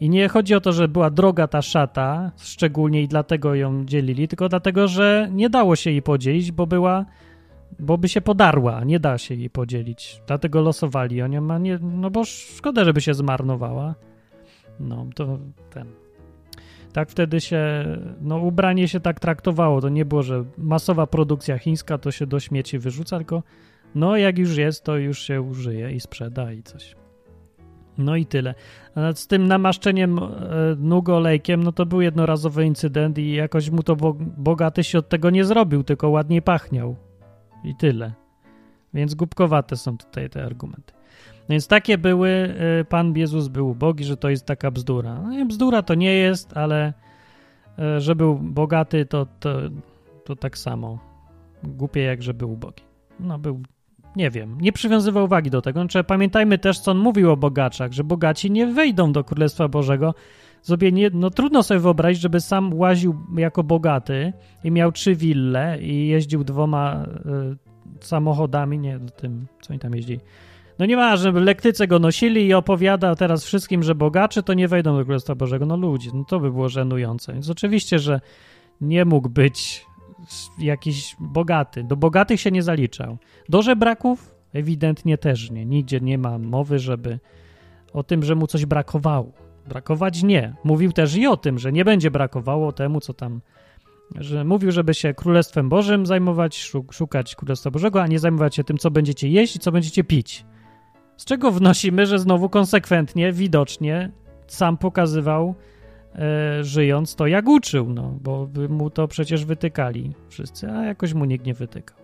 i nie chodzi o to, że była droga ta szata, szczególnie i dlatego ją dzielili, tylko dlatego, że nie dało się jej podzielić, bo była bo by się podarła, nie da się jej podzielić. Dlatego losowali o nią, a nie, no bo szkoda, żeby się zmarnowała. No, to ten. Tak wtedy się, no ubranie się tak traktowało, to nie było, że masowa produkcja chińska to się do śmieci wyrzuca, tylko no jak już jest, to już się użyje i sprzeda i coś. No i tyle. Z tym namaszczeniem e, nóg olejkiem, no to był jednorazowy incydent i jakoś mu to bogaty się od tego nie zrobił, tylko ładniej pachniał. I tyle. Więc głupkowate są tutaj te argumenty. No więc takie były, y, Pan Jezus był ubogi, że to jest taka bzdura. No bzdura to nie jest, ale y, że był bogaty, to, to, to tak samo. Głupie jak, że był ubogi. No był, nie wiem, nie przywiązywał uwagi do tego. Znaczy, pamiętajmy też, co on mówił o bogaczach, że bogaci nie wejdą do Królestwa Bożego. Sobie nie, no trudno sobie wyobrazić, żeby sam łaził jako bogaty i miał trzy wille i jeździł dwoma y, samochodami, nie tym, co oni tam jeździli no nie ma, żeby lektyce go nosili i opowiada teraz wszystkim, że bogacze to nie wejdą do Królestwa Bożego. No ludzie, no to by było żenujące. Więc oczywiście, że nie mógł być jakiś bogaty. Do bogatych się nie zaliczał. Do żebraków ewidentnie też nie. Nigdzie nie ma mowy, żeby o tym, że mu coś brakowało. Brakować nie. Mówił też i o tym, że nie będzie brakowało temu, co tam że mówił, żeby się Królestwem Bożym zajmować, szukać Królestwa Bożego, a nie zajmować się tym, co będziecie jeść i co będziecie pić. Z czego wnosimy, że znowu konsekwentnie, widocznie sam pokazywał, e, żyjąc to, jak uczył, no, bo mu to przecież wytykali wszyscy, a jakoś mu nikt nie wytykał.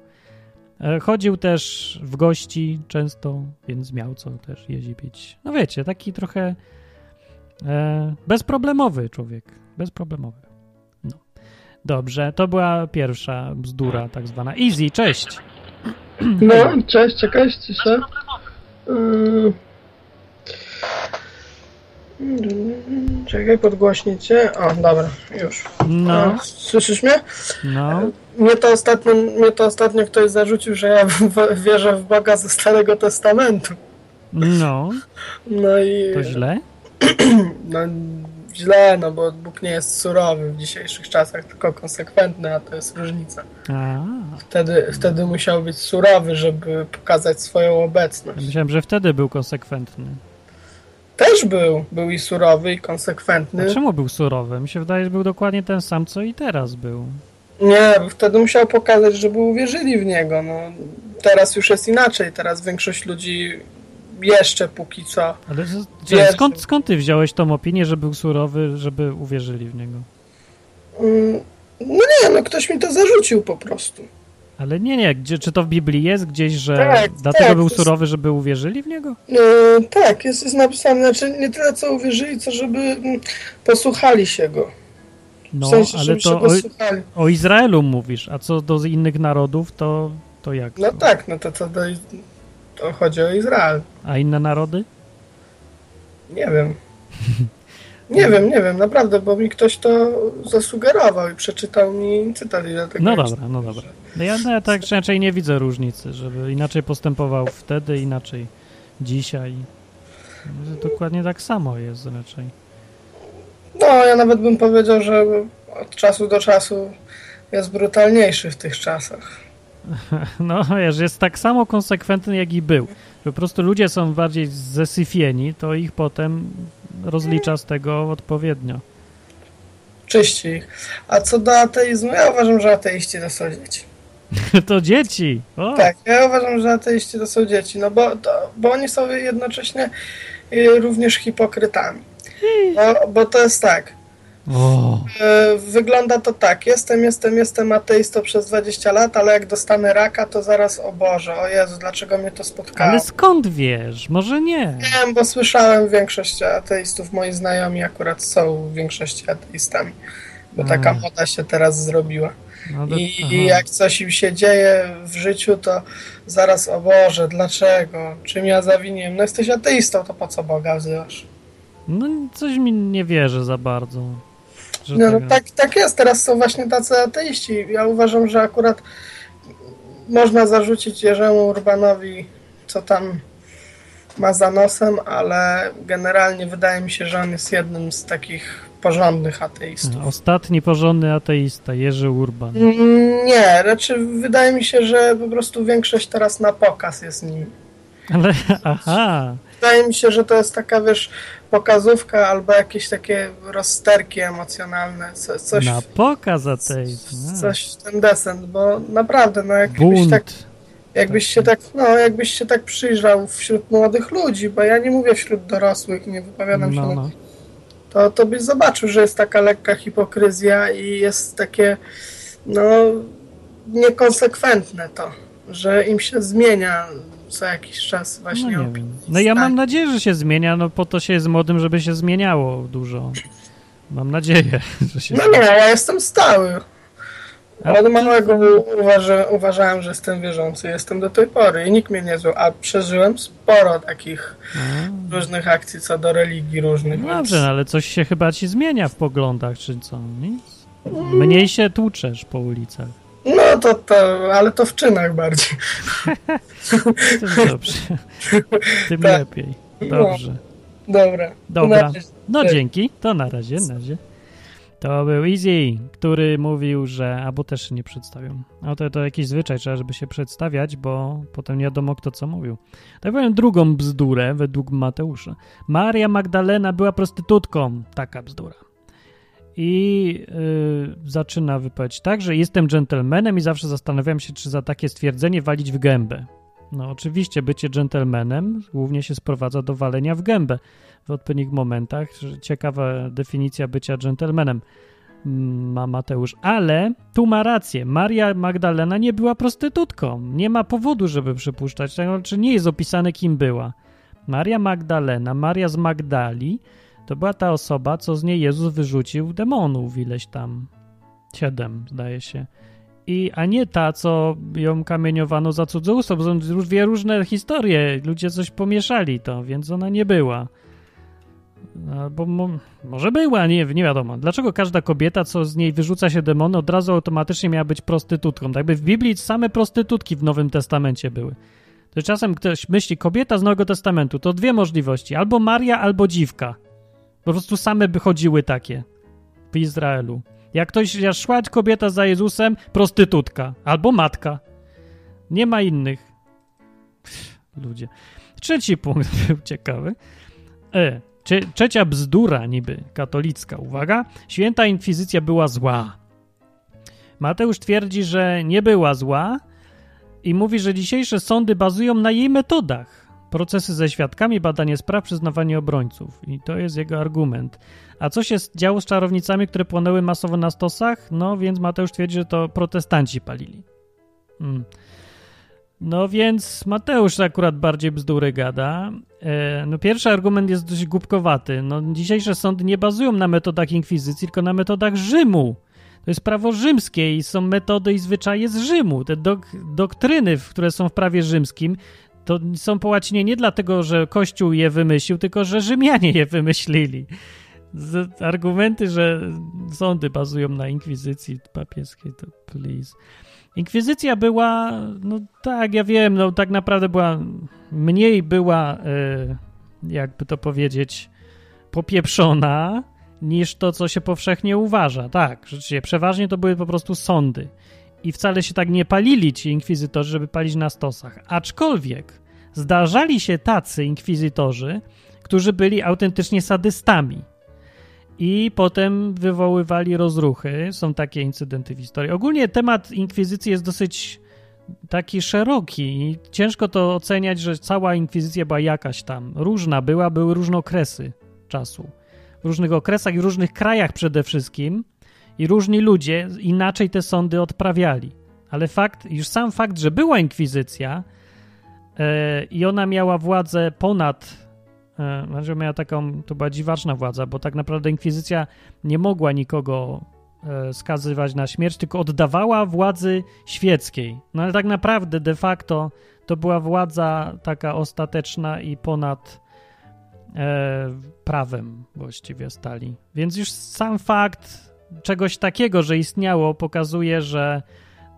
E, chodził też w gości często, więc miał co też jeździć. No wiecie, taki trochę e, bezproblemowy człowiek. Bezproblemowy. No. Dobrze, to była pierwsza bzdura, tak zwana. Easy, cześć. No, cześć, czekaj, cisza. Yy. Czekaj, podgłośnić cię. O, dobra, już. No. słyszysz mnie? No. Mnie to, ostatnio, mnie to ostatnio ktoś zarzucił, że ja wierzę w Boga ze Starego Testamentu. No. No i... To źle? No, źle, no bo Bóg nie jest surowy w dzisiejszych czasach, tylko konsekwentny, a to jest różnica. Wtedy, wtedy musiał być surowy, żeby pokazać swoją obecność. Myślałem, że wtedy był konsekwentny. Też był. Był i surowy, i konsekwentny. A czemu był surowy? Mi się wydaje, że był dokładnie ten sam, co i teraz był. Nie, wtedy musiał pokazać, żeby uwierzyli w niego. No, teraz już jest inaczej. Teraz większość ludzi jeszcze póki co. Ale że, skąd, skąd ty wziąłeś tą opinię, że był surowy, żeby uwierzyli w niego? Mm, no nie, no ktoś mi to zarzucił po prostu. Ale nie, nie, gdzie, czy to w Biblii jest gdzieś, że tak, dlatego tak, był surowy, żeby uwierzyli w niego? No, tak, jest, jest napisane, znaczy nie tyle co uwierzyli, co żeby mm, posłuchali się go. No, w sensie, ale to o, o, Izraelu mówisz, a co do innych narodów, to, to jak? No to? tak, no to co do, to chodzi o Izrael. A inne narody? Nie wiem. Nie wiem, nie wiem, naprawdę, bo mi ktoś to zasugerował i przeczytał mi cytat i dlatego... No dobra, no dobra. No ja, no ja tak raczej nie widzę różnicy, żeby inaczej postępował wtedy, inaczej dzisiaj. Dokładnie tak samo jest raczej. No, ja nawet bym powiedział, że od czasu do czasu jest brutalniejszy w tych czasach. No, wiesz, jest tak samo konsekwentny, jak i był. Po prostu ludzie są bardziej zesyfieni, to ich potem rozlicza z tego odpowiednio. Czyści ich. A co do ateizmu, ja uważam, że ateiści to są dzieci. to dzieci? O. Tak, ja uważam, że ateiści to są dzieci, no bo, to, bo oni są jednocześnie y, również hipokrytami. Bo, bo to jest tak, o. E, wygląda to tak. Jestem, jestem, jestem ateistą przez 20 lat, ale jak dostanę raka, to zaraz o Boże, o Jezu, dlaczego mnie to spotkało? Ale skąd wiesz? Może nie. Nie, bo słyszałem większość ateistów, moi znajomi akurat są w większości ateistami, bo A. taka moda się teraz zrobiła. No I, jak coś im się dzieje w życiu, to zaraz o Boże, dlaczego? Czym ja zawiniłem? No jesteś ateistą, to po co Boga wzywasz? No coś mi nie wierzy za bardzo. No, no tak, tak jest, teraz są właśnie tacy ateiści. Ja uważam, że akurat można zarzucić Jerzemu Urbanowi, co tam ma za nosem, ale generalnie wydaje mi się, że on jest jednym z takich porządnych ateistów. Ostatni porządny ateista, Jerzy Urban. Mm, nie, raczej wydaje mi się, że po prostu większość teraz na pokaz jest nim. Ale, aha. Wydaje mi się, że to jest taka, wiesz, pokazówka albo jakieś takie rozsterki emocjonalne. coś, na pokaz ateizm. Coś, ten desent, bo naprawdę, no jakbyś tak... Jakbyś się tak, no, jakbyś się tak przyjrzał wśród młodych ludzi, bo ja nie mówię wśród dorosłych, nie wypowiadam no, się no to, to byś zobaczył, że jest taka lekka hipokryzja i jest takie no niekonsekwentne to, że im się zmienia co jakiś czas właśnie no, no ja mam nadzieję, że się zmienia, no po to się jest młodym, żeby się zmieniało dużo. Mam nadzieję, że się No nie, ja jestem stały. Od małego uważa, uważałem, że jestem wierzący. Jestem do tej pory i nikt mnie nie zło, a przeżyłem sporo takich różnych akcji co do religii różnych. No dobrze, więc... ale coś się chyba ci zmienia w poglądach, czy co? Nic? Mniej się tłuczesz po ulicach. No to, to ale to w czynach bardziej. Tym dobrze. Tym tak. lepiej. Dobrze. No. Dobra. Dobra. No dzięki. To na razie. Na razie. To był Easy, który mówił, że... Albo też nie przedstawią. No to, to jakiś zwyczaj, trzeba, żeby się przedstawiać, bo potem nie wiadomo kto co mówił. Tak powiem drugą bzdurę według Mateusza. Maria Magdalena była prostytutką. Taka bzdura. I yy, zaczyna wypowiedź tak, że jestem dżentelmenem i zawsze zastanawiam się, czy za takie stwierdzenie walić w gębę. No oczywiście bycie dżentelmenem głównie się sprowadza do walenia w gębę w odpowiednich momentach. Ciekawa definicja bycia dżentelmenem mm, ma Mateusz. Ale tu ma rację. Maria Magdalena nie była prostytutką. Nie ma powodu, żeby przypuszczać tego, czy nie jest opisane, kim była. Maria Magdalena, Maria z Magdali, to była ta osoba, co z niej Jezus wyrzucił demonów, ileś tam. Siedem, zdaje się. I, a nie ta, co ją kamieniowano za cudzołóstwo, bo są dwie różne historie. Ludzie coś pomieszali to, więc ona nie była. Albo mo, może była, nie, nie wiadomo. Dlaczego każda kobieta, co z niej wyrzuca się demony, od razu automatycznie miała być prostytutką? Tak by w Biblii same prostytutki w Nowym Testamencie były. To czasem ktoś myśli, kobieta z Nowego Testamentu, to dwie możliwości. Albo Maria, albo dziwka. Po prostu same by chodziły takie w Izraelu. Jak ktoś, jak szła kobieta za Jezusem, prostytutka. Albo matka. Nie ma innych. Ludzie. Trzeci punkt był ciekawy. E, trzecia bzdura niby katolicka, uwaga, święta inkwizycja była zła. Mateusz twierdzi, że nie była zła i mówi, że dzisiejsze sądy bazują na jej metodach. Procesy ze świadkami, badanie spraw, przyznawanie obrońców. I to jest jego argument. A co się działo z czarownicami, które płonęły masowo na stosach? No więc Mateusz twierdzi, że to protestanci palili. Hmm. No więc Mateusz akurat bardziej bzdury gada. E, no pierwszy argument jest dość głupkowaty. No dzisiejsze sądy nie bazują na metodach inkwizycji, tylko na metodach Rzymu. To jest prawo rzymskie i są metody i zwyczaje z Rzymu. Te dok doktryny, które są w prawie rzymskim, to są po łacinie nie dlatego, że Kościół je wymyślił, tylko że Rzymianie je wymyślili. Z argumenty, że sądy bazują na inkwizycji papieskiej, to please. Inkwizycja była, no tak, ja wiem, no tak naprawdę była, mniej była, y, jakby to powiedzieć, popieprzona niż to, co się powszechnie uważa. Tak, rzeczywiście, przeważnie to były po prostu sądy. I wcale się tak nie palili ci inkwizytorzy, żeby palić na stosach. Aczkolwiek zdarzali się tacy inkwizytorzy, którzy byli autentycznie sadystami i potem wywoływali rozruchy. Są takie incydenty w historii. Ogólnie temat inkwizycji jest dosyć taki szeroki i ciężko to oceniać, że cała inkwizycja była jakaś tam. Różna była, były różne okresy czasu. W różnych okresach i w różnych krajach przede wszystkim i różni ludzie inaczej te sądy odprawiali. Ale fakt, już sam fakt, że była inkwizycja yy, i ona miała władzę ponad E, znaczy miała taką, to była dziwaczna władza, bo tak naprawdę inkwizycja nie mogła nikogo e, skazywać na śmierć, tylko oddawała władzy świeckiej. No ale tak naprawdę de facto to była władza taka ostateczna i ponad prawem właściwie stali. Więc już sam fakt czegoś takiego, że istniało, pokazuje, że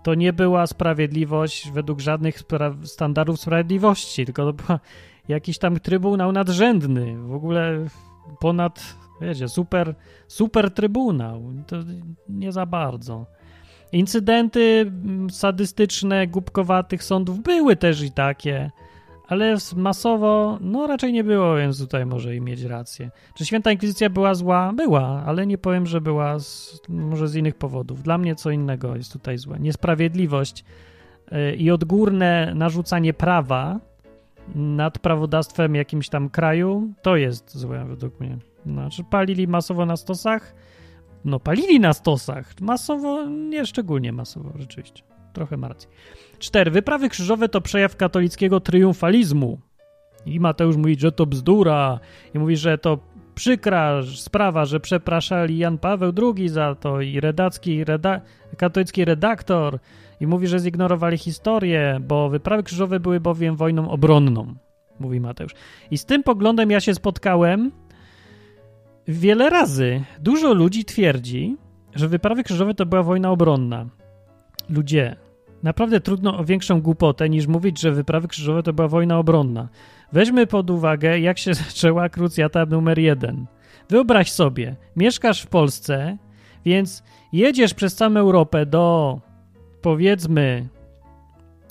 to nie była sprawiedliwość według żadnych spra- standardów sprawiedliwości, tylko to była jakiś tam trybunał nadrzędny, w ogóle ponad, wiecie, super, super trybunał. To nie za bardzo. Incydenty sadystyczne, głupkowatych sądów były też i takie, ale masowo, no raczej nie było, więc tutaj może i mieć rację. Czy Święta Inkwizycja była zła? Była, ale nie powiem, że była z, może z innych powodów. Dla mnie co innego jest tutaj złe. Niesprawiedliwość yy, i odgórne narzucanie prawa nad prawodawstwem jakimś tam kraju, to jest złe według mnie. Znaczy palili masowo na stosach, no palili na stosach, masowo, nie szczególnie masowo rzeczywiście, trochę ma rację. 4. Wyprawy krzyżowe to przejaw katolickiego triumfalizmu. I Mateusz mówi, że to bzdura. I mówi, że to przykra sprawa, że przepraszali Jan Paweł II za to i redacki, reda katolicki redaktor. I mówi, że zignorowali historię, bo wyprawy krzyżowe były bowiem wojną obronną, mówi Mateusz. I z tym poglądem ja się spotkałem wiele razy. Dużo ludzi twierdzi, że wyprawy krzyżowe to była wojna obronna. Ludzie, Naprawdę trudno o większą głupotę niż mówić, że wyprawy krzyżowe to była wojna obronna. Weźmy pod uwagę, jak się zaczęła krucjata numer jeden. Wyobraź sobie, mieszkasz w Polsce, więc jedziesz przez całą Europę do powiedzmy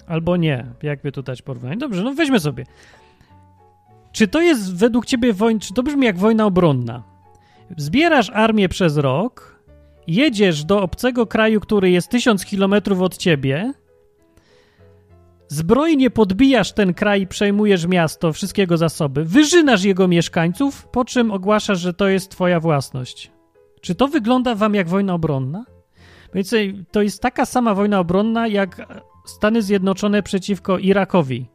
albo nie, jakby tu dać porównanie. Dobrze, no weźmy sobie. Czy to jest według ciebie wojna, czy to brzmi jak wojna obronna? Zbierasz armię przez rok, jedziesz do obcego kraju, który jest tysiąc kilometrów od ciebie, zbrojnie podbijasz ten kraj przejmujesz miasto, wszystkiego zasoby, wyżynasz jego mieszkańców, po czym ogłaszasz, że to jest twoja własność. Czy to wygląda wam jak wojna obronna? Więc to jest taka sama wojna obronna, jak Stany Zjednoczone przeciwko Irakowi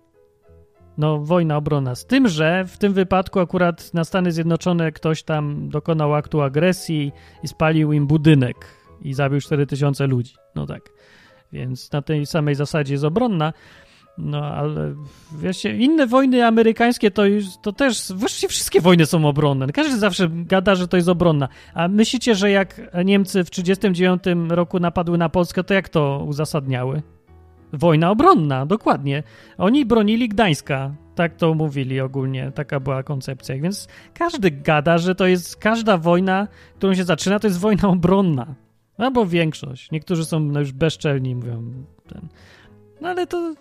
no, wojna obronna. Z tym, że w tym wypadku akurat na Stany Zjednoczone ktoś tam dokonał aktu agresji i spalił im budynek i zabił 4000 ludzi. No tak. Więc na tej samej zasadzie jest obronna. No, ale wiecie, inne wojny amerykańskie to już, to też, właściwie wszystkie wojny są obronne. Każdy zawsze gada, że to jest obronna. A myślicie, że jak Niemcy w 1939 roku napadły na Polskę, to jak to uzasadniały? Wojna obronna, dokładnie. Oni bronili Gdańska. Tak to mówili ogólnie, taka była koncepcja. Więc każdy gada, że to jest każda wojna, którą się zaczyna, to jest wojna obronna. Albo większość. Niektórzy są no, już bezczelni, mówią. Ten. No ale to.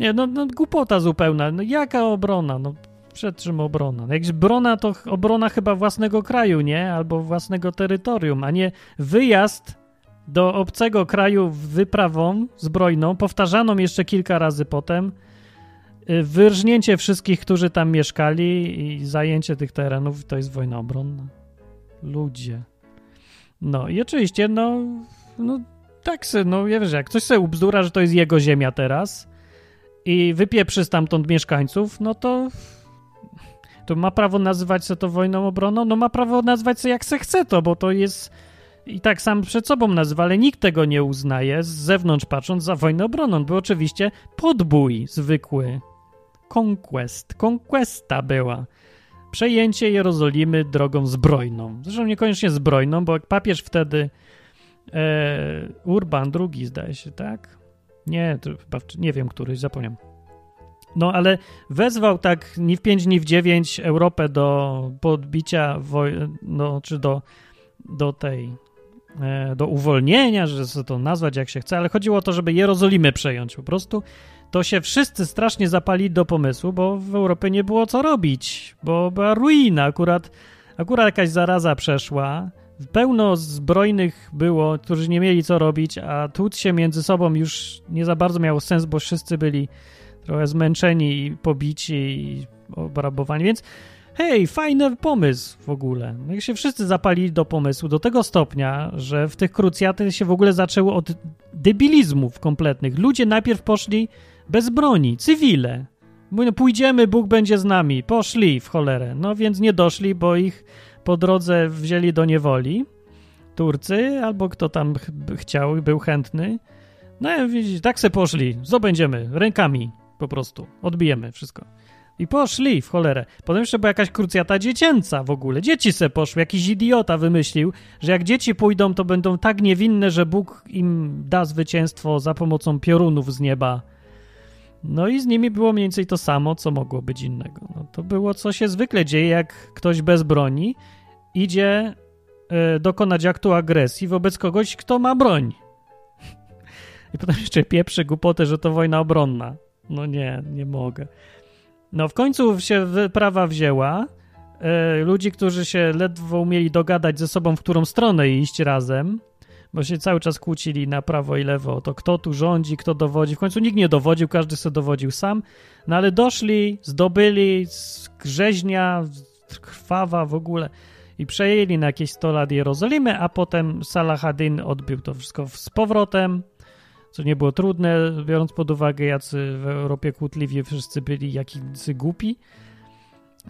Nie, no, no głupota zupełna. No jaka obrona? No przed czym obrona? No, jak brona, to obrona chyba własnego kraju, nie? Albo własnego terytorium, a nie wyjazd do obcego kraju wyprawą zbrojną, powtarzaną jeszcze kilka razy potem, y, wyrżnięcie wszystkich, którzy tam mieszkali i zajęcie tych terenów, to jest wojna obronna. Ludzie. No i oczywiście, no, no tak se, no ja wiesz, jak ktoś sobie ubzdura, że to jest jego ziemia teraz i wypieprzy stamtąd mieszkańców, no to to ma prawo nazywać się to wojną obronną? No ma prawo nazwać się jak se chce to, bo to jest i tak sam przed sobą nazywa, ale nikt tego nie uznaje z zewnątrz patrząc za wojnę obronną. Był oczywiście podbój zwykły. Conquest. Conquesta była. Przejęcie Jerozolimy drogą zbrojną. Zresztą niekoniecznie zbrojną, bo jak papież wtedy e, Urban II zdaje się, tak? Nie, nie wiem, któryś, zapomniałem. No, ale wezwał tak ni w pięć, ni w dziewięć Europę do podbicia, woj- no, czy do, do tej do uwolnienia, że sobie to nazwać jak się chce, ale chodziło o to, żeby Jerozolimę przejąć po prostu. To się wszyscy strasznie zapali do pomysłu, bo w Europie nie było co robić, bo była ruina, akurat, akurat jakaś zaraza przeszła, pełno zbrojnych było, którzy nie mieli co robić, a tłuc się między sobą już nie za bardzo miało sens, bo wszyscy byli trochę zmęczeni i pobici i obrabowani, więc hej, fajny pomysł w ogóle. No Jak się wszyscy zapalili do pomysłu do tego stopnia, że w tych krucjaty się w ogóle zaczęło od debilizmów kompletnych. Ludzie najpierw poszli bez broni, cywile. Mówią, pójdziemy, Bóg będzie z nami. Poszli w cholerę. No więc nie doszli, bo ich po drodze wzięli do niewoli. Turcy, albo kto tam ch chciał, był chętny. No i widzicie, tak se poszli. Zdobędziemy rękami po prostu. Odbijemy wszystko. I poszli w cholerę. Potem jeszcze była jakaś krucjata dziecięca w ogóle. Dzieci se poszły. Jakiś idiota wymyślił, że jak dzieci pójdą, to będą tak niewinne, że Bóg im da zwycięstwo za pomocą piorunów z nieba. No i z nimi było mniej więcej to samo, co mogło być innego. No, to było, co się zwykle dzieje, jak ktoś bez broni idzie y, dokonać aktu agresji wobec kogoś, kto ma broń. I potem jeszcze pieprzy głupotę, że to wojna obronna. No nie, nie mogę. No w końcu się wyprawa wzięła. E, ludzi, którzy się ledwo umieli dogadać ze sobą, w którą stronę iść razem, bo się cały czas kłócili na prawo i lewo, to kto tu rządzi, kto dowodzi. W końcu nikt nie dowodził, każdy sobie dowodził sam. No ale doszli, zdobyli grzeźnia, krwawa w ogóle i przejęli na jakieś 100 lat Jerozolimę, a potem Salahadin odbił to wszystko z powrotem co nie było trudne, biorąc pod uwagę, jacy w Europie kłótliwi wszyscy byli, jakiś głupi.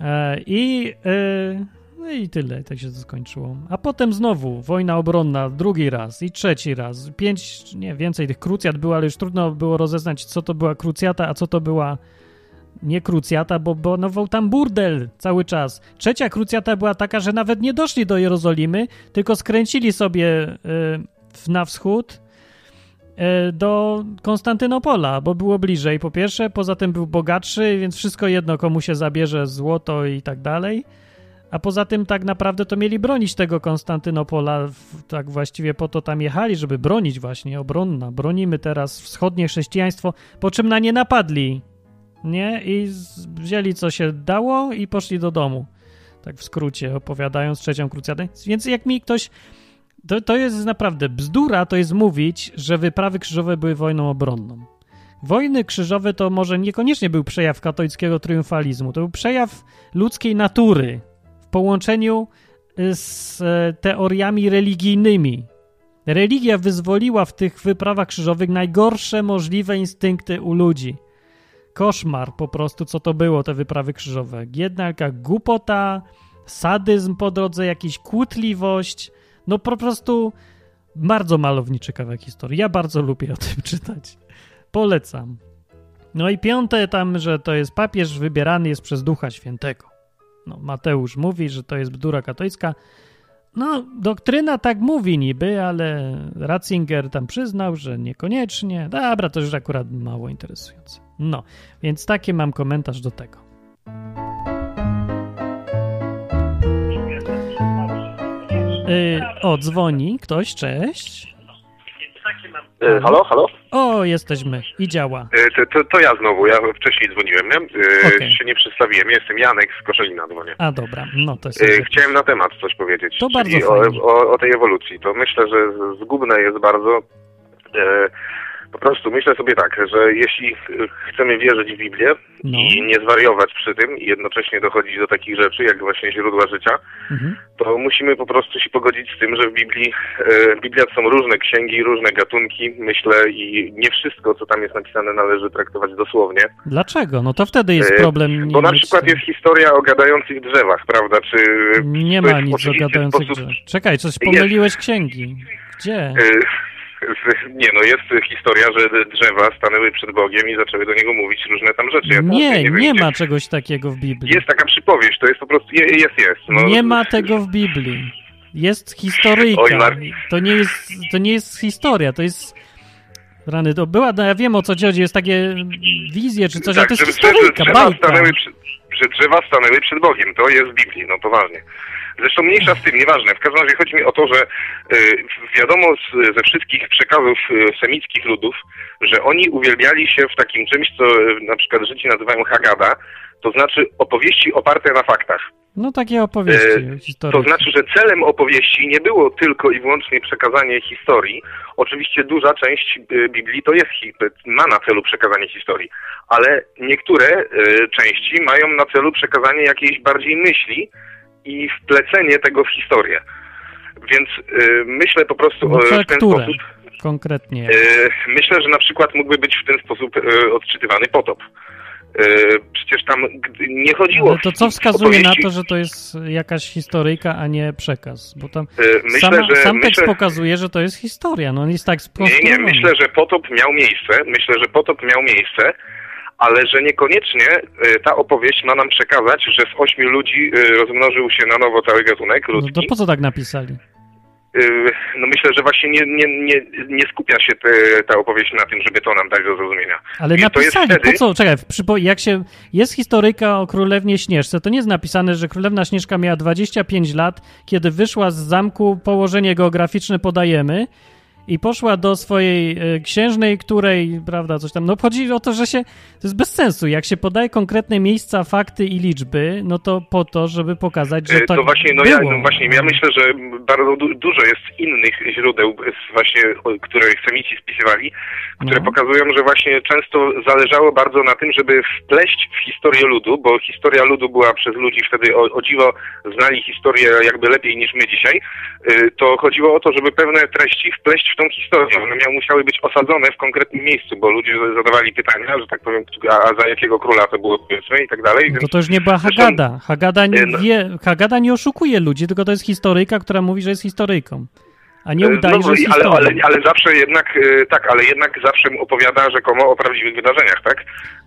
E, I, e, no i tyle, tak się to skończyło. A potem znowu wojna obronna, drugi raz i trzeci raz. Pięć, nie, więcej tych krucjat było, ale już trudno było rozeznać, co to była krucjata, a co to była nie krucjata, bo bonował tam burdel cały czas. Trzecia krucjata była taka, że nawet nie doszli do Jerozolimy, tylko skręcili sobie y, na wschód E, do Konstantynopola, bo było bliżej po pierwsze, poza tym był bogatszy, więc wszystko jedno komu się zabierze złoto i tak dalej. A poza tym tak naprawdę to mieli bronić tego Konstantynopola, tak właściwie po to tam jechali, żeby bronić właśnie, obronna. Bronimy teraz wschodnie chrześcijaństwo, po czym na nie napadli, nie? I wzięli co się dało i poszli do domu. Tak w skrócie opowiadając trzecią krucjadę. Więc jak mi ktoś to, to jest naprawdę bzdura, to jest mówić, że wyprawy krzyżowe były wojną obronną. Wojny krzyżowe to może niekoniecznie był przejaw katolickiego triumfalizmu, to był przejaw ludzkiej natury w połączeniu y, z e, teoriami religijnymi. Religia wyzwoliła w tych wyprawach krzyżowych najgorsze możliwe instynkty u ludzi. Koszmar po prostu, co to było, te wyprawy krzyżowe. Jednak głupota, sadyzm po drodze, jakaś kłótliwość, no po prostu bardzo malowniczy kawałek historii. Ja bardzo lubię o tym czytać. Polecam. No i piąte tam, że to jest papież wybierany jest przez Ducha Świętego. No, Mateusz mówi, że to jest bzdura katolicka. No, doktryna tak mówi niby, ale Ratzinger tam przyznał, że niekoniecznie. Dobra, to już akurat mało interesujące. No, więc taki mam komentarz do tego. Yy, o, dzwoni ktoś, cześć. E, halo, halo? O, jesteśmy i działa. E, to, to, to, ja znowu, ja wcześniej dzwoniłem, nie? E, okay. się nie przedstawiłem, jestem Janek z Koszelina dzwonię. A dobra, no to jest... Chciałem na temat coś powiedzieć. To bardzo o, o, o, tej ewolucji. To myślę, że zgubne jest bardzo po prostu myślę sobie tak, że jeśli chcemy wierzyć w Biblię no. i nie zwariować przy tym i jednocześnie dochodzić do takich rzeczy, jak właśnie źródła życia, mhm. to musimy po prostu się pogodzić z tym, że w Biblii, e, w Biblii są różne księgi, różne gatunki, myślę, i nie wszystko, co tam jest napisane, należy traktować dosłownie. Dlaczego? No to wtedy jest e, problem. Bo na przykład jest historia o gadających drzewach, prawda? Czy nie ma nic o gadających sposób... drzewach. Czekaj, coś pomyliłeś jest. księgi. Gdzie? E, nie no, jest historia, że drzewa stanęły przed Bogiem i zaczęły do Niego mówić różne tam rzeczy. Ja nie, nie, nie ma czegoś takiego w Biblii. Jest taka przypowieść, to jest po prostu, jest, jest. No. Nie ma tego w Biblii. Jest historyjka. Oj, to, nie jest, to nie jest historia, to jest... Rany, to była, no ja wiem o co chodzi, jest takie wizje czy coś, tak, ale to jest historyjka, drzewa, stanęły przy, że drzewa stanęły przed Bogiem, to jest w Biblii, no poważnie. Zresztą mniejsza z tym, nieważne. W każdym razie chodzi mi o to, że y, wiadomo z, ze wszystkich przekazów y, semickich ludów, że oni uwielbiali się w takim czymś, co y, na przykład Żydzi nazywają Hagada, to znaczy opowieści oparte na faktach. No takie opowieści To znaczy, że celem opowieści nie było tylko i wyłącznie przekazanie historii. Oczywiście duża część Biblii to jest, ma na celu przekazanie historii, ale niektóre części mają na celu przekazanie jakiejś bardziej myśli, i wplecenie tego w historię. Więc y, myślę po prostu no, w ten które? sposób. Konkretnie. Y, myślę, że na przykład mógłby być w ten sposób y, odczytywany potop. Y, przecież tam nie chodziło Ale to co wskazuje opowieści... na to, że to jest jakaś historyjka, a nie przekaz? Bo tam myślę, sama, że, sam tekst myślę... pokazuje, że to jest historia. No on jest tak Nie, nie, myślę, że potop miał miejsce. Myślę, że potop miał miejsce, ale że niekoniecznie y, ta opowieść ma nam przekazać, że z ośmiu ludzi y, rozmnożył się na nowo cały gatunek ludzki. No to po co tak napisali? Y, no myślę, że właśnie nie, nie, nie, nie skupia się te, ta opowieść na tym, żeby to nam dać do zrozumienia. Ale napisali, wtedy... po co? Czekaj, jak się jest historyjka o Królewnie Śnieżce, to nie jest napisane, że Królewna Śnieżka miała 25 lat, kiedy wyszła z zamku, położenie geograficzne podajemy i poszła do swojej e, księżnej, której, prawda, coś tam, no chodzi o to, że się, to jest bez sensu, jak się podaje konkretne miejsca, fakty i liczby, no to po to, żeby pokazać, że e, to To właśnie, no, ja, no właśnie, ja myślę, że bardzo du dużo jest innych źródeł właśnie, które chemici spisywali, które no. pokazują, że właśnie często zależało bardzo na tym, żeby wpleść w historię ludu, bo historia ludu była przez ludzi wtedy o, o dziwo znali historię jakby lepiej niż my dzisiaj, e, to chodziło o to, żeby pewne treści wpleść tą historię. One miały, musiały być osadzone w konkretnym miejscu, bo ludzie zadawali pytania, że tak powiem, a za jakiego króla to było powiedzmy i tak dalej. No to, to już nie była Hagada. Hagada nie, wie, Hagada nie oszukuje ludzi, tylko to jest historyjka, która mówi, że jest historyjką. A nie udaje, no, że jest ale, ale, ale zawsze jednak, e, tak, ale jednak zawsze opowiada rzekomo o prawdziwych wydarzeniach, tak?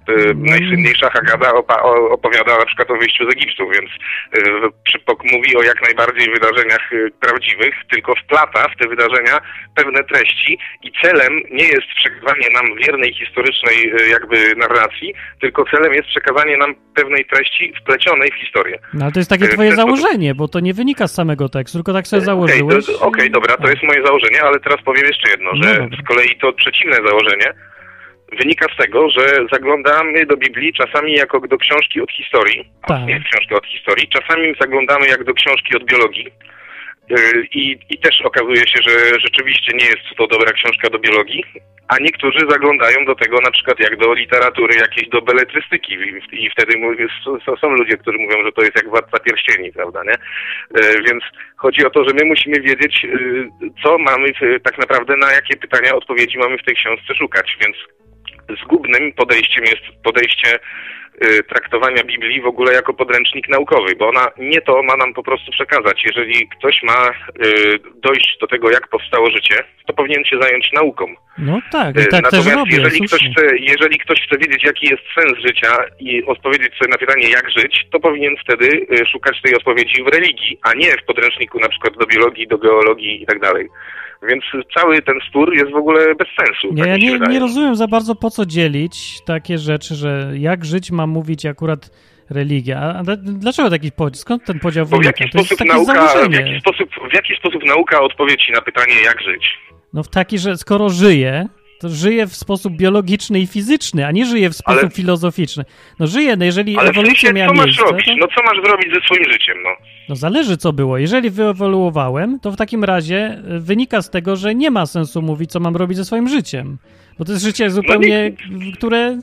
No. Najsłynniejsza Hagada opowiada na przykład o wyjściu z Egiptu, więc e, Przypok mówi o jak najbardziej wydarzeniach prawdziwych, tylko wplata w te wydarzenia pewne treści i celem nie jest przekazanie nam wiernej historycznej jakby narracji, tylko celem jest przekazanie nam pewnej treści wplecionej w historię. No ale to jest takie twoje założenie, bo to nie wynika z samego tekstu, tylko tak sobie założyłeś. Okej, okay, dobra, to to jest moje założenie, ale teraz powiem jeszcze jedno, że no z kolei to przeciwne założenie wynika z tego, że zaglądamy do Biblii czasami jako do książki od historii, tak. nie książki od historii, czasami zaglądamy jak do książki od biologii. Y, I, I też okazuje się, że rzeczywiście nie jest to dobra książka do biologii, a niektórzy zaglądają do tego na przykład jak do literatury jakiejś, do beletrystyki i wtedy są ludzie, którzy mówią, że to jest jak Władca Pierścieni, prawda, nie? E, więc chodzi o to, że my musimy wiedzieć, y, co mamy tak naprawdę, na jakie pytania odpowiedzi mamy w tej książce szukać, więc zgubnym podejściem jest podejście traktowania Biblii w ogóle jako podręcznik naukowy, bo ona nie to ma nam po prostu przekazać. Jeżeli ktoś ma y, dojść do tego, jak powstało życie, to powinien się zająć nauką. No tak, i y, tak Natomiast też robię, jeżeli, ktoś chce, jeżeli ktoś chce wiedzieć, jaki jest sens życia i odpowiedzieć sobie na pytanie, jak żyć, to powinien wtedy szukać tej odpowiedzi w religii, a nie w podręczniku na przykład do biologii, do geologii i tak dalej. Więc cały ten spór jest w ogóle bez sensu. Nie, tak ja nie, nie rozumiem za bardzo po co dzielić takie rzeczy, że jak żyć ma mówić akurat religia. A dlaczego taki podział? Skąd ten podział wynika? W jaki, sposób nauka, w, jaki sposób, w jaki sposób nauka odpowie ci na pytanie, jak żyć? No w taki, że skoro żyje, to żyje w sposób biologiczny i fizyczny, a nie żyje w sposób ale, filozoficzny. No żyje, no jeżeli ale ewolucja miała co miejsce... masz robić? To... No co masz zrobić ze swoim życiem, no? No zależy co było. Jeżeli wyewoluowałem, to w takim razie e, wynika z tego, że nie ma sensu mówić, co mam robić ze swoim życiem. Bo to jest życie zupełnie, no nie... które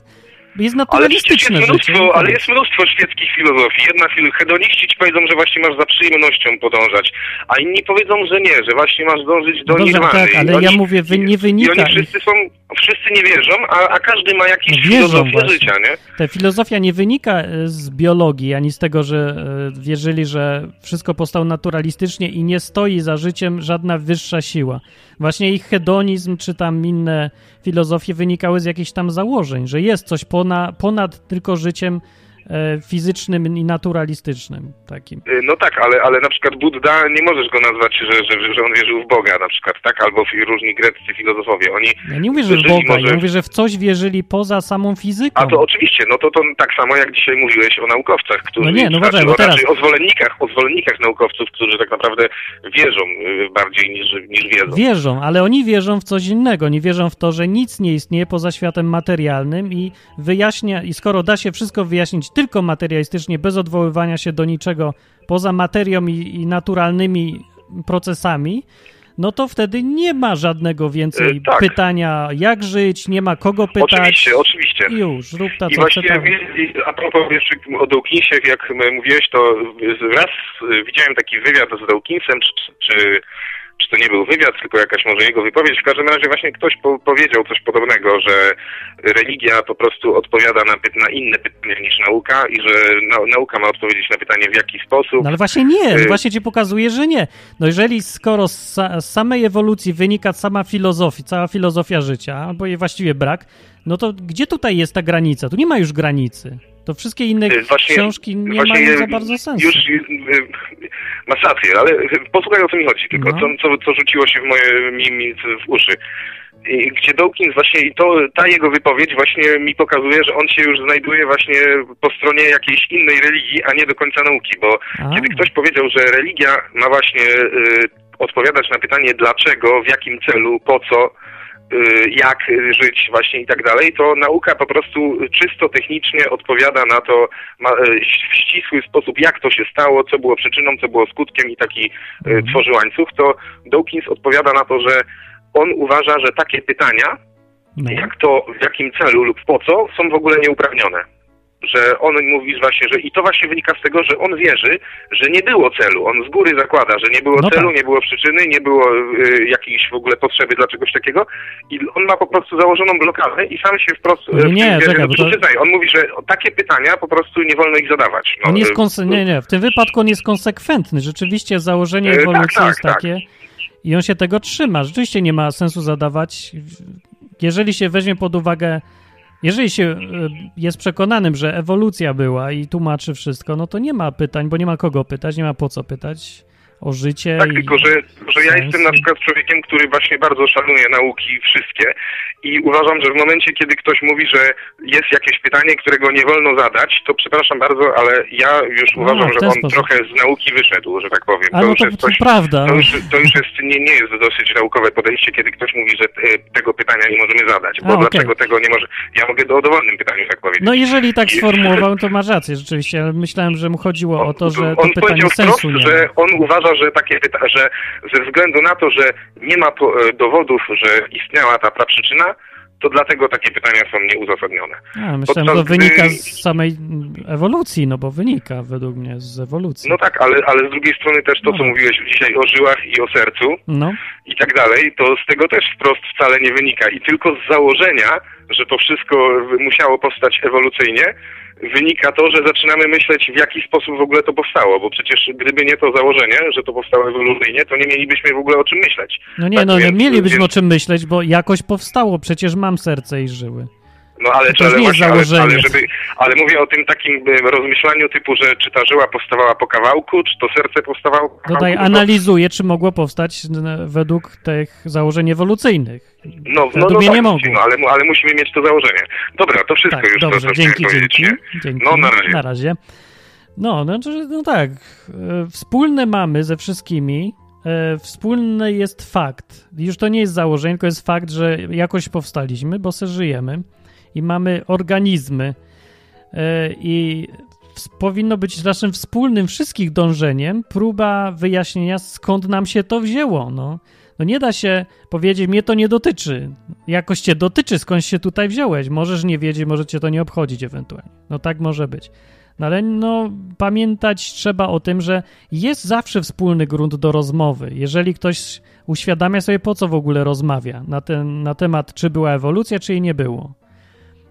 jest naturalistyczne ale jest mnóstwo, Ale jest mnóstwo świeckich filozofii. Jedna hedoniści ci powiedzą, że właśnie masz za przyjemnością podążać, a inni powiedzą, że nie, że właśnie masz dążyć do no nirwany. Tak, ale oni, ja mówię, wy, nie wynika... I oni wszyscy są, wszyscy nie wierzą, a, a każdy ma jakieś no filozofię życia, nie? Ta filozofia nie wynika e, z biologii, ani z tego, że e, wierzyli, że wszystko powstało naturalistycznie i nie stoi za życiem żadna wyższa siła. Właśnie ich hedonizm, czy tam inne filozofie wynikały z jakichś tam założeń, że jest coś ponad, ponad tylko życiem fizycznym i naturalistycznym takim. E, no tak, ale, ale na przykład Buddha nie możesz go nazwać, że, że, że on wierzył w Boga na przykład, tak? Albo różni greccy filozofowie. Oni ja nie mówię, że w Boga, może... ja mówię, że w coś wierzyli poza samą fizyką. A to oczywiście, no to, to tak samo jak dzisiaj mówiłeś o naukowcach, którzy... No nie, no uważaj, bo teraz... O zwolennikach, o zwolennikach naukowców, którzy tak naprawdę wierzą y, bardziej niż, niż wiedzą. Wierzą, ale oni wierzą w coś innego. Oni wierzą w to, że nic nie istnieje poza światem materialnym i wyjaśnia, i skoro da się wszystko wyjaśnić tylko materialistycznie, bez odwoływania się do niczego poza materią i, i naturalnymi procesami, no to wtedy nie ma żadnego więcej e, tak. pytania, jak żyć, nie ma kogo pytać. Oczywiście, oczywiście. I już, rób to, I właśnie, a propos jeszcze o Dawkinsie, jak mówiłeś, to raz widziałem taki wywiad z Dawkinsem, czy, czy czy to nie był wywiad, tylko jakaś może jego wypowiedź. W każdym razie właśnie ktoś po powiedział coś podobnego, że religia po prostu odpowiada na, na inne pytania niż nauka i że na nauka ma odpowiedzieć na pytanie w jaki sposób. No ale właśnie nie, y właśnie ci pokazuje, że nie. No jeżeli skoro z, z samej ewolucji wynika sama filozofia, cała filozofia życia, albo jej właściwie brak, no to gdzie tutaj jest ta granica? Tu nie ma już granicy. To wszystkie inne właśnie, książki nie mają za bardzo sensu. Już masz rację, ale posłuchaj o co mi chodzi, tylko no. co, co, co rzuciło się w moje mi, mi w uszy gdzie Dawkins właśnie i to, ta jego wypowiedź właśnie mi pokazuje, że on się już znajduje właśnie po stronie jakiejś innej religii, a nie do końca nauki, bo a. kiedy ktoś powiedział, że religia ma właśnie y, odpowiadać na pytanie dlaczego, w jakim celu, po co, y, jak żyć właśnie i tak dalej, to nauka po prostu czysto technicznie odpowiada na to y, w ścisły sposób, jak to się stało, co było przyczyną, co było skutkiem i taki y, mhm. tworzy łańcuch, to Dawkins odpowiada na to, że on uważa, że takie pytania, no. jak to, w jakim celu lub po co, są w ogóle nieuprawnione że on mówi właśnie, że i to właśnie wynika z tego, że on wierzy, że nie było celu. On z góry zakłada, że nie było no celu, tak. nie było przyczyny, nie było y, jakiejś w ogóle potrzeby dla czegoś takiego i on ma po prostu założoną blokadę i sam się wprost nie, nie, czekaj, to... On mówi, że takie pytania po prostu nie wolno ich zadawać. No, on jest y, konse- nie, nie, w tym wypadku on jest konsekwentny. Rzeczywiście założenie y, ewolucji tak, tak, jest takie tak. i on się tego trzyma. Rzeczywiście nie ma sensu zadawać. Jeżeli się weźmie pod uwagę jeżeli się e, jest przekonanym, że ewolucja była i tłumaczy wszystko, no to nie ma pytań, bo nie ma kogo pytać, nie ma po co pytać o życie. Tak, tylko że, że ja jestem na przykład człowiekiem, który właśnie bardzo szanuje nauki wszystkie i uważam, że w momencie, kiedy ktoś mówi, że jest jakieś pytanie, którego nie wolno zadać, to przepraszam bardzo, ale ja już no, uważam, że on sposób. trochę z nauki wyszedł, że tak powiem. A to, no to, jest coś, prawda. To już, to już jest, nie, nie jest dosyć naukowe podejście, kiedy ktoś mówi, że e, tego pytania nie możemy zadać, bo A, okay. dlaczego tego nie może... Ja mogę do, o dowolnym pytaniu tak powiedzieć. No jeżeli tak sformułował, to masz rację rzeczywiście, ale myślałem, że mu chodziło o to, że to on pytanie sensu nie że on uważa, że takie pyta- że ze względu na to, że nie ma e, dowodów, że istniała ta praprzyczyna, to dlatego takie pytania są nieuzasadnione. A, myślałem, że to wynika z samej ewolucji, no bo wynika według mnie z ewolucji. No tak, ale, ale z drugiej strony też to, no. co mówiłeś dzisiaj o żyłach i o sercu no. i tak dalej, to z tego też wprost wcale nie wynika. I tylko z założenia, że to wszystko musiało powstać ewolucyjnie, wynika to, że zaczynamy myśleć, w jaki sposób w ogóle to powstało, bo przecież gdyby nie to założenie, że to powstało ewolucyjnie, to nie mielibyśmy w ogóle o czym myśleć. No nie, tak, no nie mielibyśmy o czym myśleć, bo jakoś powstało, przecież mam serce i żyły. No ale, to ale, właśnie, ale, ale, żeby, ale mówię o tym takim rozmyślaniu typu, że czy ta żyła powstawała po kawałku, czy to serce powstawało po kawałku. Dodaj, no analizuję, czy mogło powstać według tych założeń ewolucyjnych. No, no, no tak, nie mogło. No, ale, ale musimy mieć to założenie. Dobra, to wszystko tak, już. Dobrze, to, dzięki, dzięki, dzięki. No, na razie. Na razie. No, no, no tak. E, wspólne mamy ze wszystkimi e, wspólny jest fakt. Już to nie jest założenie, tylko jest fakt, że jakoś powstaliśmy, bo se żyjemy i mamy organizmy e, i powinno być naszym wspólnym wszystkich dążeniem próba wyjaśnienia, skąd nam się to wzięło. No. no nie da się powiedzieć, mnie to nie dotyczy. Jakoś cię dotyczy, skąd się tutaj wziąłeś. Możesz nie wiedzieć, może cię to nie obchodzić ewentualnie. No tak może być. No ale no, pamiętać trzeba o tym, że jest zawsze wspólny grunt do rozmowy. Jeżeli ktoś uświadamia sobie, po co w ogóle rozmawia na, ten, na temat, czy była ewolucja, czy jej nie było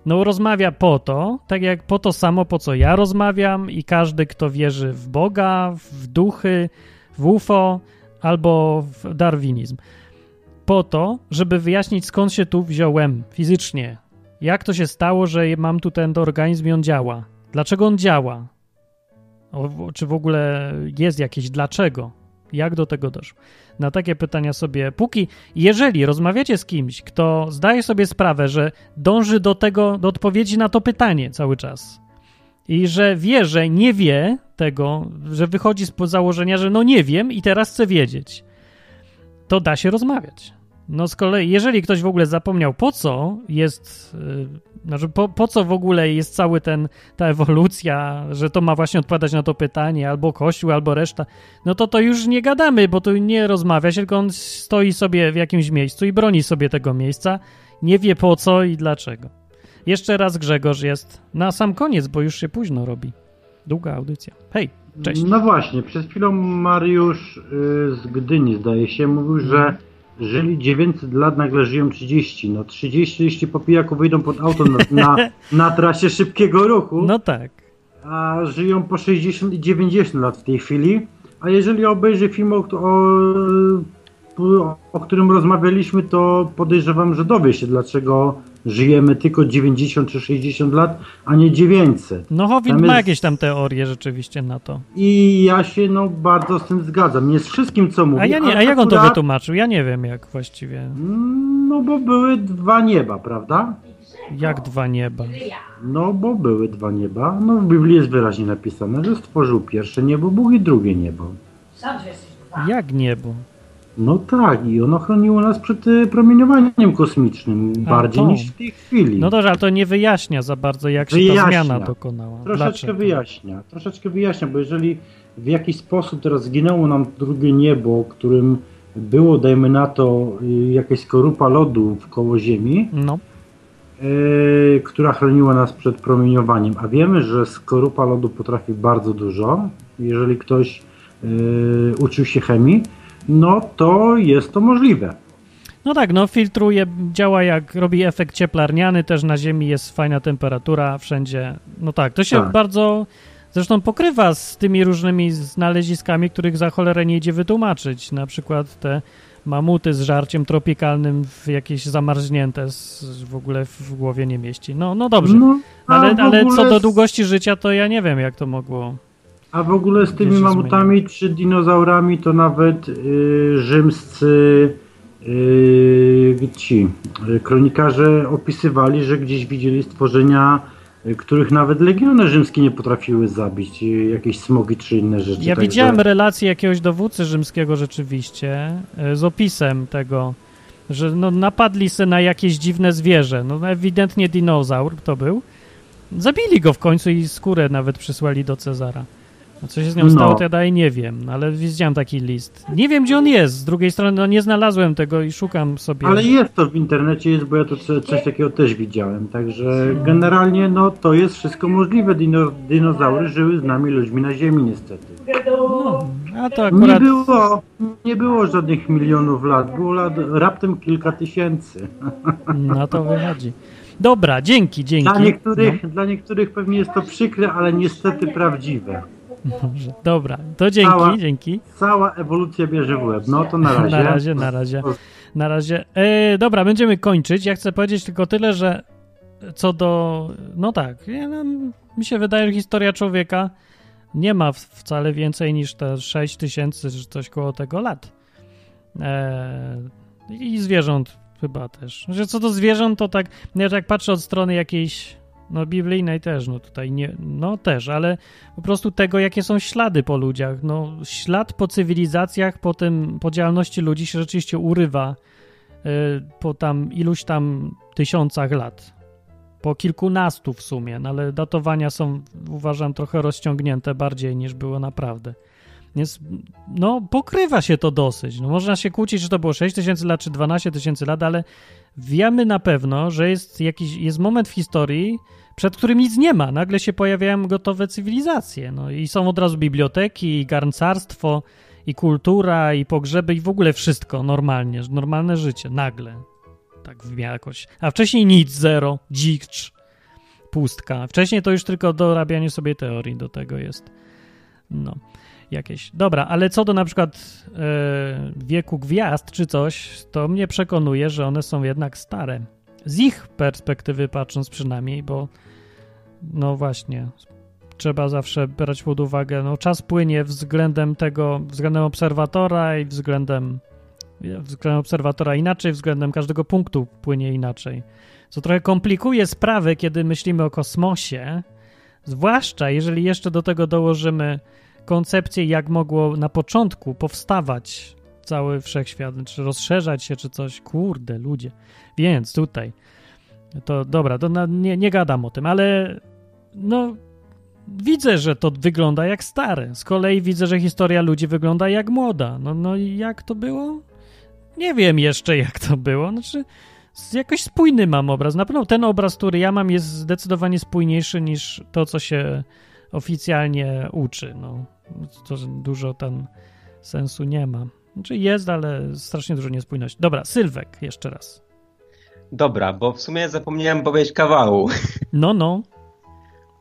no rozmawia po to, tak jak po to samo, po co ja rozmawiam i każdy, kto wierzy w Boga, w duchy, w UFO albo w darwinizm. Po to, żeby wyjaśnić, skąd się tu wziąłem fizycznie. Jak to się stało, że mam tu ten organizm i on działa? Dlaczego on działa? O, czy w ogóle jest jakieś dlaczego? Jak do tego doszło? Na takie pytania sobie, póki, jeżeli rozmawiacie z kimś, kto zdaje sobie sprawę, że dąży do tego, do odpowiedzi na to pytanie cały czas i że wie, że nie wie tego, że wychodzi z założenia, że no nie wiem i teraz chcę wiedzieć, to da się rozmawiać. No z kolei, jeżeli ktoś w ogóle zapomniał, po co jest, yy, znaczy po, po co w ogóle jest cały ten, ta ewolucja, że to ma właśnie odpowiadać na to pytanie, albo Kościół, albo reszta, no to to już nie gadamy, bo tu nie rozmawia się, tylko on stoi sobie w jakimś miejscu i broni sobie tego miejsca, nie wie po co i dlaczego. Jeszcze raz Grzegorz jest na sam koniec, bo już się późno robi. Długa audycja. Hej, cześć. No właśnie, przed chwilą Mariusz yy, z Gdyni, zdaje się, mówił, że żyli 900 lat, nagle żyją 30. No 30, jeśli po pijaku wyjdą pod auto na, na, na trasie szybkiego ruchu. No tak. A żyją po 60 i 90 lat w tej chwili. A jeżeli obejrzy film o, o o którym rozmawialiśmy, to podejrzewam, że dowie się, dlaczego żyjemy tylko 90 czy 60 lat, a nie 900. No Howind ma jakieś tam teorie rzeczywiście na to. I ja się no bardzo z tym zgadzam. Nie z wszystkim, co mówi. A, ja nie, a jak on to wytłumaczył? Ja nie wiem jak właściwie. No bo były dwa nieba, prawda? Jak dwa nieba? No bo były dwa nieba. No w Biblii jest wyraźnie napisane, że stworzył pierwsze niebo Bóg i drugie niebo. Jak niebo? No tak, i ono chroniło nas przed y, promieniowaniem kosmicznym A, bardziej to. niż w tej chwili. No dobrze, ale to nie wyjaśnia za bardzo, jak wyjaśnia. się ta zmiana dokonała. Troszeczkę wyjaśnia, troszeczkę wyjaśnia, bo jeżeli w jakiś sposób teraz zginęło nam drugie niebo, którym było, dajmy na to, y, jakaś skorupa lodu koło Ziemi, no. Yy, która chroniła nas przed promieniowaniem, a wiemy, że skorupa lodu potrafi bardzo dużo. Jeżeli ktoś yy, uczył się chemii, no to jest to możliwe. No tak, no filtruje, działa jak robi efekt cieplarniany, też na Ziemi jest fajna temperatura wszędzie. No tak, to się tak. bardzo zresztą pokrywa z tymi różnymi znaleziskami, których za cholerę nie idzie wytłumaczyć. Na przykład te mamuty z żarciem tropikalnym w jakieś zamarznięte z, w ogóle w głowie nie mieści. No, no dobrze, no, ale, ale co do długości życia, to ja nie wiem, jak to mogło a w ogóle z tymi mamutami czy dinozaurami to nawet y, rzymscy y, ci y, kronikarze opisywali, że gdzieś widzieli stworzenia, y, których nawet legiony rzymskie nie potrafiły zabić, y, jakieś smogi czy inne rzeczy. Ja Także... widziałem relację jakiegoś dowódcy rzymskiego rzeczywiście z opisem tego, że no, napadli se na jakieś dziwne zwierzę. No ewidentnie dinozaur to był. Zabili go w końcu i skórę nawet przysłali do Cezara. A co się z nią stało, no. to ja dalej nie wiem, no, ale widziałem taki list. Nie wiem, gdzie on jest. Z drugiej strony, no nie znalazłem tego i szukam sobie. Ale jest to w internecie, jest, bo ja to coś takiego też widziałem. Także generalnie, no to jest wszystko możliwe. Dino, dinozaury żyły z nami ludźmi na Ziemi, niestety. No, a to akurat... Nie było, nie było żadnych milionów lat. Było lat raptem kilka tysięcy. No to wychodzi. Dobra, dzięki, dzięki. Dla niektórych, no. dla niektórych pewnie jest to przykre, ale niestety prawdziwe. Dobrze, dobra, to dzięki, cała, dzięki. Cała ewolucja bierze w łeb. No to na razie. na razie, na razie. Na razie. E, dobra, będziemy kończyć. Ja chcę powiedzieć tylko tyle, że co do. No tak, ja, no, mi się wydaje, że historia człowieka nie ma wcale więcej niż te 6 tysięcy, czy coś koło tego lat. E, I zwierząt chyba też. Że co do zwierząt, to tak, ja tak patrzę od strony jakiejś no biblijnej też, no tutaj nie, no też, ale po prostu tego, jakie są ślady po ludziach. No ślad po cywilizacjach, po tym, po działalności ludzi się rzeczywiście urywa y, po tam iluś tam tysiącach lat. Po kilkunastu w sumie, no ale datowania są, uważam, trochę rozciągnięte bardziej niż było naprawdę. Więc, no, pokrywa się to dosyć. No, można się kłócić, czy to było 6 tysięcy lat, czy 12 tysięcy lat, ale wiemy na pewno, że jest jakiś jest moment w historii, przed którym nic nie ma. Nagle się pojawiają gotowe cywilizacje. No, I są od razu biblioteki, i garncarstwo, i kultura, i pogrzeby, i w ogóle wszystko normalnie, normalne życie. Nagle. Tak jakoś. A wcześniej nic, zero, dzicz, pustka. Wcześniej to już tylko dorabianie sobie teorii do tego jest. No jakieś. Dobra, ale co do na przykład e, wieku gwiazd czy coś, to mnie przekonuje, że one są jednak stare. Z ich perspektywy patrząc przynajmniej, bo no właśnie, trzeba zawsze brać pod uwagę, no czas płynie względem tego, względem obserwatora i względem względem obserwatora inaczej, względem każdego punktu płynie inaczej. Co trochę komplikuje sprawę, kiedy myślimy o kosmosie, zwłaszcza jeżeli jeszcze do tego dołożymy koncepcję, jak mogło na początku powstawać cały wszechświat, czy rozszerzać się, czy coś. Kurde, ludzie. Więc tutaj, to dobra, to na, nie, nie gadam o tym, ale no, widzę, że to wygląda jak stare. Z kolei widzę, że historia ludzi wygląda jak młoda. No, no i jak to było? Nie wiem jeszcze, jak to było. Znaczy, jakoś spójny mam obraz. Na pewno ten obraz, który ja mam, jest zdecydowanie spójniejszy niż to, co się oficjalnie uczy. No to dużo tam sensu nie ma. Znaczy jest, ale strasznie dużo niespójności. Dobra, Sylwek jeszcze raz. Dobra, bo w sumie zapomniałem powiedzieć kawału. No, no.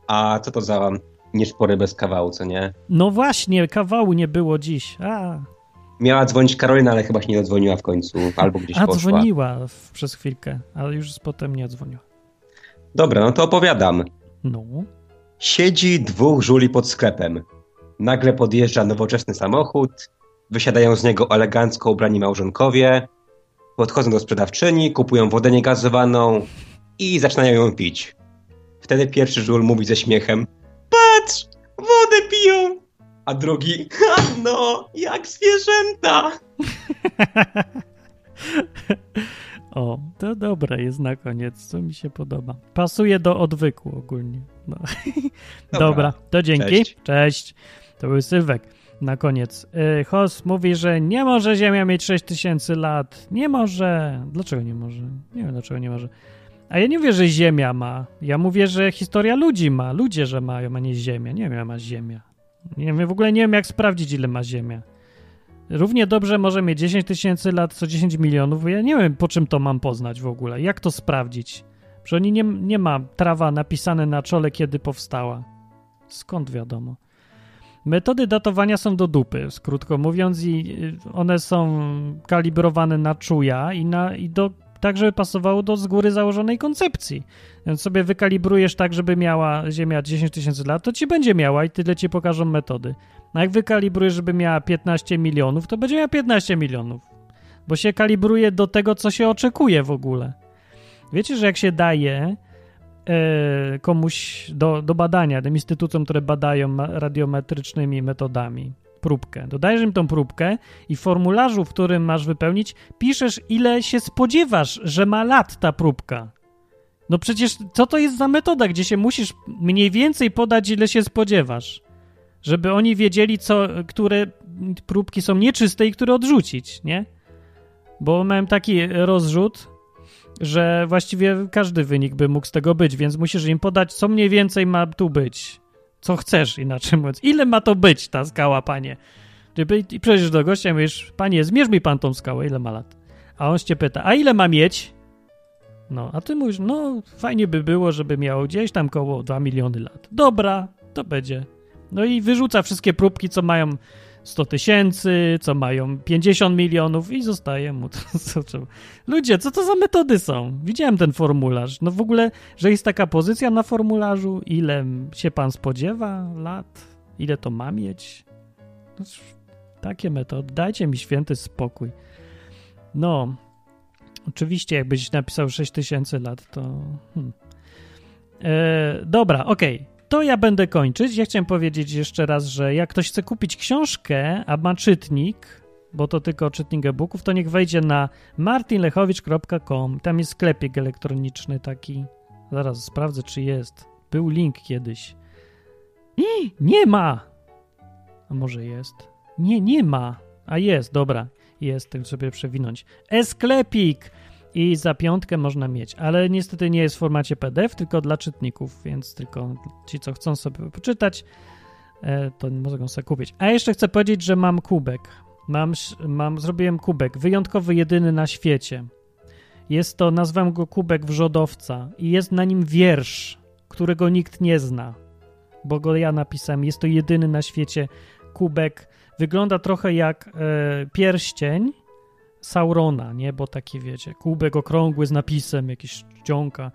A co to za nieszpory bez kawału, co nie? No właśnie, kawału nie było dziś. A. Miała dzwonić Karolina, ale chyba się nie dodzwoniła w końcu, albo gdzieś A, poszła. dzwoniła przez chwilkę, ale już potem nie dzwoniła. Dobra, no to opowiadam. No. Siedzi dwóch żuli pod sklepem. Nagle podjeżdża nowoczesny samochód, wysiadają z niego elegancko ubrani małżonkowie, podchodzą do sprzedawczyni, kupują wodę niegazowaną i zaczynają ją pić. Wtedy pierwszy żul mówi ze śmiechem Patrz, wodę piją! A drugi, no, jak zwierzęta! O, to dobre jest na koniec, co mi się podoba. Pasuje do odwyku ogólnie. No. Dobra. Dobra, to dzięki. Cześć. Cześć. To był Sylwek. Na koniec. Yy, Hos mówi, że nie może Ziemia mieć 6000 lat. Nie może. Dlaczego nie może? Nie wiem, dlaczego nie może. A ja nie mówię, że Ziemia ma. Ja mówię, że historia ludzi ma. Ludzie, że mają, a nie Ziemia. Nie wiem, ma Ziemia. Nie wiem, w ogóle nie wiem, jak sprawdzić, ile ma Ziemia. Równie dobrze może mieć 10 tysięcy lat, co 10 milionów. Ja nie wiem, po czym to mam poznać w ogóle. Jak to sprawdzić? Że oni nie, nie ma trawa napisane na czole, kiedy powstała. Skąd wiadomo? Metody datowania są do dupy, krótko mówiąc, i y, one są kalibrowane na czuja i, na, i do, tak, żeby pasowało do z góry założonej koncepcji. Więc sobie wykalibrujesz tak, żeby miała Ziemia 10 tysięcy lat, to ci będzie miała i tyle ci pokażą metody. No jak wykalibrujesz, żeby miała 15 milionów, to będzie miała 15 milionów. Bo się kalibruje do tego, co się oczekuje w ogóle. Wiecie, że jak się daje komuś do, do badania, tym instytucjom, które badają radiometrycznymi metodami, próbkę. Dodajesz im tą próbkę i w formularzu, w którym masz wypełnić, piszesz, ile się spodziewasz, że ma lat ta próbka. No przecież co to jest za metoda, gdzie się musisz mniej więcej podać, ile się spodziewasz? Żeby oni wiedzieli, co, które próbki są nieczyste i które odrzucić, nie? Bo miałem taki rozrzut, że właściwie każdy wynik by mógł z tego być, więc musisz im podać, co mniej więcej ma tu być. Co chcesz, inaczej mówiąc. Ile ma to być ta skała, panie? I przejdziesz do gościa i mówisz, panie, zmierz mi pan tą skałę, ile ma lat? A on cię pyta, a ile ma mieć? No, a ty mówisz, no, fajnie by było, żeby miało gdzieś tam koło 2 miliony lat. Dobra, to będzie. No i wyrzuca wszystkie próbki, co mają 100 tysięcy, co mają 50 milionów i zostaje mu to. Co, Ludzie, co to za metody są? Widziałem ten formularz. No w ogóle, że jest taka pozycja na formularzu, ile się pan spodziewa lat, ile to ma mieć. No, takie metody. Dajcie mi święty spokój. No, oczywiście, jakbyś napisał 6000 lat, to. Hmm. E, dobra, okej. Okay to ja będę kończyć. Ja chciałem powiedzieć jeszcze raz, że jak ktoś chce kupić książkę, a ma czytnik, bo to tylko czytnik e-booków, to niech wejdzie na martinlechowicz.com. Tam jest sklepik elektroniczny taki. Zaraz sprawdzę, czy jest. Był link kiedyś. Nie, nie ma! A może jest? Nie, nie ma. A jest, dobra. Jest, tak sobie przewinąć. E-sklepik! I za piątkę można mieć, ale niestety nie jest w formacie PDF, tylko dla czytników, więc tylko ci, co chcą sobie poczytać, e, to mogą sobie kupić. A jeszcze chcę powiedzieć, że mam kubek. Mam, mam, zrobiłem kubek, wyjątkowy, jedyny na świecie. Jest to, nazwałem go kubek wrzodowca i jest na nim wiersz, którego nikt nie zna, bo go ja napisałem. Jest to jedyny na świecie kubek. Wygląda trochę jak e, pierścień, Saurona, nie? Bo taki, wiecie, kubek okrągły z napisem, jakiś czcionka.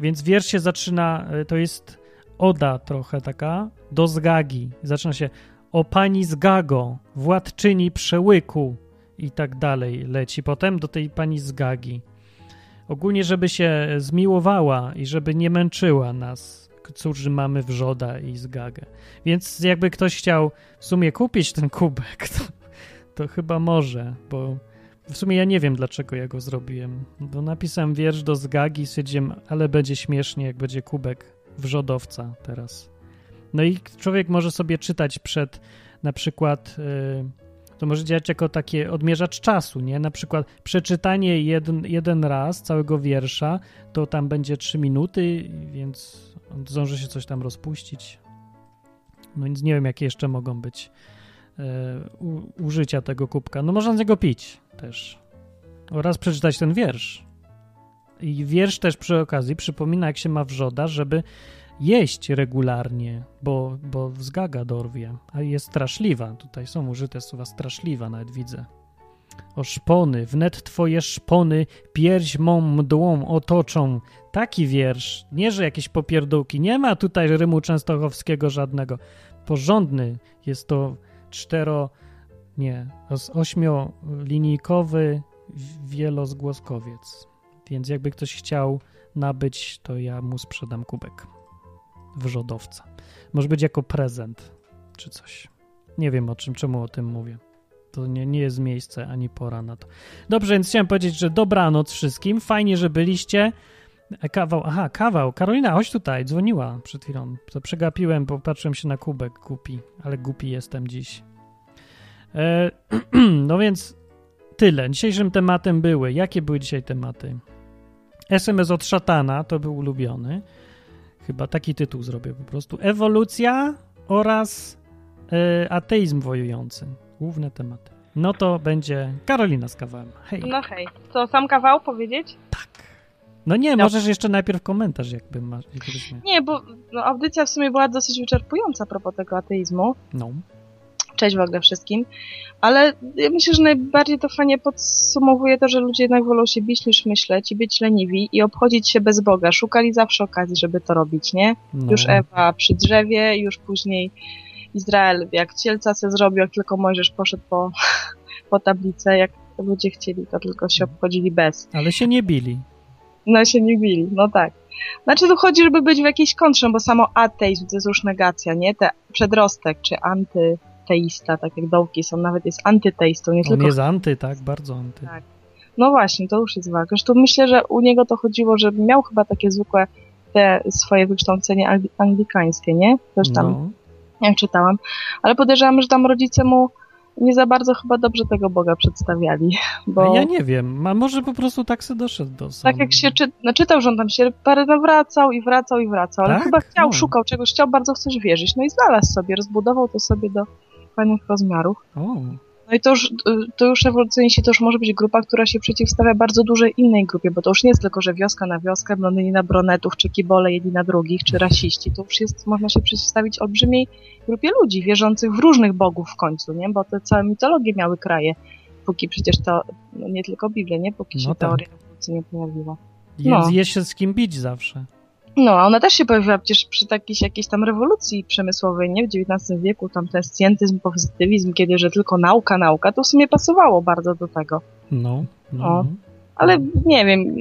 Więc wiersz się zaczyna, e, to jest oda trochę taka, do Zgagi. Zaczyna się o pani Zgago, władczyni przełyku i tak dalej leci. Potem do tej pani Zgagi. Ogólnie, żeby się zmiłowała i żeby nie męczyła nas, którzy mamy wrzoda i Zgagę. Więc jakby ktoś chciał w sumie kupić ten kubek, to, to chyba może, bo w sumie ja nie wiem, dlaczego ja go zrobiłem. Bo napisałem wiersz do Zgagi, stwierdziłem, ale będzie śmiesznie, jak będzie kubek wrzodowca teraz. No i człowiek może sobie czytać przed na przykład... Yy, to może działać jako takie odmierzacz czasu, nie? Na przykład przeczytanie jeden, jeden raz całego wiersza, to tam będzie 3 minuty, więc zdąży się coś tam rozpuścić. No więc nie wiem, jakie jeszcze mogą być e, u, użycia tego kubka. No można z niego pić też. Oraz przeczytać ten wiersz. I wiersz też przy okazji przypomina, jak się ma wrzoda, żeby jeść regularnie, bo, bo zgaga dorwie, a jest straszliwa. Tutaj są użyte słowa straszliwa, nawet widzę. O szpony, wnet twoje szpony pierś mą mdłą otoczą. Taki wiersz, nie że jakieś popierdółki. Nie ma tutaj rymu częstochowskiego żadnego. Porządny jest to cztero, nie, ośmiolinijkowy wielozgłoskowiec. Więc jakby ktoś chciał nabyć, to ja mu sprzedam kubek wrzodowca. Może być jako prezent czy coś. Nie wiem o czym, czemu o tym mówię. To nie, nie jest miejsce ani pora na to. Dobrze, więc chciałem powiedzieć, że dobranoc wszystkim. Fajnie, że byliście. E, kawał, aha, kawał. Karolina, chodź tutaj, dzwoniła przed chwilą. To przegapiłem, bo patrzyłem się na kubek, głupi, ale głupi jestem dziś. E, no więc tyle. Dzisiejszym tematem były. Jakie były dzisiaj tematy? SMS od szatana, to był ulubiony. Chyba taki tytuł zrobię po prostu. Ewolucja oraz e, ateizm wojujący. Główne tematy. No to będzie Karolina z kawałem. Hej. No hej. Co, sam kawał powiedzieć? Tak. No nie, no. możesz jeszcze najpierw komentarz jakby masz. Nie, bo no, audycja w sumie była dosyć wyczerpująca a propos tego ateizmu. No. Cześć w ogóle wszystkim. Ale ja myślę, że najbardziej to fajnie podsumowuje to, że ludzie jednak wolą się bić niż myśleć i być leniwi i obchodzić się bez Boga. Szukali zawsze okazji, żeby to robić, nie? No. Już Ewa przy drzewie, już później Izrael, jak cielca se zrobił, jak tylko Mojżesz poszedł po, po tablicę, jak ludzie chcieli, to tylko się obchodzili bez. Ale się nie bili. No się nie bili, no tak. Znaczy tu chodzi, żeby być w jakiejś kontrze, bo samo ateizm to jest już negacja, nie? Te przedrostek czy antyteista, tak jak dołki są, nawet jest antyteistą, nie On tylko... jest anty, tak? Bardzo anty. Tak. No właśnie, to już jest walka. Zresztą myślę, że u niego to chodziło, że miał chyba takie zwykłe te swoje wykształcenie anglikańskie, nie? Też tam no jak czytałam, ale podejrzewam, że tam rodzice mu nie za bardzo chyba dobrze tego Boga przedstawiali. Bo... Ja nie wiem, a może po prostu tak se doszedł do Tak jak się czy... no, czytał, że on tam się parę wracał i wracał i wracał, ale tak? chyba chciał, no. szukał czegoś, chciał bardzo w coś wierzyć, no i znalazł sobie, rozbudował to sobie do fajnych rozmiarów. O. No i to już, to już ewolucyjnie to już może być grupa, która się przeciwstawia bardzo dużej innej grupie, bo to już nie jest tylko, że wioska na wioskę, blondyni na bronetów, czy kibole jedni na drugich, czy rasiści. To już jest, można się przeciwstawić olbrzymiej grupie ludzi, wierzących w różnych bogów w końcu, nie? Bo te całe mitologie miały kraje, póki przecież to, no nie tylko Biblia, nie? Póki no się tak. teoria ewolucji nie pojawiła. No. Jest, jest się z kim bić zawsze. No, a ona też się pojawiła przecież przy takiej, jakiejś tam rewolucji przemysłowej, nie? W XIX wieku, tam ten scjentyzm, pozytywizm, kiedy, że tylko nauka, nauka, to w sumie pasowało bardzo do tego. No. no. O, ale nie wiem,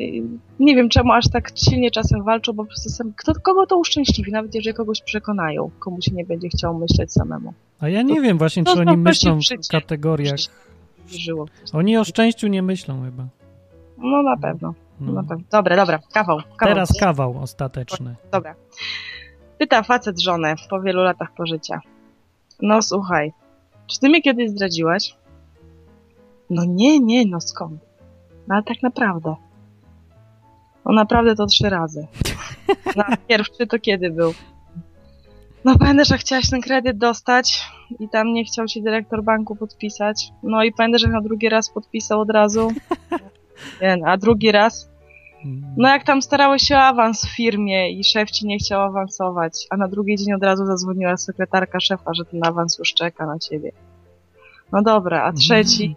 nie wiem czemu aż tak silnie czasem walczą, bo po prostu sam, kto, kogo to uszczęśliwi, nawet jeżeli kogoś przekonają, komu się nie będzie chciał myśleć samemu. A ja nie to, wiem właśnie, czy oni myślą w kategoriach... Żyło. Oni o szczęściu nie myślą chyba. No na pewno. No. no tak. Dobra, dobra, kawał, kawał. Teraz kawał ostateczny. Dobra. Pyta facet żonę po wielu latach pożycia. No słuchaj, czy ty mnie kiedyś zdradziłaś? No nie, nie, no skąd? No ale tak naprawdę. No naprawdę to trzy razy. No, pierwszy to kiedy był? No pamiętasz, że chciałaś ten kredyt dostać i tam nie chciał ci dyrektor banku podpisać. No i pamiętasz, że na drugi raz podpisał od razu. A drugi raz? No jak tam starałeś się o awans w firmie i szef ci nie chciał awansować, a na drugi dzień od razu zadzwoniła sekretarka szefa, że ten awans już czeka na ciebie. No dobra, a trzeci?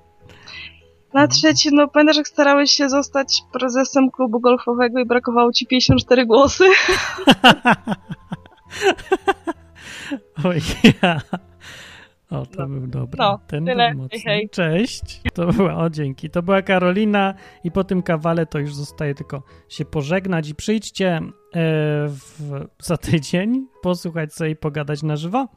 Na trzeci, no pamiętasz jak starałeś się zostać prezesem klubu golfowego i brakowało ci 54 głosy? Oj, ja. O, to no. był dobry. No, Ten tyle. Był. Hej. Cześć. To była, o dzięki. To była Karolina i po tym kawale to już zostaje tylko się pożegnać i przyjdźcie e, w, za tydzień posłuchać sobie i pogadać na żywo.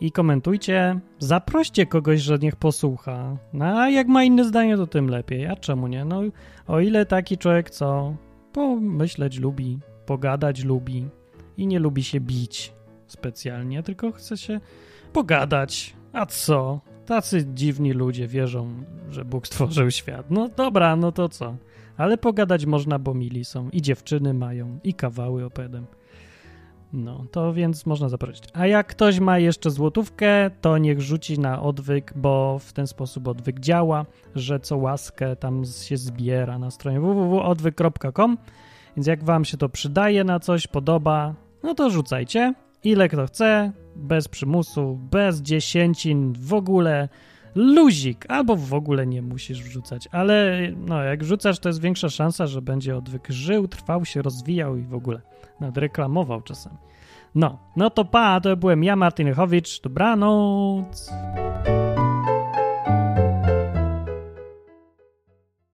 I komentujcie, zaproście kogoś, że niech posłucha. No, a jak ma inne zdanie, to tym lepiej. A czemu nie? No, o ile taki człowiek, co pomyśleć lubi, pogadać lubi i nie lubi się bić specjalnie, tylko chce się pogadać, a co? Tacy dziwni ludzie wierzą, że Bóg stworzył świat. No dobra, no to co? Ale pogadać można, bo mili są. I dziewczyny mają, i kawały opedem. No, to więc można zaprosić. A jak ktoś ma jeszcze złotówkę, to niech rzuci na odwyk, bo w ten sposób odwyk działa, że co łaskę tam się zbiera na stronie www.odwyk.com. Więc jak wam się to przydaje na coś, podoba, no to rzucajcie. Ile kto chce, bez przymusu, bez dziesięcin, w ogóle luzik, albo w ogóle nie musisz wrzucać, ale no, jak wrzucasz, to jest większa szansa, że będzie odwyk żył, trwał się, rozwijał i w ogóle nawet reklamował czasem. No, no to pa, to byłem ja, Martin Lechowicz, dobranoc.